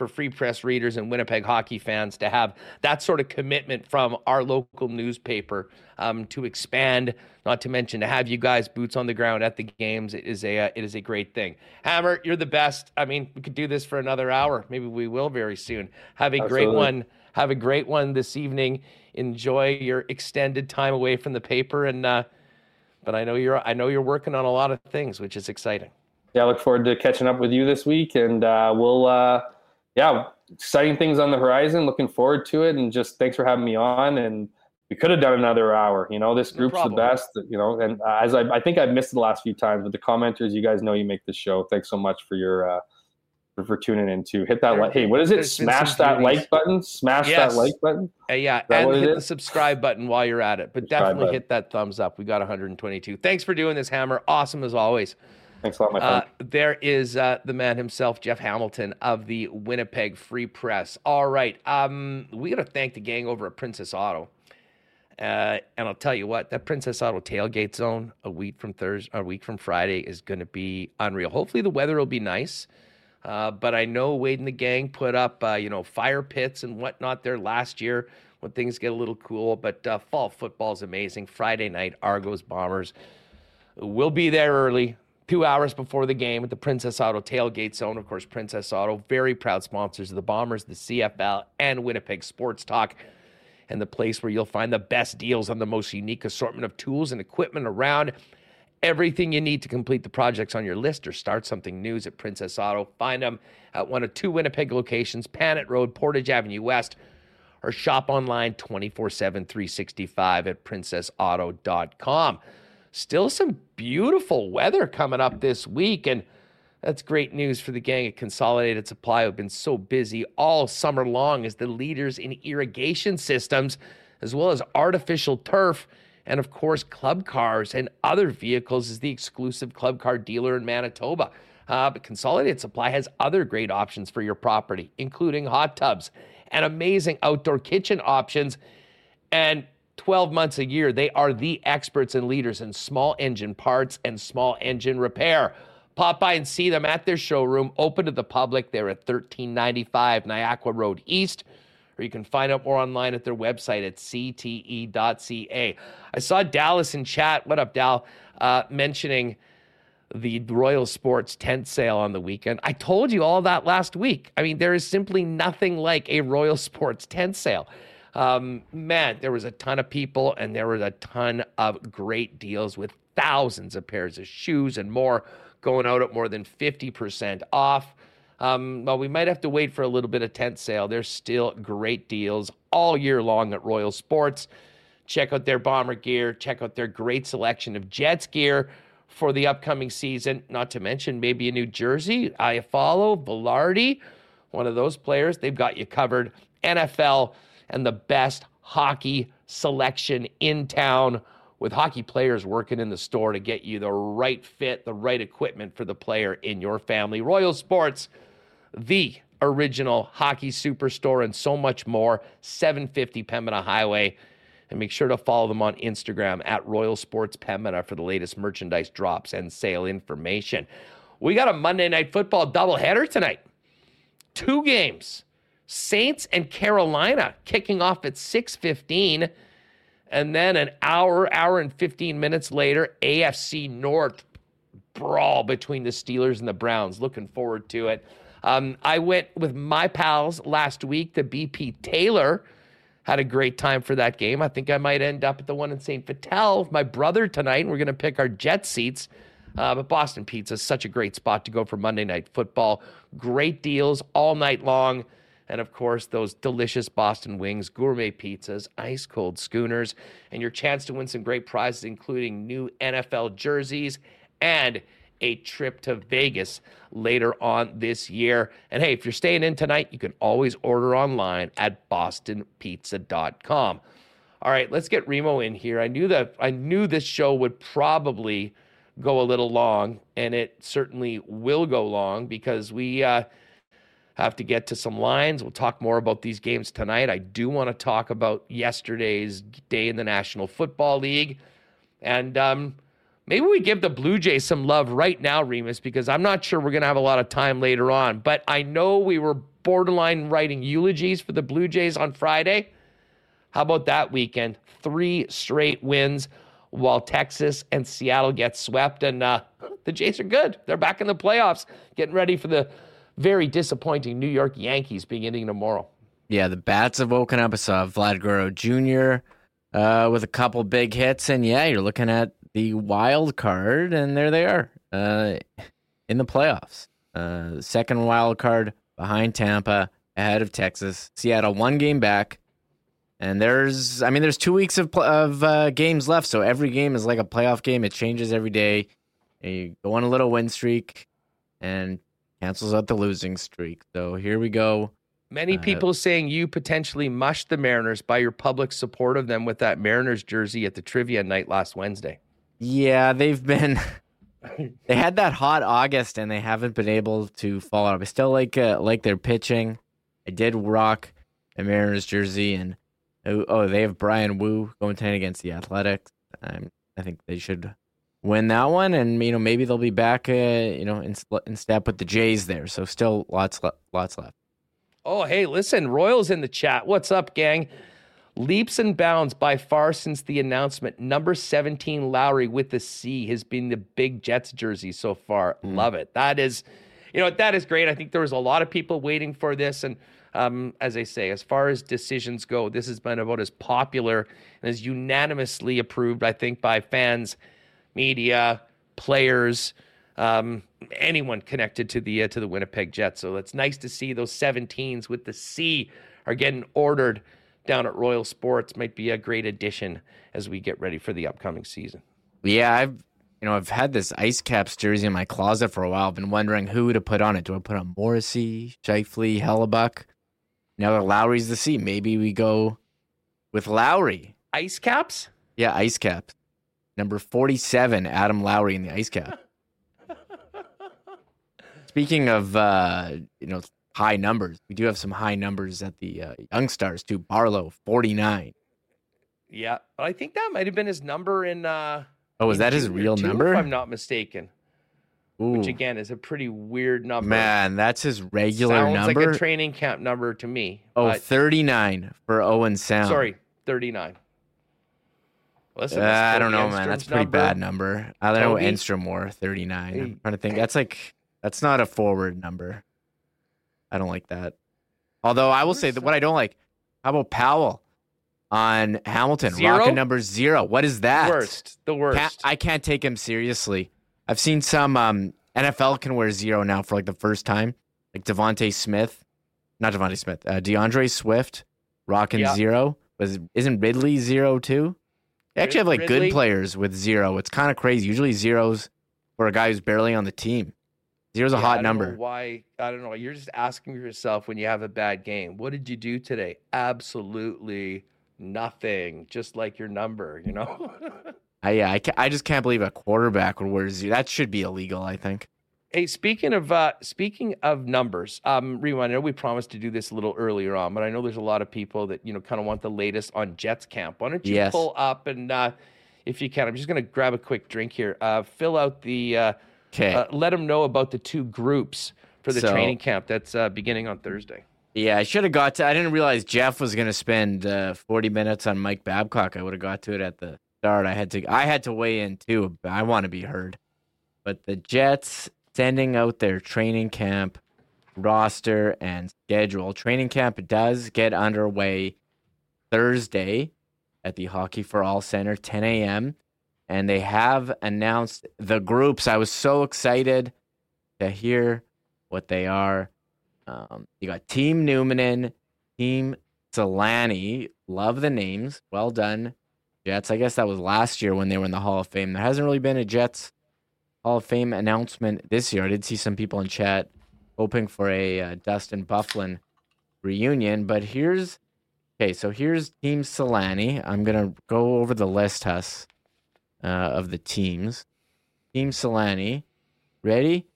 for Free Press readers and Winnipeg hockey fans to have that sort of commitment from our local newspaper um, to expand. Not to mention to have you guys boots on the ground at the games. It is a uh, it is a great thing. Hammer, you're the best. I mean, we could do this for another hour. Maybe we will very soon. Have a Absolutely. great one. Have a great one this evening. Enjoy your extended time away from the paper and. Uh, but I know you're I know you're working on a lot of things, which is exciting. Yeah, I look forward to catching up with you this week, and uh, we'll uh, yeah, exciting things on the horizon. Looking forward to it, and just thanks for having me on. And we could have done another hour. You know, this group's no the best. You know, and as I, I think I've missed the last few times, but the commenters, you guys know you make the show. Thanks so much for your. Uh, for, for tuning in to hit that like hey what is it smash that like button smash yes. that like button uh, yeah and hit the subscribe button while you're at it but subscribe definitely button. hit that thumbs up we got 122 thanks for doing this hammer awesome as always Thanks a lot, my friend. Uh, there is uh, the man himself, Jeff Hamilton of the Winnipeg Free Press. All right. Um, we got to thank the gang over at Princess Auto. Uh, and I'll tell you what, that Princess Auto tailgate zone a week from Thursday, a week from Friday is going to be unreal. Hopefully the weather will be nice. Uh, but I know Wade and the gang put up, uh, you know, fire pits and whatnot there last year when things get a little cool. But uh, fall football is amazing. Friday night, Argos Bombers will be there early, two hours before the game at the Princess Auto tailgate zone. Of course, Princess Auto, very proud sponsors of the Bombers, the CFL, and Winnipeg Sports Talk and the place where you'll find the best deals on the most unique assortment of tools and equipment around. Everything you need to complete the projects on your list or start something new is at Princess Auto. Find them at one of two Winnipeg locations, Panet Road, Portage Avenue West, or shop online 24 7, 365 at princessauto.com. Still some beautiful weather coming up this week, and that's great news for the gang at Consolidated Supply, who've been so busy all summer long as the leaders in irrigation systems, as well as artificial turf, and of course, club cars and other vehicles, as the exclusive club car dealer in Manitoba. Uh, but Consolidated Supply has other great options for your property, including hot tubs and amazing outdoor kitchen options. And 12 months a year, they are the experts and leaders in small engine parts and small engine repair. Pop by and see them at their showroom, open to the public. They're at 1395 Niagara Road East, or you can find out more online at their website at cte.ca. I saw Dallas in chat. What up, Dal? Uh, mentioning the Royal Sports tent sale on the weekend. I told you all that last week. I mean, there is simply nothing like a Royal Sports tent sale. Um, man, there was a ton of people and there was a ton of great deals with thousands of pairs of shoes and more going out at more than 50% off. Um, well, we might have to wait for a little bit of tent sale. There's still great deals all year long at Royal Sports. Check out their bomber gear. Check out their great selection of Jets gear for the upcoming season. Not to mention maybe a new jersey, Iafallo, Vilardi, one of those players. They've got you covered. NFL and the best hockey selection in town with hockey players working in the store to get you the right fit, the right equipment for the player in your family. Royal Sports, the original hockey superstore, and so much more. 750 Pembina Highway. And make sure to follow them on Instagram at Royal Sports Pembina for the latest merchandise drops and sale information. We got a Monday Night Football doubleheader tonight. Two games. Saints and Carolina kicking off at 615. And then an hour, hour and 15 minutes later, AFC North brawl between the Steelers and the Browns. Looking forward to it. Um, I went with my pals last week to BP Taylor. Had a great time for that game. I think I might end up at the one in St. Vital with my brother tonight. We're going to pick our jet seats. Uh, but Boston Pizza is such a great spot to go for Monday Night Football. Great deals all night long. And of course, those delicious Boston wings, gourmet pizzas, ice cold schooners, and your chance to win some great prizes, including new NFL jerseys and a trip to Vegas later on this year. And hey, if you're staying in tonight, you can always order online at bostonpizza.com. All right, let's get Remo in here. I knew that I knew this show would probably go a little long, and it certainly will go long because we uh, have to get to some lines. We'll talk more about these games tonight. I do want to talk about yesterday's day in the National Football League. And um, maybe we give the Blue Jays some love right now, Remis, because I'm not sure we're going to have a lot of time later on. But I know we were borderline writing eulogies for the Blue Jays on Friday. How about that weekend? Three straight wins while Texas and Seattle get swept. And uh, [LAUGHS] the Jays are good. They're back in the playoffs, getting ready for the very disappointing New York Yankees beginning tomorrow. Yeah, the bats have woken up. I saw Vlad Guerrero Jr. Uh, with a couple big hits, and yeah, you're looking at the wild card, and there they are uh, in the playoffs. Uh, second wild card behind Tampa, ahead of Texas. Seattle one game back, and there's, I mean, there's two weeks of of uh, games left, so every game is like a playoff game. It changes every day. You go on a little win streak, and cancels out the losing streak. So here we go. Many uh, people saying you potentially mushed the Mariners by your public support of them with that Mariners jersey at the trivia night last Wednesday. Yeah, they've been. [LAUGHS] they had that hot August and they haven't been able to fall out. I still like uh, like their pitching. I did rock a Mariners jersey and Oh, oh, they have Bryan Woo going ten against the Athletics. Um, I think they should win that one, and you know maybe they'll be back. Uh, you know, in, in step with the Jays there. So still lots, le- lots left. Oh, hey, listen, Royals in the chat. What's up, gang? Leaps and bounds by far since the announcement. Number 17, Lowry with the C has been the big Jets jersey so far. Mm. Love it. That is, you know, that is great. I think there was a lot of people waiting for this. And um, as I say, as far as decisions go, this has been about as popular and as unanimously approved, I think, by fans, media, players, um, anyone connected to the uh, to the Winnipeg Jets. So it's nice to see those 17s with the C are getting ordered down at Royal Sports. Might be a great addition as we get ready for the upcoming season. Yeah, I've you know I've had this Ice Caps jersey in my closet for a while. I've been wondering who to put on it. Do I put on Morrissey, Scheifele, Hellebuyck? Now that Lowry's the C, maybe we go with Lowry. Ice Caps? Yeah, Ice Caps. Number 47, Adam Lowry in the Ice Cap. [LAUGHS] Speaking of uh, you know high numbers, we do have some high numbers at the uh, Young Stars too. Barlow forty nine. Yeah, but I think that might have been his number in. Uh, oh, is that his real too, number? If I'm not mistaken. Ooh. Which again is a pretty weird number. Man, that's his regular number Sounds number. like a training camp number to me. Oh, 39 for Owen Sound. Sorry, 39. Listen, uh, I don't know, man. That's a pretty number. bad number. I don't know Enstrom wore 39. Hey. I'm trying to think. That's like that's not a forward number. I don't like that. Although I will say that what I don't like, how about Powell on Hamilton? Zero? Rocket number zero. What is that? Worst. The worst. Can't, I can't take him seriously. I've seen some um, NFL can wear zero now for like the first time. Like DeVonta Smith, not DeVonta Smith, uh, D'Andre Swift, rocking yeah. zero. Was isn't Ridley zero too? They actually have like Ridley. good players with zero. It's kind of crazy. Usually zeros for a guy who's barely on the team. Zero's a yeah, hot number. why? I don't know. You're just asking yourself when you have a bad game. What did you do today? Absolutely nothing. Just like your number, you know. [LAUGHS] I, yeah, I, I just can't believe a quarterback would wear zero. That should be illegal. I think. Hey, speaking of uh, speaking of numbers, um, rewind. I know we promised to do this a little earlier on, but I know there's a lot of people that you know kind of want the latest on Jets camp. Why don't you yes. pull up and, uh, if you can, I'm just going to grab a quick drink here. Uh, fill out the uh, Uh, let them know about the two groups for the so, training camp that's uh, beginning on Thursday. Yeah, I should have got to. I didn't realize Jeff was going to spend uh, 40 minutes on Mike Babcock. I would have got to it at the start. I had to. I had to weigh in too. I want to be heard. But the Jets sending out their training camp roster and schedule. Training camp does get underway Thursday at the Hockey for All Center, 10 a.m and they have announced the groups. I was so excited to hear what they are. Um, you got Team Numminen, Team Selanne. Love the names. Well done, Jets. I guess that was last year when they were in the Hall of Fame. There hasn't really been a Jets Hall of Fame announcement this year. I did see some people in chat hoping for a uh, Dustin Byfuglien reunion, but here's okay. So here's Team Selanne. I'm gonna go over the list, Huss uh, of the teams. Team Selanne, ready?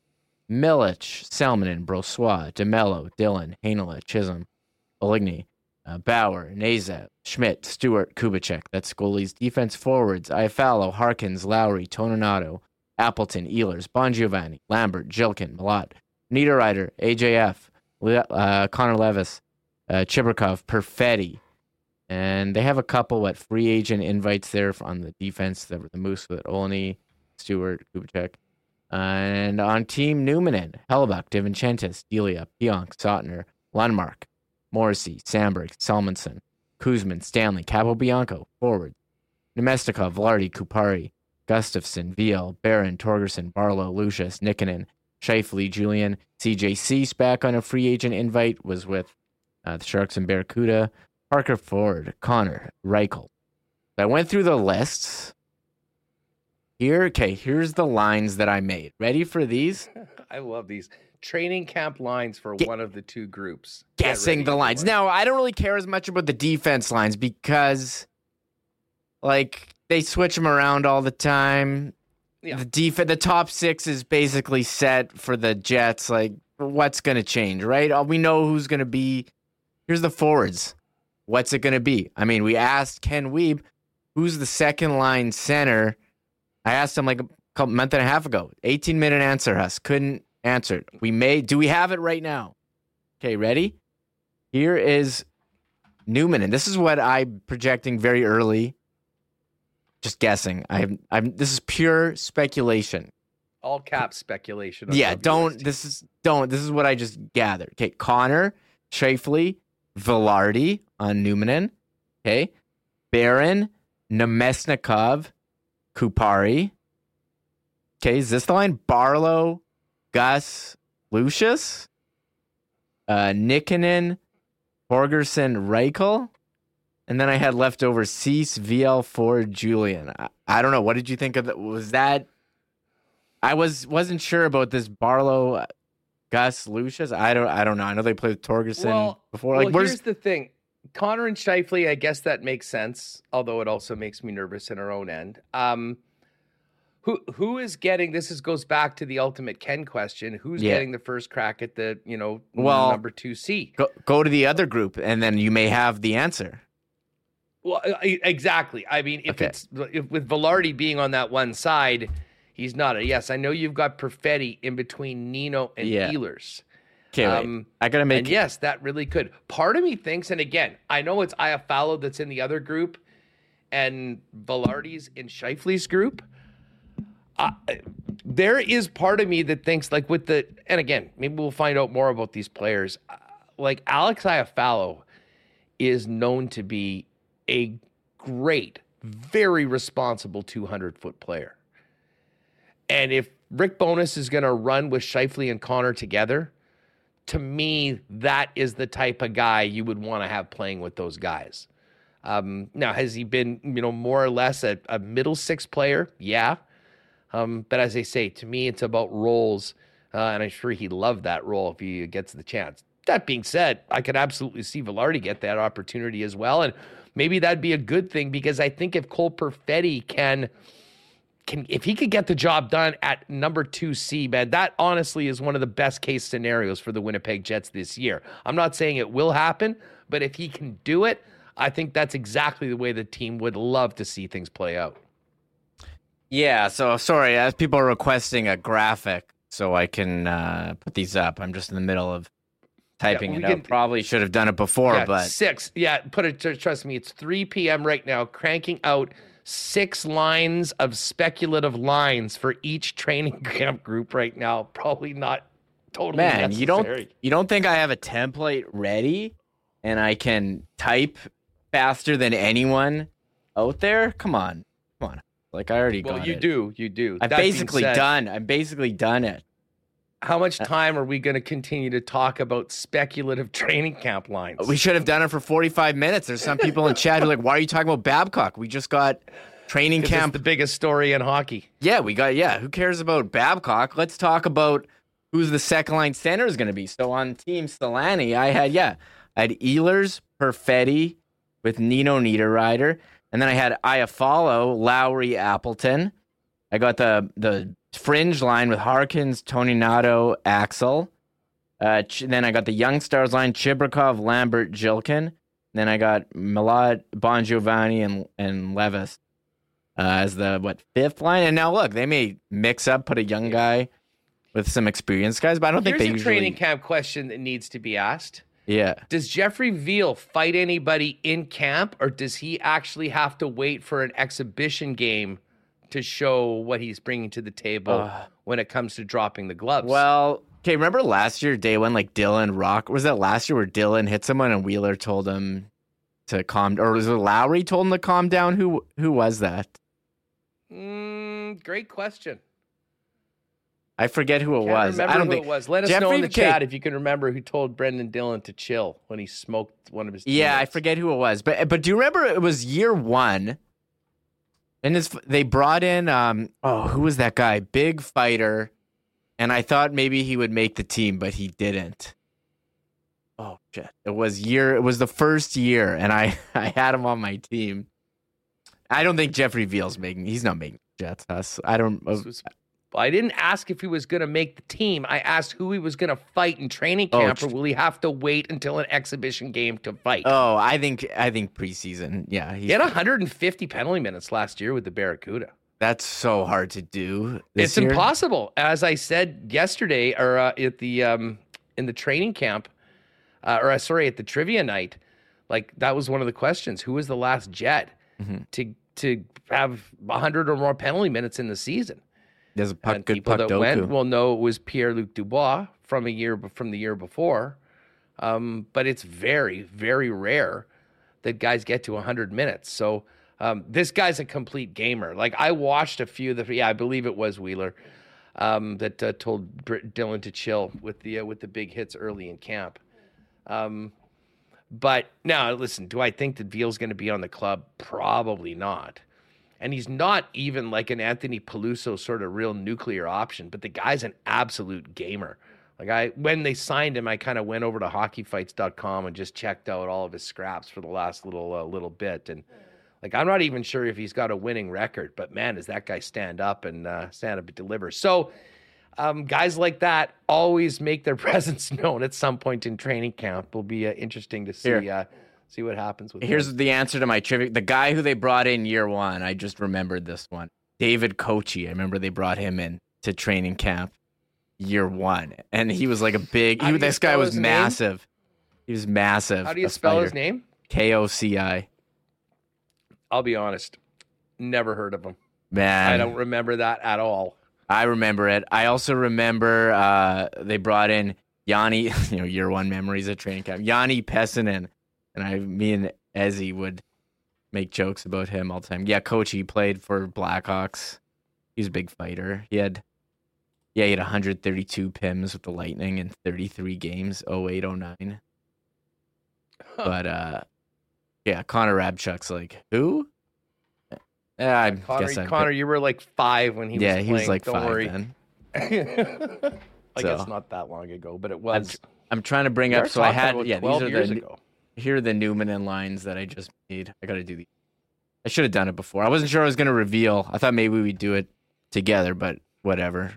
Milic, Salminen, Brossoit, DeMelo, Dillon, Heinola, Chisholm, Oligny, uh, Bauer, Nazat, Schmidt, Stewart, Kubicek. That's goalies. Defense forwards, Iafallo, Harkins, Lowry, Toninato, Appleton, Ehlers, Bongiovanni, Lambert, Zhilkin, Malott, Niederreiter, AJF, uh, Connor Levis, uh, Chibrikov, Perfetti, and they have a couple what free agent invites there on the defense. The, the Moose with Olney, Stewart, Kubicek. And on Team Numminen, Hellebuyck, DiVincentiis, Delia, Pionk, Sautner, Lundmark, Morrissey, Samberg, Salomonsson, Kuzman, Stanley, Capobianco, forward, Namestnikov, Vilardi, Kupari, Gustafsson, VL, Barron, Torgerson, Barlow, Lucius, Nikkanen, Scheifele, Julian, CJ Suess back on a free agent invite was with uh, the Sharks and Barracuda. Parker Ford, Connor, Reichel. I went through the lists. Here, okay, here's the lines that I made. Ready for these? [LAUGHS] I love these training camp lines for one of the two groups. Guessing the lines. Now, I don't really care as much about the defense lines because, like, they switch them around all the time. Yeah. The def- the top six is basically set for the Jets. Like, what's going to change, right? Uh, we know who's going to be. Here's the forwards. What's it going to be? I mean, we asked Ken Wiebe, who's the second line center. I asked him like a couple month and a half ago. 18 minute answer us. Couldn't answer it. We may do we have it right now? Okay, ready? Here is Newman, and this is what I'm projecting very early. Just guessing. I'm I'm this is pure speculation. All cap speculation. Yeah, don't this is don't this is what I just gathered. Okay, Connor, Scheifele, Vilardi on Numminen. Okay. Barron, Namestnikov, Kupari. Okay, is this the line? Barlow, Gus, Lucius, uh, Nikkanen, Borgerson, Reichel. And then I had leftover Suess, VL4, Julian. I, I don't know. What did you think of that? Was that I was wasn't sure about this Barlow, Gus, Lucius. I don't I don't know. I know they played with Torgerson Well, before. well, Like where's here's the thing. Connor and Scheifele, I guess that makes sense, although it also makes me nervous in our own end. Um, who who is getting this? Is goes back to the ultimate Ken question. Who's Yeah. getting the first crack at the you know Well, number two C? go, go to the other group and then you may have the answer. Well, exactly. I mean, if Okay. it's if, with Vilardi being on that one side, he's not a yes. I know you've got Perfetti in between Nino and Yeah. Ehlers. Okay. Um, I gotta and make yes, that really could. Part of me thinks, and again, I know it's Iafallo that's in the other group, and Vilardi's in Scheifele's group. Uh, there is part of me that thinks, like with the, and again, maybe we'll find out more about these players. Uh, Like Alex Iafallo is known to be a great, very responsible 200 foot player. And if Rick Bowness is going to run with Scheifele and Connor together, to me, that is the type of guy you would want to have playing with those guys. Um, now, has he been, you know, more or less a, a middle six player? Yeah. Um, but as I say, to me, it's about roles, uh, and I'm sure he'd love that role if he gets the chance. That being said, I could absolutely see Vilardi get that opportunity as well, and maybe that'd be a good thing because I think if Cole Perfetti can can if he could get the job done at number two C, man, that honestly is one of the best case scenarios for the Winnipeg Jets this year. I'm not saying it will happen, but if he can do it, I think that's exactly the way the team would love to see things play out. Yeah, so sorry, as people are requesting a graphic so I can uh, put these up. I'm just in the middle of typing we it can- Probably should have done it before, yeah, but six. Yeah, put it. Trust me, it's 3 p.m. right now. Cranking out six lines of speculative lines for each training [LAUGHS] camp group right now. Probably not totally man, you don't you don't think I have a template ready and I can type faster than anyone out there? Come on, come on. Like I already Well, got you it. do. You do. I'm That basically said, done. I'm basically done it. How much Uh, time are we going to continue to talk about speculative [LAUGHS] training camp lines? We should have done it for 45 minutes. There's some people in chat who are like, "Why are you talking about Babcock? We just got training camp the biggest story in hockey. Yeah, we got yeah. Who cares about Babcock? Let's talk about who's the second line center is going to be. So on Team Selanne, I had yeah, I had Ehlers, Perfetti with Nino Niederreiter, and then I had Iafallo, Lowry, Appleton. I got the the fringe line with Harkins, Toninato, Axel. Uh, then I got the Young Stars line: Chibrikov, Lambert, Zhilkin. Then I got Malott, Bon Giovanni, and and Levis uh, as the what fifth line. And now look, they may mix up, put a young guy with some experienced guys, but I don't think Here's they a usually. training camp question that needs to be asked. Yeah, Does Jeffrey Viel fight anybody in camp, or does he actually have to wait for an exhibition game to show what he's bringing to the table Uh, when it comes to dropping the gloves? Well, okay. Remember last year, day one, like Dylan Rock was that last year where Dillon hit someone and Wheeler told him to calm, or was it Lowry told him to calm down? Who who was that? Mm, great question. I forget who it was. I don't who think. it was. Let us know in the chat if you can remember who told Brenden Dillon to chill when he smoked one of his. Yeah, I forget who it was, but but do you remember it was year one, and they brought in um oh who was that guy big fighter, and I thought maybe he would make the team, but he didn't. Oh shit! It was year. It was the first year, and I [LAUGHS] I had him on my team. I don't think Jeffrey Viel's making. He's not making Jets. Us. I don't. I didn't ask if he was going to make the team. I asked who he was going to fight in training Oh, camp, tr- or will he have to wait until an exhibition game to fight? Oh, I think I think preseason. Yeah, he had 150 penalty minutes last year with the Barracuda. that's so hard to do. this it's year. impossible. As I said yesterday, or uh, at the um, in the training camp, uh, or uh, sorry, at the trivia night, like that was one of the questions: Who was the last Jet Mhm. to to have 100 or more penalty minutes in the season? There's a puck, and good people puck that went will know it was Pierre Luc Dubois from a year from the year before. Um, but it's very, very rare that guys get to 100 minutes. So um, this guy's a complete gamer. Like I watched a few of the, yeah, I believe it was Wheeler um, that uh, told Br- Dillon to chill with the uh, with the big hits early in camp. Um, but now, listen, do I think that Viel's going to be on the club? Probably not. And he's not even like an Anthony Peluso sort of real nuclear option, but the guy's an absolute gamer. Like I when they signed him, I kind of went over to hockeyfights.com and just checked out all of his scraps for the last little uh, little bit and like I'm not even sure if he's got a winning record, but man, does that guy stand up and uh, stand up and deliver. So um, guys like that always make their [LAUGHS] presence known at some point in training camp. Will be uh, interesting to see uh, see what happens with. Here's the answer to my trivia. The guy who they brought in year one, I just remembered this one. David Koci. I remember they brought him in to training camp year one, and he was like a big. He, this guy was his name? massive. He was massive. How do you spell his name? K O C I. I'll be honest, never heard of him. Man, I don't remember that at all. I remember it. I also remember uh, they brought in Yanni, [LAUGHS] you know, year one memories at training camp. Yanni Pessinen. And I, me and Ezzy would make jokes about him all the time. Yeah, coach, he played for Blackhawks. He was a big fighter. He had, yeah, he had 132 PIMs with the Lightning in 33 games, 08, 09. But, uh, yeah, Connor Rabchuk's like, who? Yeah, I Connor, guess I Connor, you were like five when he was playing. yeah, was he was like Don't five worry. then. [LAUGHS] I guess not that long ago, but it was. I'm trying to bring up. So I had yeah. These are years the ago. Here are the Numminen lines that I just made. I got to do these. I should have done it before. I wasn't sure I was to reveal. I thought maybe we'd do it together, but whatever.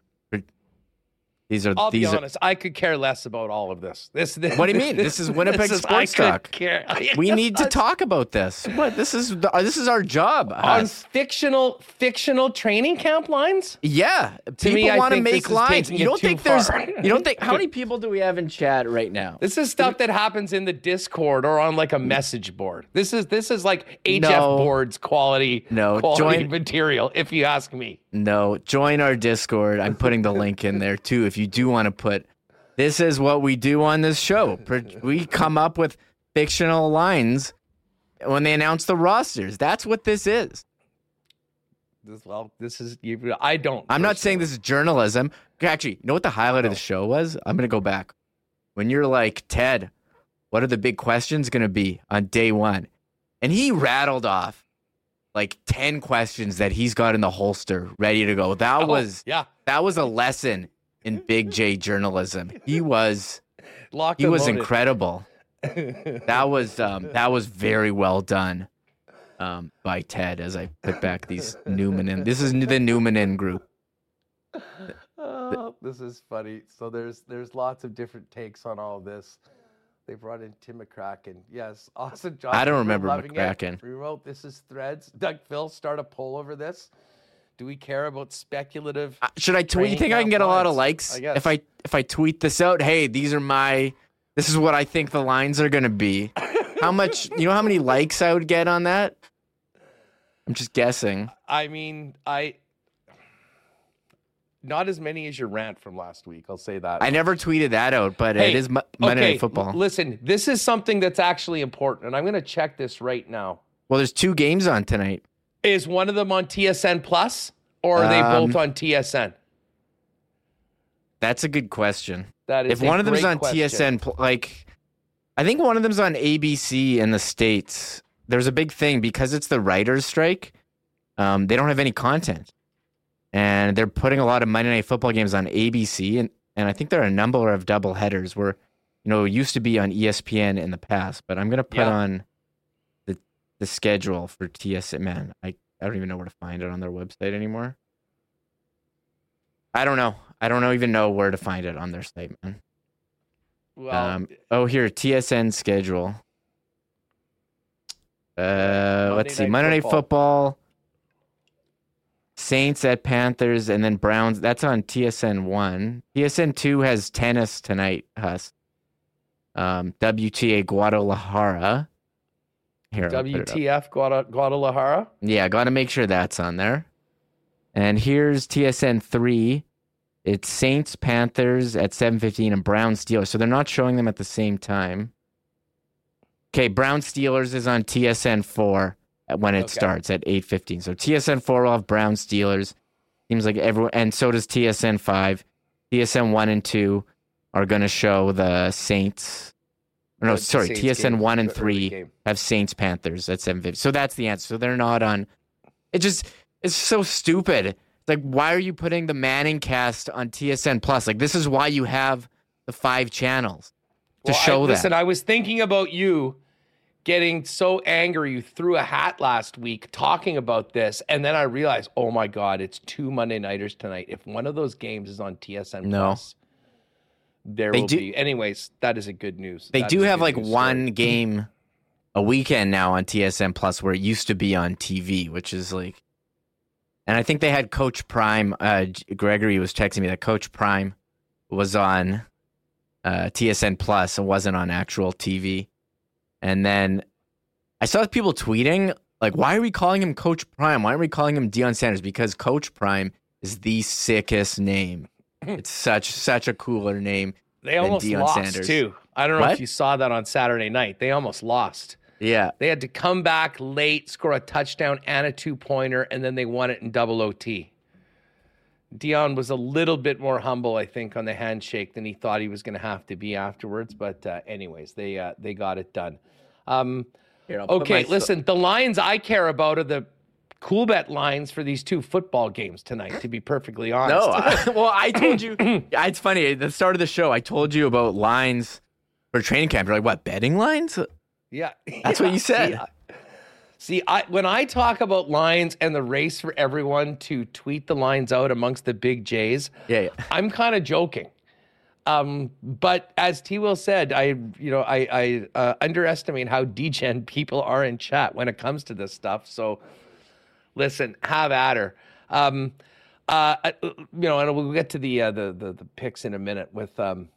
These are I'll be these are. honest. I could care less about all of this. This. this What do you mean? [LAUGHS] This is Winnipeg I Sports could Talk. [LAUGHS] We need to talk about this. What this is the, uh, this is our job. on Huss. fictional fictional training camp lines. yeah, To me, people I want to make lines. You don't think there's you don't think how many [LAUGHS] people do we have in chat right now? This is stuff that happens in the Discord or on like a message board. This is this is like HF No. boards quality No, quality join- material. If you ask me, No, join our Discord. I'm putting the link in there too. If you do want to put, this is what we do on this show. We come up with fictional lines when they announce the rosters. That's what this is. this, well, this is you. I don't. I'm not saying this is journalism. Actually, you know what the highlight of the show was? I'm gonna go back. When you're like Ted, what are the big questions gonna be on day one? And he rattled off like ten questions that he's got in the holster, ready to go. That Oh, was yeah. that was a lesson in Big J journalism. He was Locked he was loaded. incredible. [LAUGHS] That was um, that was very well done um, by Ted. As I put back these Numminen. This is the Numminen group. [LAUGHS] Oh, this is funny. So there's there's lots of different takes on all of this. They brought in Tim McCracken. Yes, [LAUGHS] awesome job. I don't remember it. McCracken. We wrote this is threads. Doug Phil, start a poll over this. Do we care about speculative? Uh, Should I tweet? You think I can get a lot of likes I if I if I tweet this out? Hey, these are my. This is what I think the lines are gonna be. [LAUGHS] How much? You know how many likes I would get on that? I'm just guessing. I mean, I not as many as your rant from last week. I'll say that. I never tweeted that out, but Hey, it is Mo- Monday okay, Night Football. Listen, this is something that's actually important, and I'm going to check this right now. well, there's two games on tonight. Is one of them on TSN Plus, or are they Um, both on TSN? That's a good question. That is if one of them's on question. TSN, like I think one of them's on ABC in the states. There's a big thing because it's the writers' strike. Um, they don't have any content, and they're putting a lot of Monday Night Football games on ABC, and and I think there are a number of double headers where, you know, it used to be on ESPN in the past, but I'm gonna put Yeah. on the the schedule for TSN. Man, I I don't even know where to find it on their website anymore. I don't know. I don't know even know where to find it on their site, man. Well, um, oh, here TSN schedule. Uh, let's see. Night Monday Night Football. Saints at Panthers, and then Browns. That's on TSN one. TSN two has tennis tonight. Huss. Um, WTA Guadalajara. Here, I'll put it up. WTF Guada- Guadalajara. Yeah, got to make sure that's on there. And here's TSN three. It's Saints Panthers at seven fifteen and Brown Steelers. So they're not showing them at the same time. Okay, Brown Steelers is on TSN four when it Okay. starts at eight fifteen. So TSN four will have Brown Steelers. Seems like everyone, and so does TSN five. TSN one and two are going to show the Saints. No, The sorry, Saints TSN game, one and three have Saints Panthers at 750. So that's the answer. So they're not on it just it's so stupid. Like why are you putting the Manning cast on TSN plus? Like this is why you have the five channels to Well, I- show that. Listen, I was thinking about you getting so angry you threw a hat last week talking about this, and then I realized, oh my god, it's two Monday nighters tonight. If one of those games is on TSN No. Plus, there They will do- be. Anyways, that is a good news. they That do have like one story. game a weekend now on TSN plus where it used to be on TV, which is like and I think they had Coach Prime uh Gregory was texting me that Coach Prime was on uh TSN plus and wasn't on actual TV. And then I saw people tweeting like why are we calling him Coach Prime? Why aren't we calling him Deion Sanders? Because Coach Prime is the sickest name. Hmm. It's such such a cooler name. They almost Deion lost Sanders. too. I don't know What? if you saw that on Saturday night. They almost lost. Yeah. They had to come back late, score a touchdown and a two pointer, and then they won it in double OT. Deion was a little bit more humble, I think, on the handshake than he thought he was going to have to be afterwards. But uh, anyways, they uh, they got it done. Um, Here, okay, listen, the lines I care about are the cool bet lines for these two football games tonight. To be perfectly honest, No, I, [LAUGHS] well, I told you. It's funny. At the start of the show, I told you about lines for training camp. You're like, what betting lines? Yeah, That's what you [LAUGHS] said. I- See, I, when I talk about lines and the race for everyone to tweet the lines out amongst the big J's, Yeah, yeah. I'm kind of joking. Um, but as T. Will said, I you know I, I uh, underestimate how degen people are in chat when it comes to this stuff. So listen, have at her. Um, uh, uh, you know, and we'll get to the uh, the, the the picks in a minute with um,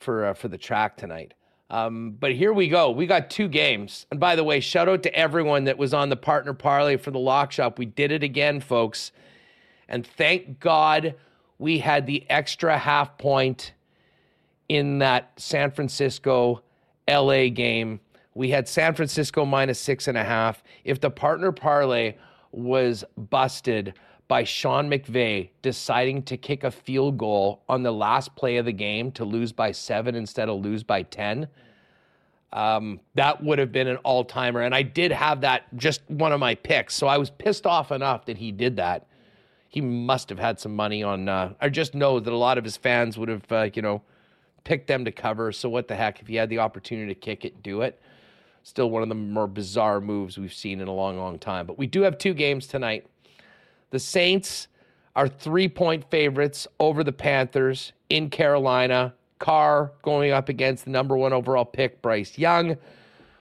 for uh, for the track tonight. Um, but here we go. We got two games. And by the way, shout out to everyone that was on the partner parlay for the lock shop. We did it again, folks. And thank God we had the extra half point in that San Francisco LA game. We had San Francisco minus six and a half. If the partner parlay was busted by Sean McVay deciding to kick a field goal on the last play of the game to lose by seven instead of lose by 10, um, that would have been an all timer. And I did have that just one of my picks. So I was pissed off enough that he did that. He must have had some money on, uh, I just know that a lot of his fans would have, uh, you know, picked them to cover. So what the heck? If he had the opportunity to kick it, do it. Still one of the more bizarre moves we've seen in a long, long time. But we do have two games tonight. The Saints are three point favorites over the Panthers in Carolina. Carr going up against the number one overall pick, Bryce Young,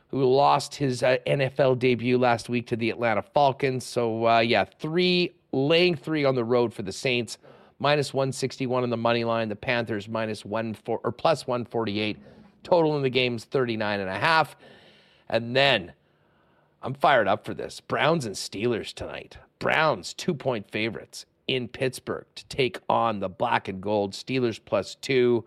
who lost his uh, NFL debut last week to the Atlanta Falcons. So, uh, yeah, three, laying three on the road for the Saints, minus 161 on the money line. The Panthers minus one four, or plus 148. Total in the game's 39 and a half. And then I'm fired up for this. Browns and Steelers tonight. Browns two point favorites in Pittsburgh to take on the black and gold Steelers plus two.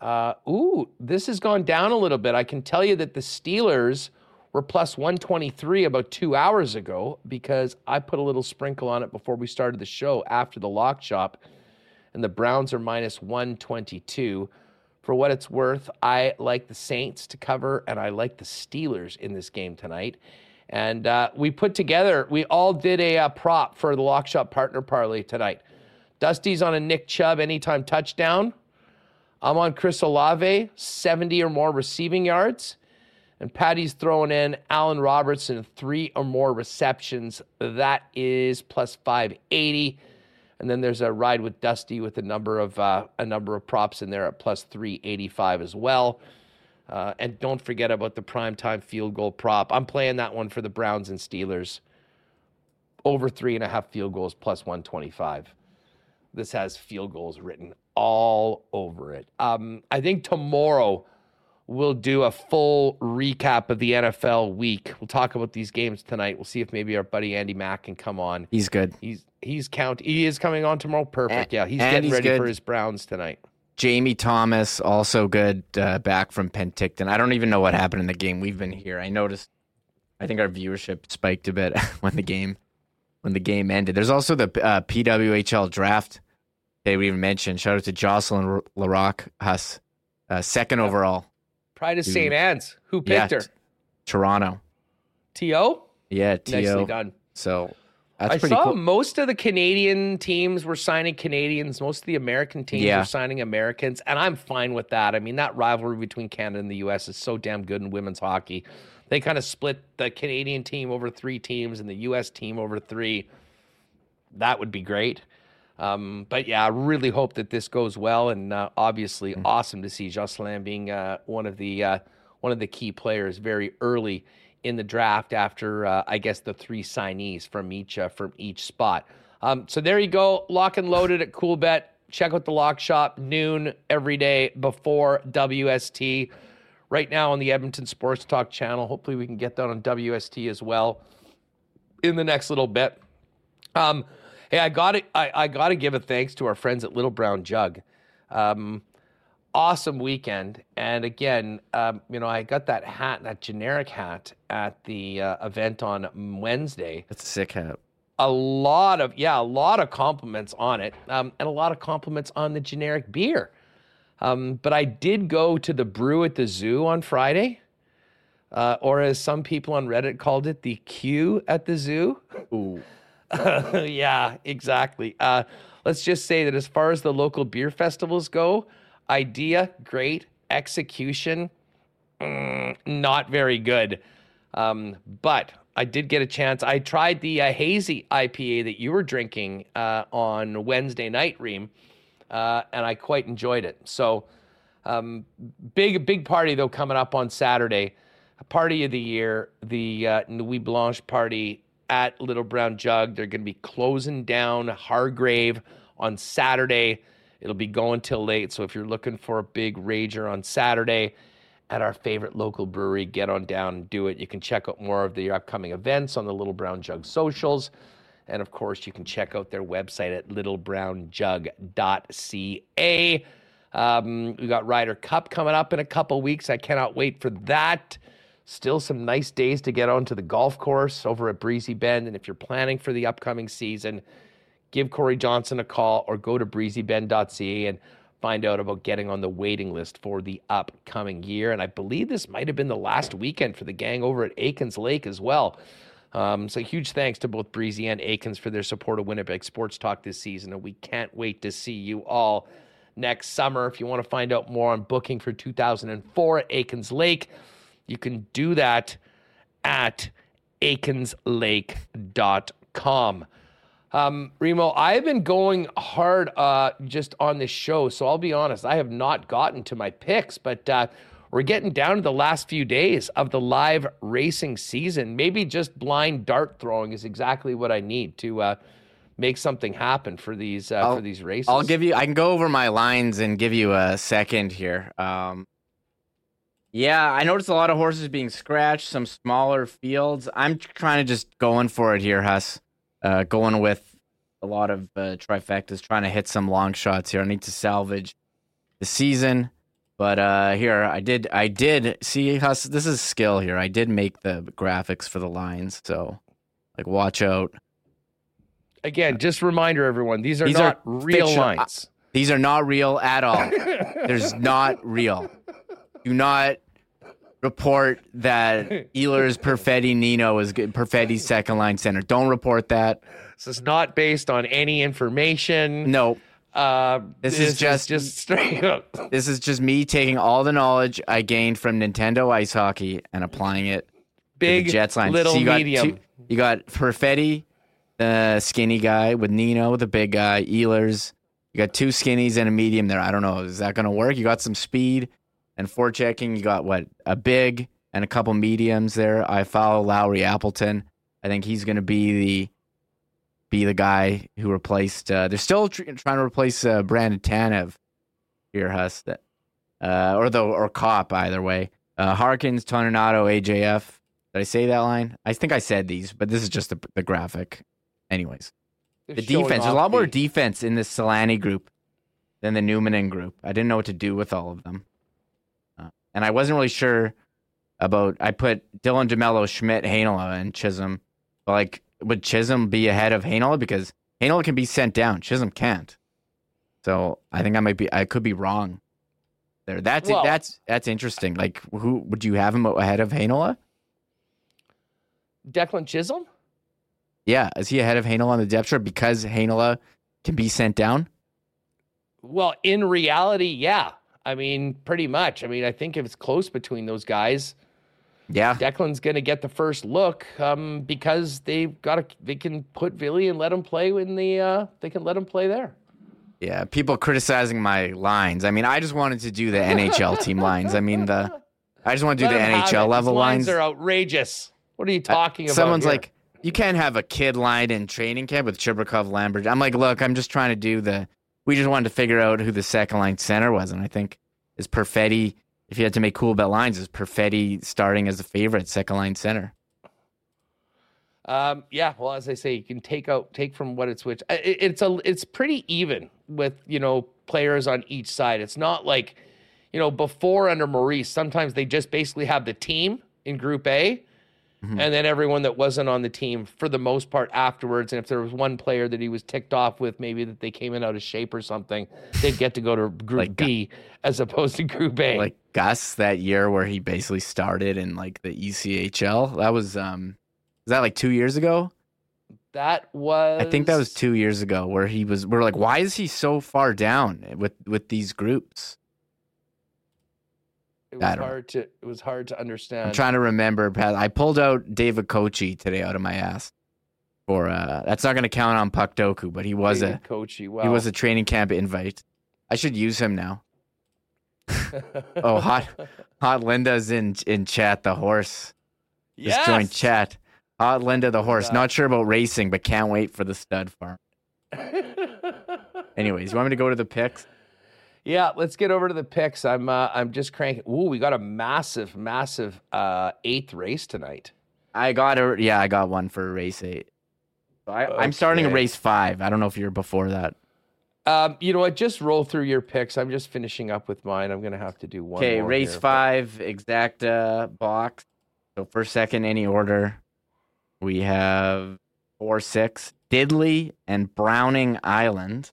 Uh, ooh, this has gone down a little bit. I can tell you that the Steelers were plus 123 about two hours ago because I put a little sprinkle on it before we started the show after the lock shop. And the Browns are minus 122. For what it's worth, I like the Saints to cover, and I like the Steelers in this game tonight. And uh, we put together, we all did a uh, prop for the Lock Shop Partner Parlay tonight. Dusty's on a Nick Chubb anytime touchdown. I'm on Chris Olave, 70 or more receiving yards. And Patty's throwing in Allen Robertson, three or more receptions. That is plus 580. And then there's a ride with Dusty with a number of uh, a number of props in there at plus 385 as well. Uh, and don't forget about the primetime field goal prop. I'm playing that one for the Browns and Steelers. Over three and a half field goals plus 125. This has field goals written all over it. Um, I think tomorrow we'll do a full recap of the NFL week. We'll talk about these games tonight. We'll see if maybe our buddy Andy Mack can come on. He's good. He's he's count. He is coming on tomorrow. Perfect. And- yeah, he's getting he's ready good. for his Browns tonight. Jamie Thomas, also good, uh, back from Penticton. I don't even know what happened in the game. We've been here. I noticed. I think our viewership spiked a bit [LAUGHS] when the game when the game ended. There's also the uh, PWHL draft. They we even mentioned. Shout out to Jocelyn R- Larocque, Huss, uh, second overall, Pride of St. Anne's. Who picked Yeah, her? t- Toronto. To. Yeah, Nicely To. done. So that's I pretty saw cool. most of the Canadian teams were signing Canadians. Most of the American teams Yeah. were signing Americans, and I'm fine with that. I mean, that rivalry between Canada and the U.S. is so damn good in women's hockey. They kind of split the Canadian team over three teams and the U.S. team over three. That would be great. Um, but yeah, I really hope that this goes well, and uh, obviously, Mm. awesome to see Jocelyn being uh, one of the uh, one of the key players very early in the draft after uh, I guess the three signees from each uh, from each spot. Um, so there you go, lock and loaded at Coolbet. Check out the lock shop noon every day before WST. Right now on the Edmonton Sports Talk channel. Hopefully, we can get that on WST as well in the next little bit. Um, hey, I got to I, I got to give a thanks to our friends at Little Brown Jug. Um, awesome weekend, and again, um, you know, I got that hat, that generic hat, at the uh, event on Wednesday. That's a sick hat. A lot of yeah, a lot of compliments on it, um, and a lot of compliments on the generic beer. Um, but I did go to the brew at the zoo on Friday, uh, or as some people on Reddit called it, the queue at the zoo. Ooh. [LAUGHS] yeah, exactly. Uh, let's just say that as far as the local beer festivals go, idea great, execution mm, not very good. Um, but I did get a chance. I tried the uh, hazy IPA that you were drinking uh, on Wednesday night, Reem, uh, and I quite enjoyed it. So, um, big big party though coming up on Saturday, a party of the year, the uh, Nuit Blanche party at Little Brown Jug. They're going to be closing down Hargrave on Saturday. It'll be going till late. So if you're looking for a big rager on Saturday at our favorite local brewery, get on down and do it. You can check out more of the upcoming events on the Little Brown Jug socials. And of course, you can check out their website at littlebrownjug.ca. Um, we got Ryder Cup coming up in a couple weeks. I cannot wait for that. Still some nice days to get onto the golf course over at Breezy Bend. And if you're planning for the upcoming season, give Corey Johnson a call or go to breezybend.ca and find out about getting on the waiting list for the upcoming year. And I believe this might have been the last weekend for the gang over at Aikens Lake as well. Um, so huge thanks to both Breezy and Aikens for their support of Winnipeg Sports Talk this season. And we can't wait to see you all next summer. If you want to find out more on booking for 2004 at Aikens Lake, you can do that at aikenslake.com. Um, Remo, I've been going hard uh, just on this show, so I'll be honest, I have not gotten to my picks, but uh, we're getting down to the last few days of the live racing season. Maybe just blind dart throwing is exactly what I need to uh, make something happen for these uh, for these races. I'll give you. I can go over my lines and give you a second here. Um, yeah, I noticed a lot of horses being scratched, some smaller fields. I'm trying to just going for it here, Huss. Uh, going with a lot of uh, trifectas, trying to hit some long shots here. I need to salvage the season, but uh, here I did. I did see Huss. This is skill here. I did make the graphics for the lines, so like watch out. Again, just reminder everyone, these are These not are real fictional- lines. These are not real at all. [LAUGHS] There's not real. Do not report that [LAUGHS] Ehlers Perfetti Nino is good. Perfetti's second line center. Don't report that. This is not based on any information. No, Uh, This is just- just straight up. [LAUGHS] this is just me taking all the knowledge I gained from Nintendo Ice Hockey and applying it Big, Jets line. little, So you got medium. two- you got Perfetti the skinny guy, with Nino, the big guy, Ehlers. You got two skinnies and a medium there. I don't know. Is that going to work? You got some speed and forechecking. You got what? A big and a couple mediums there. I follow Lowry Appleton. I think he's going to be the be the guy who replaced. Uh, they're still tr- trying to replace uh, Brandon Tanev here, Huss. Uh, or the or Copp either way. Uh, Harkins, Toninato, AJF. Did I say that line? I think I said these, but this is just the, the graphic. Anyways, They're the defense. There's a lot more defense in this Selanne group than the Numminen group. I didn't know what to do with all of them, and I wasn't really sure about. I put Dylan DeMelo, Schmidt, Heinola, and Chisholm. But like, would Chisholm be ahead of Heinola because Heinola can be sent down, Chisholm can't. So I think I might be. I could be wrong. There. That's Well- that's that's interesting. Like, who would you have him ahead of Heinola? Declan Chisholm. Yeah, is he ahead of Heinola on the depth chart because Heinola can be sent down? Well, in reality, yeah. I mean, pretty much. I mean, I think if it's close between those guys, Yeah, Declan's going to get the first look um, because they've got to. They can put Villy and let him play in the. Uh, they can let him play there. yeah. People criticizing my lines. I mean, I just wanted to do the [LAUGHS] NHL team lines. I mean, the I just want to do Let the. NHL level lines. lines. are outrageous. What are you talking about? Someone's here? like, you can't have a kid line in training camp with Chibrikov, Lambert. I'm like, look, I'm just trying to do the. We just wanted to figure out who the second line center was, and I think is Perfetti. If you had to make cool bet lines, is Perfetti starting as the favorite second line center? Um, yeah, well, as I say, you can take out take from what it's which it, it's a it's pretty even with you know players on each side. It's not like you know before under Maurice. Sometimes they just basically have the team in Group A, Mhm. and then everyone that wasn't on the team for the most part afterwards. And if there was one player that he was ticked off with, maybe that they came in out of shape or something, they'd get to go to Group Like, B as opposed to Group A. Like Gus that year where he basically started in like the ECHL. That was um, was that like two years ago? that was I think that was two years ago where he was. We're like, why is he so far down with with these groups? It was don't know. hard to it was hard to understand. I'm trying to remember. Pat. I pulled out David Koci today out of my ass. For uh, that's not going to count on Puck Doku, but he was a David Koci. Wow. he was a training camp invite. I should use him now. [LAUGHS] Oh, hot hot Linda's in in chat. The horse just joined chat. Hot Linda the horse. that. Not sure about racing, but can't wait for the stud farm. [LAUGHS] Anyways, you want me to go to the picks? Yeah, let's get over to the picks. I'm uh, I'm just cranking. Ooh, we got a massive, massive uh, eighth race tonight. I got a yeah, I got one for race eight. I, I'm starting a race five. I don't know if you're before that. Um, you know what? Just roll through your picks. I'm just finishing up with mine. I'm gonna have to do one. Okay, race here, but- five, exacta box. So first, second, any order. We have four, six, Diddley and Browning Island.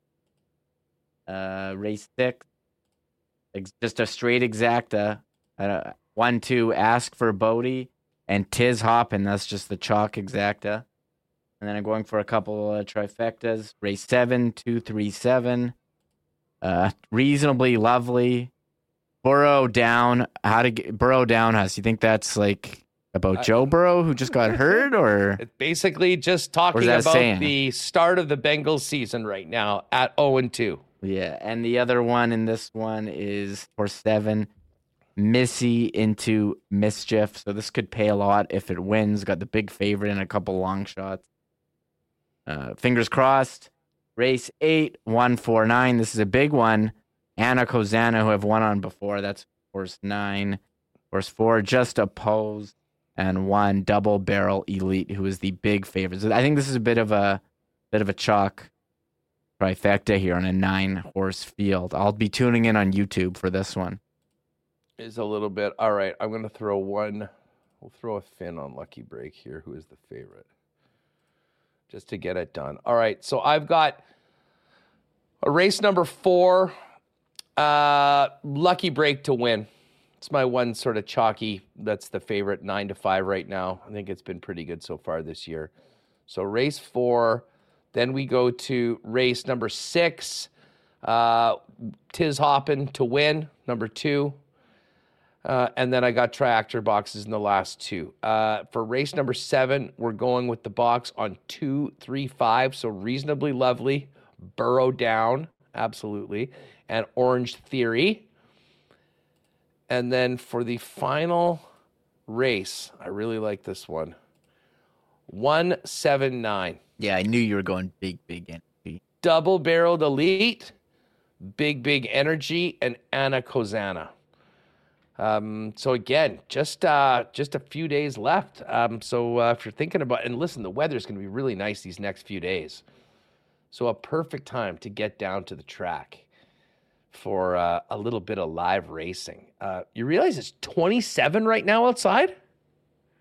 Uh, race six, ex- just a straight exacta. Uh, one, two, ask for Bodie and Tiz Hoppin. That's just the chalk exacta. And then I'm going for a couple uh, trifectas. Race seven, two, three, seven. Uh, reasonably lovely. Burrow down. How to get Burrow down? Has you think that's like about I- Joe Burrow who just got hurt, [LAUGHS] or basically just talking about saying? the start of the Bengals season right now at 0 and 2. Yeah? And the other one in this one is for seven. Missy into mischief. So this could pay a lot if it wins. Got the big favorite and a couple long shots. Uh, fingers crossed. Race eight, one four nine. This is a big one. Anna Kozana, who I've won on before. That's horse nine. Horse four, just opposed. And one double barrel elite, who is the big favorite. So I think this is a bit of a bit of a chalk trifecta here on a nine horse field. I'll be tuning in on YouTube for this one. Is a little bit. All right, I'm going to throw one. We'll throw a fin on Lucky Break here, who is the favorite, just to get it done. All right, so I've got a race number four, uh, Lucky Break to win. It's my one sort of chalky. That's the favorite, nine to five right now. I think it's been pretty good so far this year. So race four, then we go to race number six. Uh, Tiz Hoppin to win, number two. Uh, and then I got triactor boxes in the last two. Uh, for race number seven, we're going with the box on two, three, five. So reasonably lovely. Burrow down, absolutely. And Orange Theory. And then for the final race, I really like this one. 179. Yeah, I knew you were going big, big energy. Double barreled elite, big, big energy, and Anna Kozana. Um, so again, just uh, just a few days left. Um, so uh, if you're thinking about, and listen, the weather's going to be really nice these next few days. So a perfect time to get down to the track for uh, a little bit of live racing. Uh, you realize it's 27 right now outside.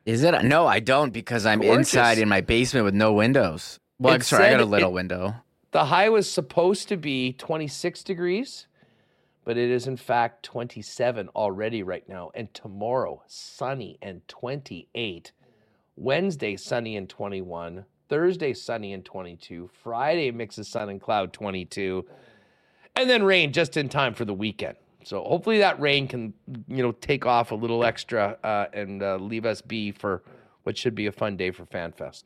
Is it? No, I don't because I'm Gorgeous. inside in my basement with no windows. Well, It sorry, I got a little it- window. The high was supposed to be 26 degrees, but it is in fact 27 already right now. And tomorrow, sunny and 28. Wednesday, sunny and 21. Thursday, sunny and 22. Friday, mix of sun and cloud, 22. And then rain just in time for the weekend. So hopefully that rain can, you know, take off a little extra uh, and uh, leave us be for what should be a fun day for FanFest.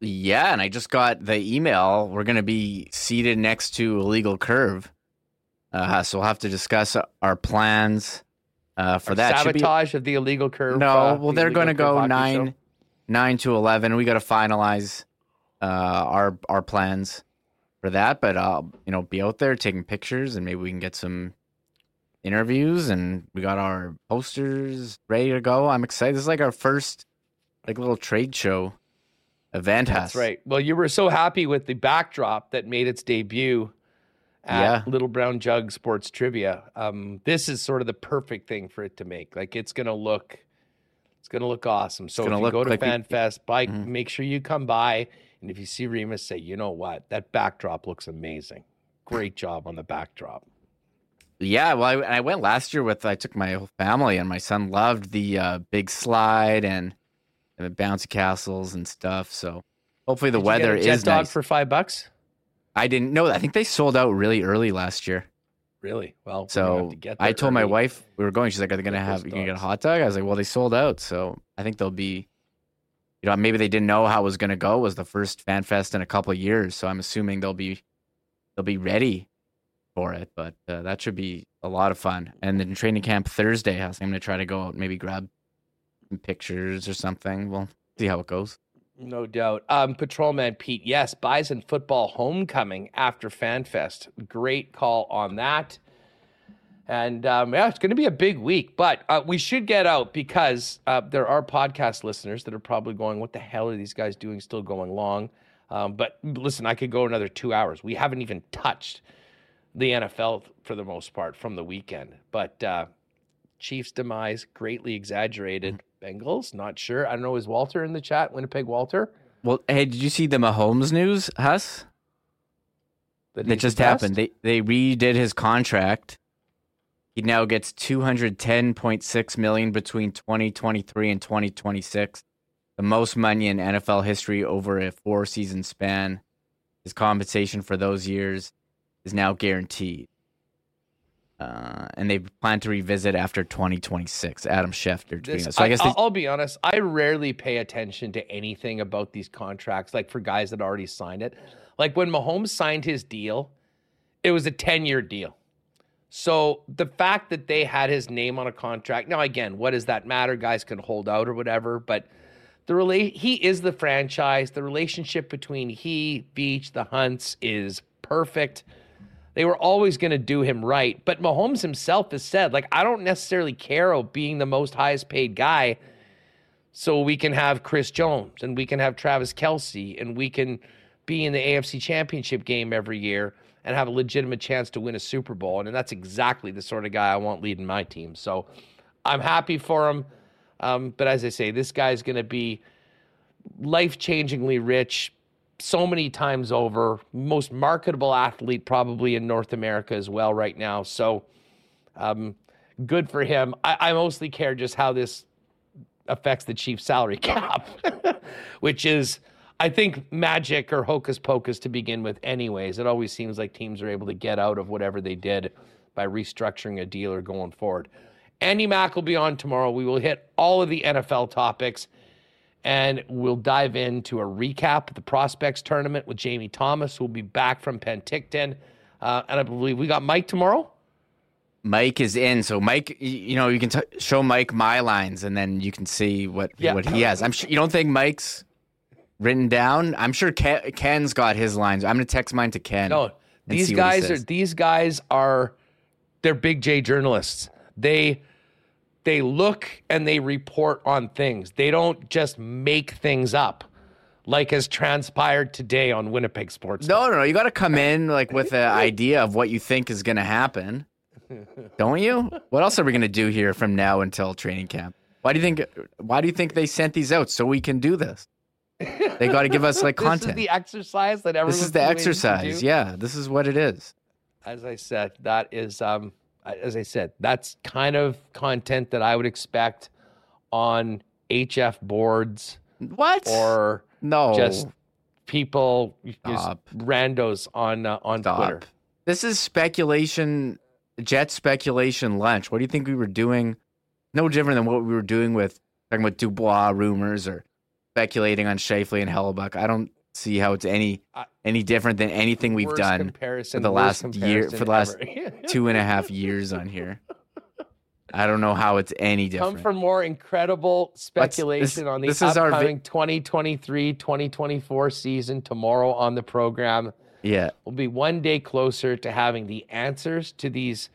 Yeah, and I just got the email. We're going to be seated next to Illegal Curve. Uh, so we'll have to discuss our plans uh, for Our that. Should be- sabotage of the illegal curve. no, uh, well, the they're going to go nine, show. nine to eleven. We got to finalize uh, our our plans for that. But I'll you know be out there taking pictures, and maybe we can get some interviews. And we got our posters ready to go. I'm excited. This is like our first like little trade show event. That's right. Well, you were so happy with the backdrop that made its debut at Yeah. Little Brown Jug Sports Trivia. Um, this is sort of the perfect thing for it to make. Like it's gonna look, it's gonna look awesome. So if you go to like FanFest, buy, Mhm. make sure you come by, and if you see Remis, say, you know what, that backdrop looks amazing. Great job on the backdrop. Yeah, well, I, I went last year with I took my whole family, and my son loved the uh, big slide and, and the bouncy castles and stuff. So hopefully the Did you get weather is dog nice. for five bucks. I didn't know. I think they sold out really early last year. Really? Well, have So to I told my wife we were going. She's like, "Are they gonna have? those You gonna get a hot dog?" I was like, "Well, they sold out." So I think they'll be. You know, maybe they didn't know how it was gonna go. It was the first fan fest in a couple of years, so I'm assuming they'll be, they'll be ready for it. But uh, that should be a lot of fun. And then training camp Thursday, I'm gonna try to go out, maybe grab pictures or something. We'll see how it goes. No doubt. Um, Patrolman Pete, yes, Bison football homecoming after FanFest. Great call on that. And um, yeah, it's going to be a big week, but uh, we should get out because uh, there are podcast listeners that are probably going, "What the hell are these guys doing? Still going long?" Um, but listen, I could go another two hours. We haven't even touched the NFL for the most part from the weekend, but uh, Chiefs demise greatly exaggerated. Bengals, not sure. I don't know. Is Walter in the chat? Winnipeg Walter. Well, hey, did you see the Mahomes news, Huss? That That just happened. They they redid his contract. He now gets 210.6 million between 2023 and 2026. The most money in NFL history over a four season span. His compensation for those years is now guaranteed. Uh, and they plan to revisit after 2026. Adam Schefter tweeting This- So I, guess they, will I'll be honest. I rarely pay attention to anything about these contracts, like for guys that already signed it. Like when Mahomes signed his deal, it was a 10 year deal. So the fact that they had his name on a contract, now again, what does that matter? Guys can hold out or whatever, but the rela- he is the franchise. The relationship between he, Veach, the Hunts is perfect. They were always going to do him right. But Mahomes himself has said, like, I don't necessarily care about being the most highest paid guy. So we can have Chris Jones and we can have Travis Kelce and we can be in the AFC championship game every year and have a legitimate chance to win a Super Bowl. And that's exactly the sort of guy I want leading my team. So I'm happy for him. Um, but as I say, this guy's going to be life changingly rich so many times over. Most marketable athlete probably in North America as well right now. So um, good for him. I, I mostly care just how this affects the Chiefs salary [LAUGHS] cap, which is, I think, magic or hocus pocus to begin with, anyways. It always seems like teams are able to get out of whatever they did by restructuring a deal or going forward. Andy Mack will be on tomorrow. We will hit all of the NFL topics and we'll dive into a recap of the prospects tournament with Jamie Thomas, who will be back from Penticton. Uh, and I believe we got Mike tomorrow. Mike is in, so Mike, you know, you can t- show Mike my lines, and then you can see what yeah. what he has. I'm sure you don't think Mike's written down. I'm sure Ken, has got his lines. I'm gonna text mine to Ken. No, these guys are these guys are they're big J journalists. They they look and they report on things. They don't just make things up like has transpired today on Winnipeg Sports. No, no, no. You got to come in like with an [LAUGHS] idea of what you think is going to happen. Don't you? What else are we going to do here from now until training camp? Why do you think? Why do you think they sent these out so we can do this? They got to give us like content. [LAUGHS] this is the exercise that everyone. This is the exercise. Yeah, this is what it is. As I said, that is um, as I said, that's kind of content that I would expect on HF boards. What? Or no, just people, just randos on uh, on Stop. Twitter. This is speculation jet speculation lunch. What do you think we were doing? No different than what we were doing with talking about Dubois rumors or speculating on Scheifele and Hellebuyck. I don't see how it's any any different than anything we've done for the last year for the last [LAUGHS] two and a half years on here. I don't know how it's any different. Come for more incredible speculation this, on the this upcoming 2023-2024 season tomorrow on the program. Yeah. We'll be one day closer to having the answers to these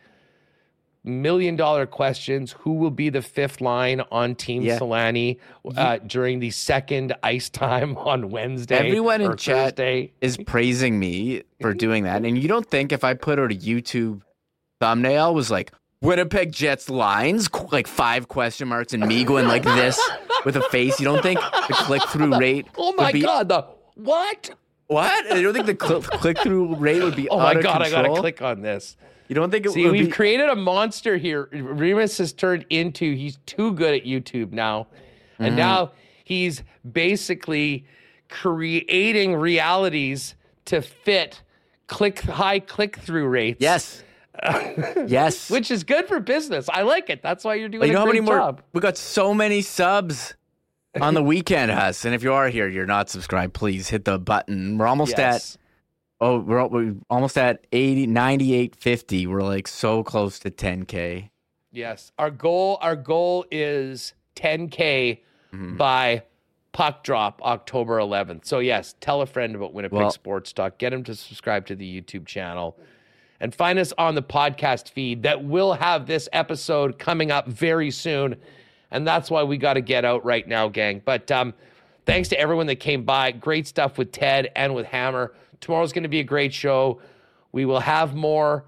million dollar questions. Who will be the fifth line on Team yeah. Selanne uh, during the second ice time [LAUGHS] on Wednesday? Everyone in chat Thursday? is praising me for doing that. And you don't think if I put out a YouTube thumbnail was like, Winnipeg Jets lines, like five question marks, and me going like this [LAUGHS] with a face. You don't think the click through rate? [LAUGHS] Oh my be- god! The what? What? I don't think the cl- click through rate would be. Oh my god! Control. I gotta click on this. You don't think it See, would we've be... created a monster here. Remis has turned into he's too good at YouTube now, and mm-hmm. now he's basically creating realities to fit click high click through rates. Yes. [LAUGHS] yes. Which is good for business. I like it. That's why you're doing you know how many job. More, we got so many subs on the [LAUGHS] weekend, Huss. And if you are here, you're not subscribed, please hit the button. We're almost yes. at oh, we're, we're almost at 80, 98, 50. We're like so close to 10k. Yes, our goal our goal is 10k mm-hmm. by puck drop October 11th. So yes, tell a friend about Winnipeg well, Sports Talk. Get him to subscribe to the YouTube channel. And find us on the podcast feed that will have this episode coming up very soon and that's why we got to get out right now, gang. But um, thanks to everyone that came by. Great stuff with Ted and with Hammer. Tomorrow's going to be a great show. We will have more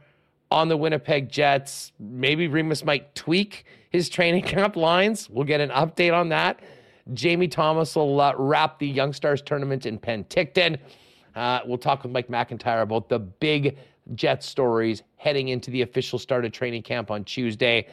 on the Winnipeg Jets. Maybe Remis might tweak his training [LAUGHS] camp lines. We'll get an update on that. Jamie Thomas will uh, wrap the Young Stars tournament in Penticton. Uh, we'll talk with Mike McIntyre about the big Jet stories heading into the official start of training camp on Tuesday.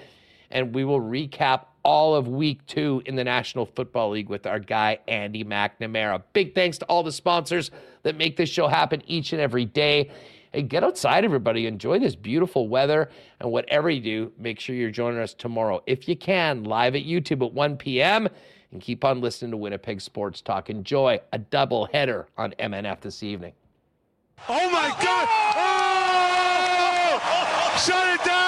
And we will recap all of week two in the National Football League with our guy, Andy McNamara. Big thanks to all the sponsors that make this show happen each and every day. Hey, get outside, everybody. Enjoy this beautiful weather. And whatever you do, make sure you're joining us tomorrow, if you can, live at YouTube at 1 p.m. And keep on listening to Winnipeg Sports Talk. Enjoy a double header on MNF this evening. Oh, my God! Oh! Shut it down!